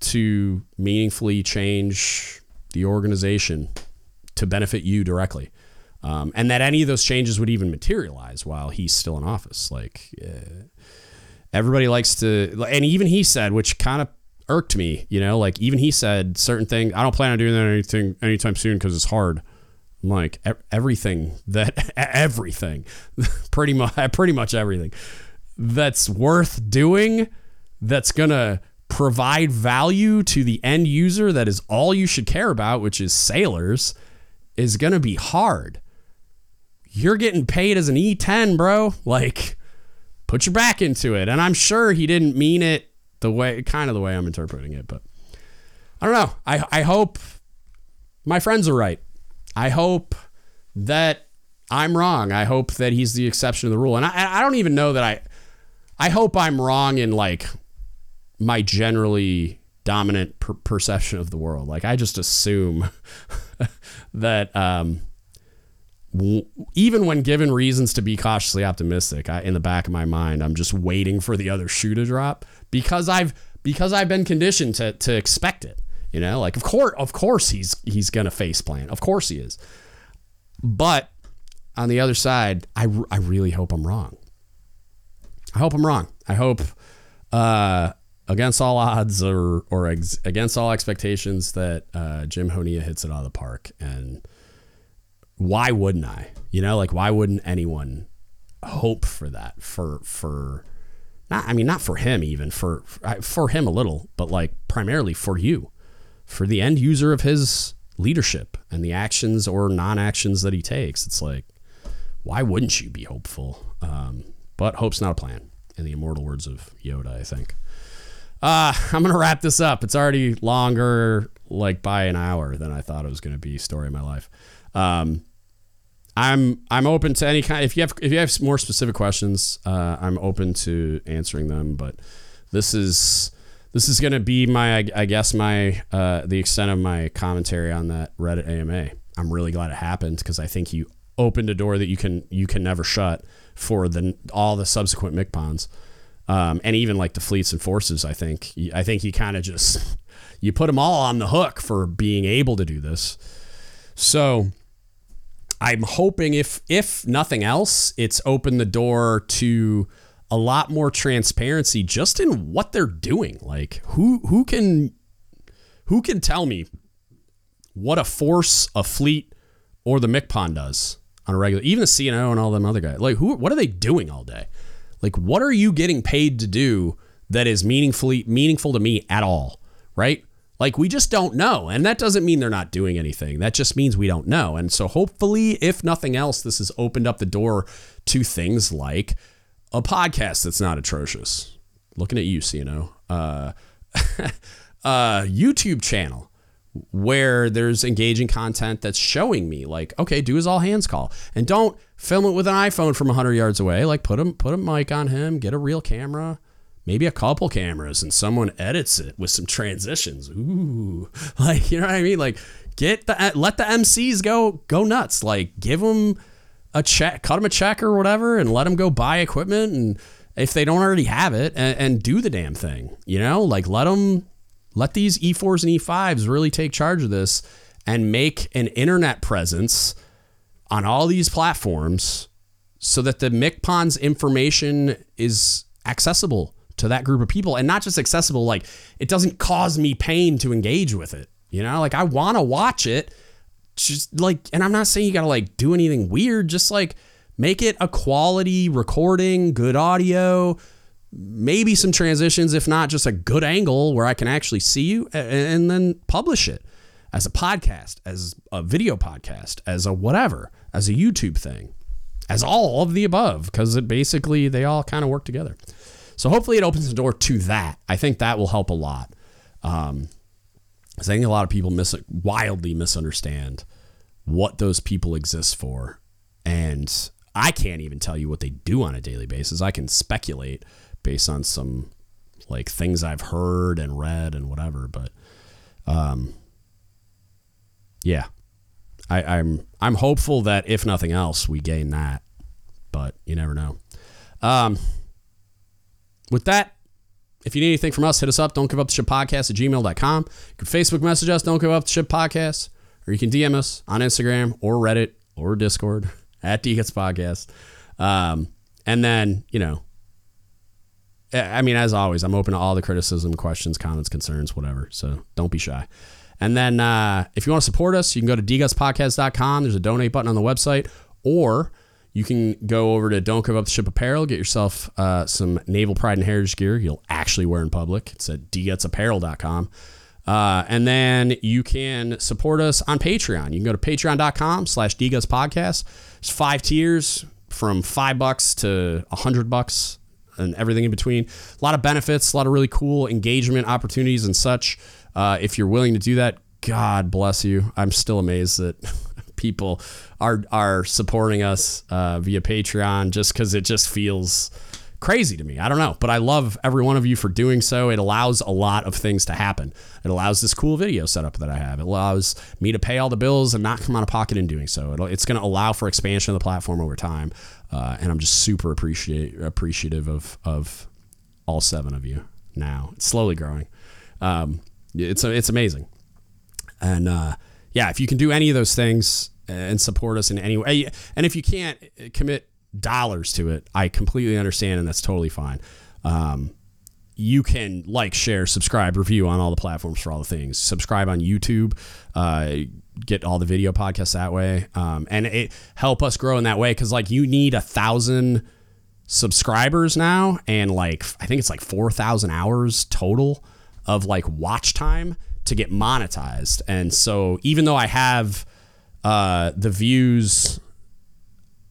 to meaningfully change the organization to benefit you directly. Um, and that any of those changes would even materialize while he's still in office. Like, uh, everybody likes to, and even he said, which kind of irked me, you know, like even he said certain things. I don't plan on doing that anything anytime soon because it's hard. I'm like everything that (laughs) everything, (laughs) pretty much pretty much everything that's worth doing, that's gonna provide value to the end user that is all you should care about, which is sailors, is gonna be hard. You're getting paid as an E10, bro. Like, put your back into it. And I'm sure he didn't mean it the way, kind of the way I'm interpreting it, but I don't know. I, I hope my friends are right. I hope that I'm wrong. I hope that he's the exception to the rule. And I, I don't even know that I, I hope I'm wrong in like my generally dominant per- perception of the world. Like I just assume (laughs) that, um, w- even when given reasons to be cautiously optimistic, I, in the back of my mind, I'm just waiting for the other shoe to drop because I've because I've been conditioned to to expect it. You know, like of course, of course he's he's gonna face plant. Of course he is. But on the other side, I, I really hope I'm wrong. I hope I'm wrong. I hope uh, against all odds or or ex- against all expectations that uh, Jim Honea hits it out of the park. And why wouldn't I? You know, like why wouldn't anyone hope for that? For for not I mean not for him even for for him a little, but like primarily for you, for the end user of his leadership and the actions or non-actions that he takes. It's like why wouldn't you be hopeful? Um, but hope's not a plan, in the immortal words of Yoda, I think. Uh, (laughs) I'm gonna wrap this up. It's already longer, like by an hour, than I thought it was gonna be. Story of my life. Um, I'm I'm open to any kind. If you have if you have more specific questions, uh, I'm open to answering them. But this is this is gonna be my I guess my uh, the extent of my commentary on that Reddit AMA. I'm really glad it happened because I think you opened a door that you can you can never shut for the all the subsequent MCPONs. Um, and even like the fleets and forces, I think I think you kind of just (laughs) you put them all on the hook for being able to do this. So I'm hoping if if nothing else, it's opened the door to a lot more transparency just in what they're doing. Like who who can who can tell me what a force, a fleet, or the MCPON does on a regular, even the CNO and all them other guys. Like who what are they doing all day? Like what are you getting paid to do that is meaningfully meaningful to me at all? Right? Like we just don't know. And that doesn't mean they're not doing anything. That just means we don't know. And so hopefully, if nothing else, this has opened up the door to things like a podcast that's not atrocious. Looking at you, CNO. Uh, (laughs) uh, YouTube channel where there's engaging content that's showing me like, okay, do his all hands call. And don't film it with an iPhone from 100 yards away. Like put him put a mic on him, get a real camera maybe a couple cameras and someone edits it with some transitions. Ooh, (laughs) like you know what I mean? Like get the uh, let the MCs go go nuts. Like give them a check, cut them a check or whatever, and let them go buy equipment and if they don't already have it and, and do the damn thing. You know, like let them let these E4s and E5s really take charge of this and make an internet presence on all these platforms so that the MCPON's information is accessible to that group of people and not just accessible like it doesn't cause me pain to engage with it you know? Like i want to watch it just like and i'm not saying you gotta like do anything weird just like make it a quality recording good audio maybe some transitions if not just a good angle where i can actually see you and then publish it as a podcast as a video podcast as a whatever as a youtube thing as all of the above because it basically they all kind of work together so hopefully it opens the door to that. I think that will help a lot. Um, I think a lot of people mis- wildly misunderstand what those people exist for. And I can't even tell you what they do on a daily basis. I can speculate based on some like things I've heard and read and whatever. But um, yeah, I, I'm I'm hopeful that if nothing else, we gain that. But you never know. Um, with that, if you need anything from us, hit us up. Don't give up the ship podcast at gmail.com. You can Facebook message us, don't give up the ship podcast, or you can DM us on Instagram or Reddit or Discord (laughs) at DGUTS Podcast. Um, and then, you know, I mean, as always, I'm open to all the criticism, questions, comments, concerns, whatever. So don't be shy. And then uh, if you want to support us, you can go to dgutspodcast.com. There's a donate button on the website, or you can go over to Don't Give Up the Ship Apparel, get yourself uh, some Naval Pride and Heritage gear you'll actually wear in public. It's at dgutsapparel.com. Uh, and then you can support us on Patreon. You can go to patreon.com slash dgutspodcast. There's five tiers from five bucks to a hundred bucks and everything in between. A lot of benefits, a lot of really cool engagement opportunities and such. Uh, if you're willing to do that, God bless you. I'm still amazed that (laughs) people are are supporting us uh, via Patreon just because it just feels crazy to me. I don't know, but I love every one of you for doing so. It allows a lot of things to happen. It allows this cool video setup that I have. It allows me to pay all the bills and not come out of pocket in doing so. It'll, it's going to allow for expansion of the platform over time, uh, and I'm just super appreciate appreciative of of all seven of you. Now it's slowly growing. Um, it's it's amazing, and uh, yeah, if you can do any of those things and support us in any way, and if you can't commit dollars to it, I completely understand, and that's totally fine. Um, you can like, share, subscribe, review on all the platforms for all the things. Subscribe on YouTube, uh, get all the video podcasts that way, um, and it help us grow in that way because like you need a thousand subscribers now, and like I think it's like four thousand hours total of like watch time to get monetized. And so even though I have uh, the views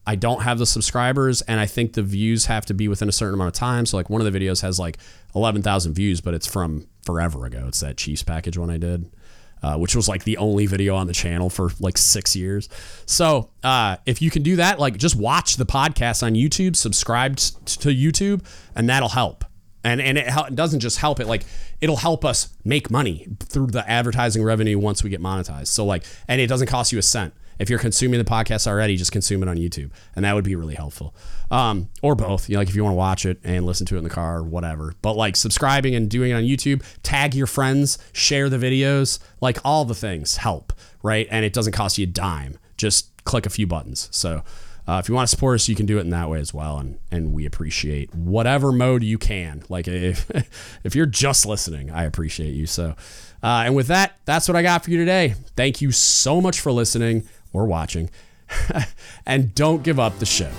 I don't have the subscribers, and I think the views have to be within a certain amount of time. So, like, one of the videos has like 11,000 views, but it's from forever ago. It's that Chiefs package one I did, uh, which was like the only video on the channel for like six years. So, uh, if you can do that, like, just watch the podcast on YouTube, subscribe t- to YouTube, and that'll help. And, and it, it doesn't just help it like it'll help us make money through the advertising revenue once we get monetized so like and it doesn't cost you a cent if you're consuming the podcast already, just consume it on YouTube, and that would be really helpful. Um, or both. You know, like if you want to watch it and listen to it in the car, or whatever. But like subscribing and doing it on YouTube, tag your friends, share the videos, like all the things help, right? And it doesn't cost you a dime. Just click a few buttons. So. Uh, if you want to support us, you can do it in that way as well, and and we appreciate whatever mode you can. Like (laughs) if if you're just listening, I appreciate you. So, uh, and with that, that's what I got for you today. Thank you so much for listening or watching. (laughs) and don't give up the ship.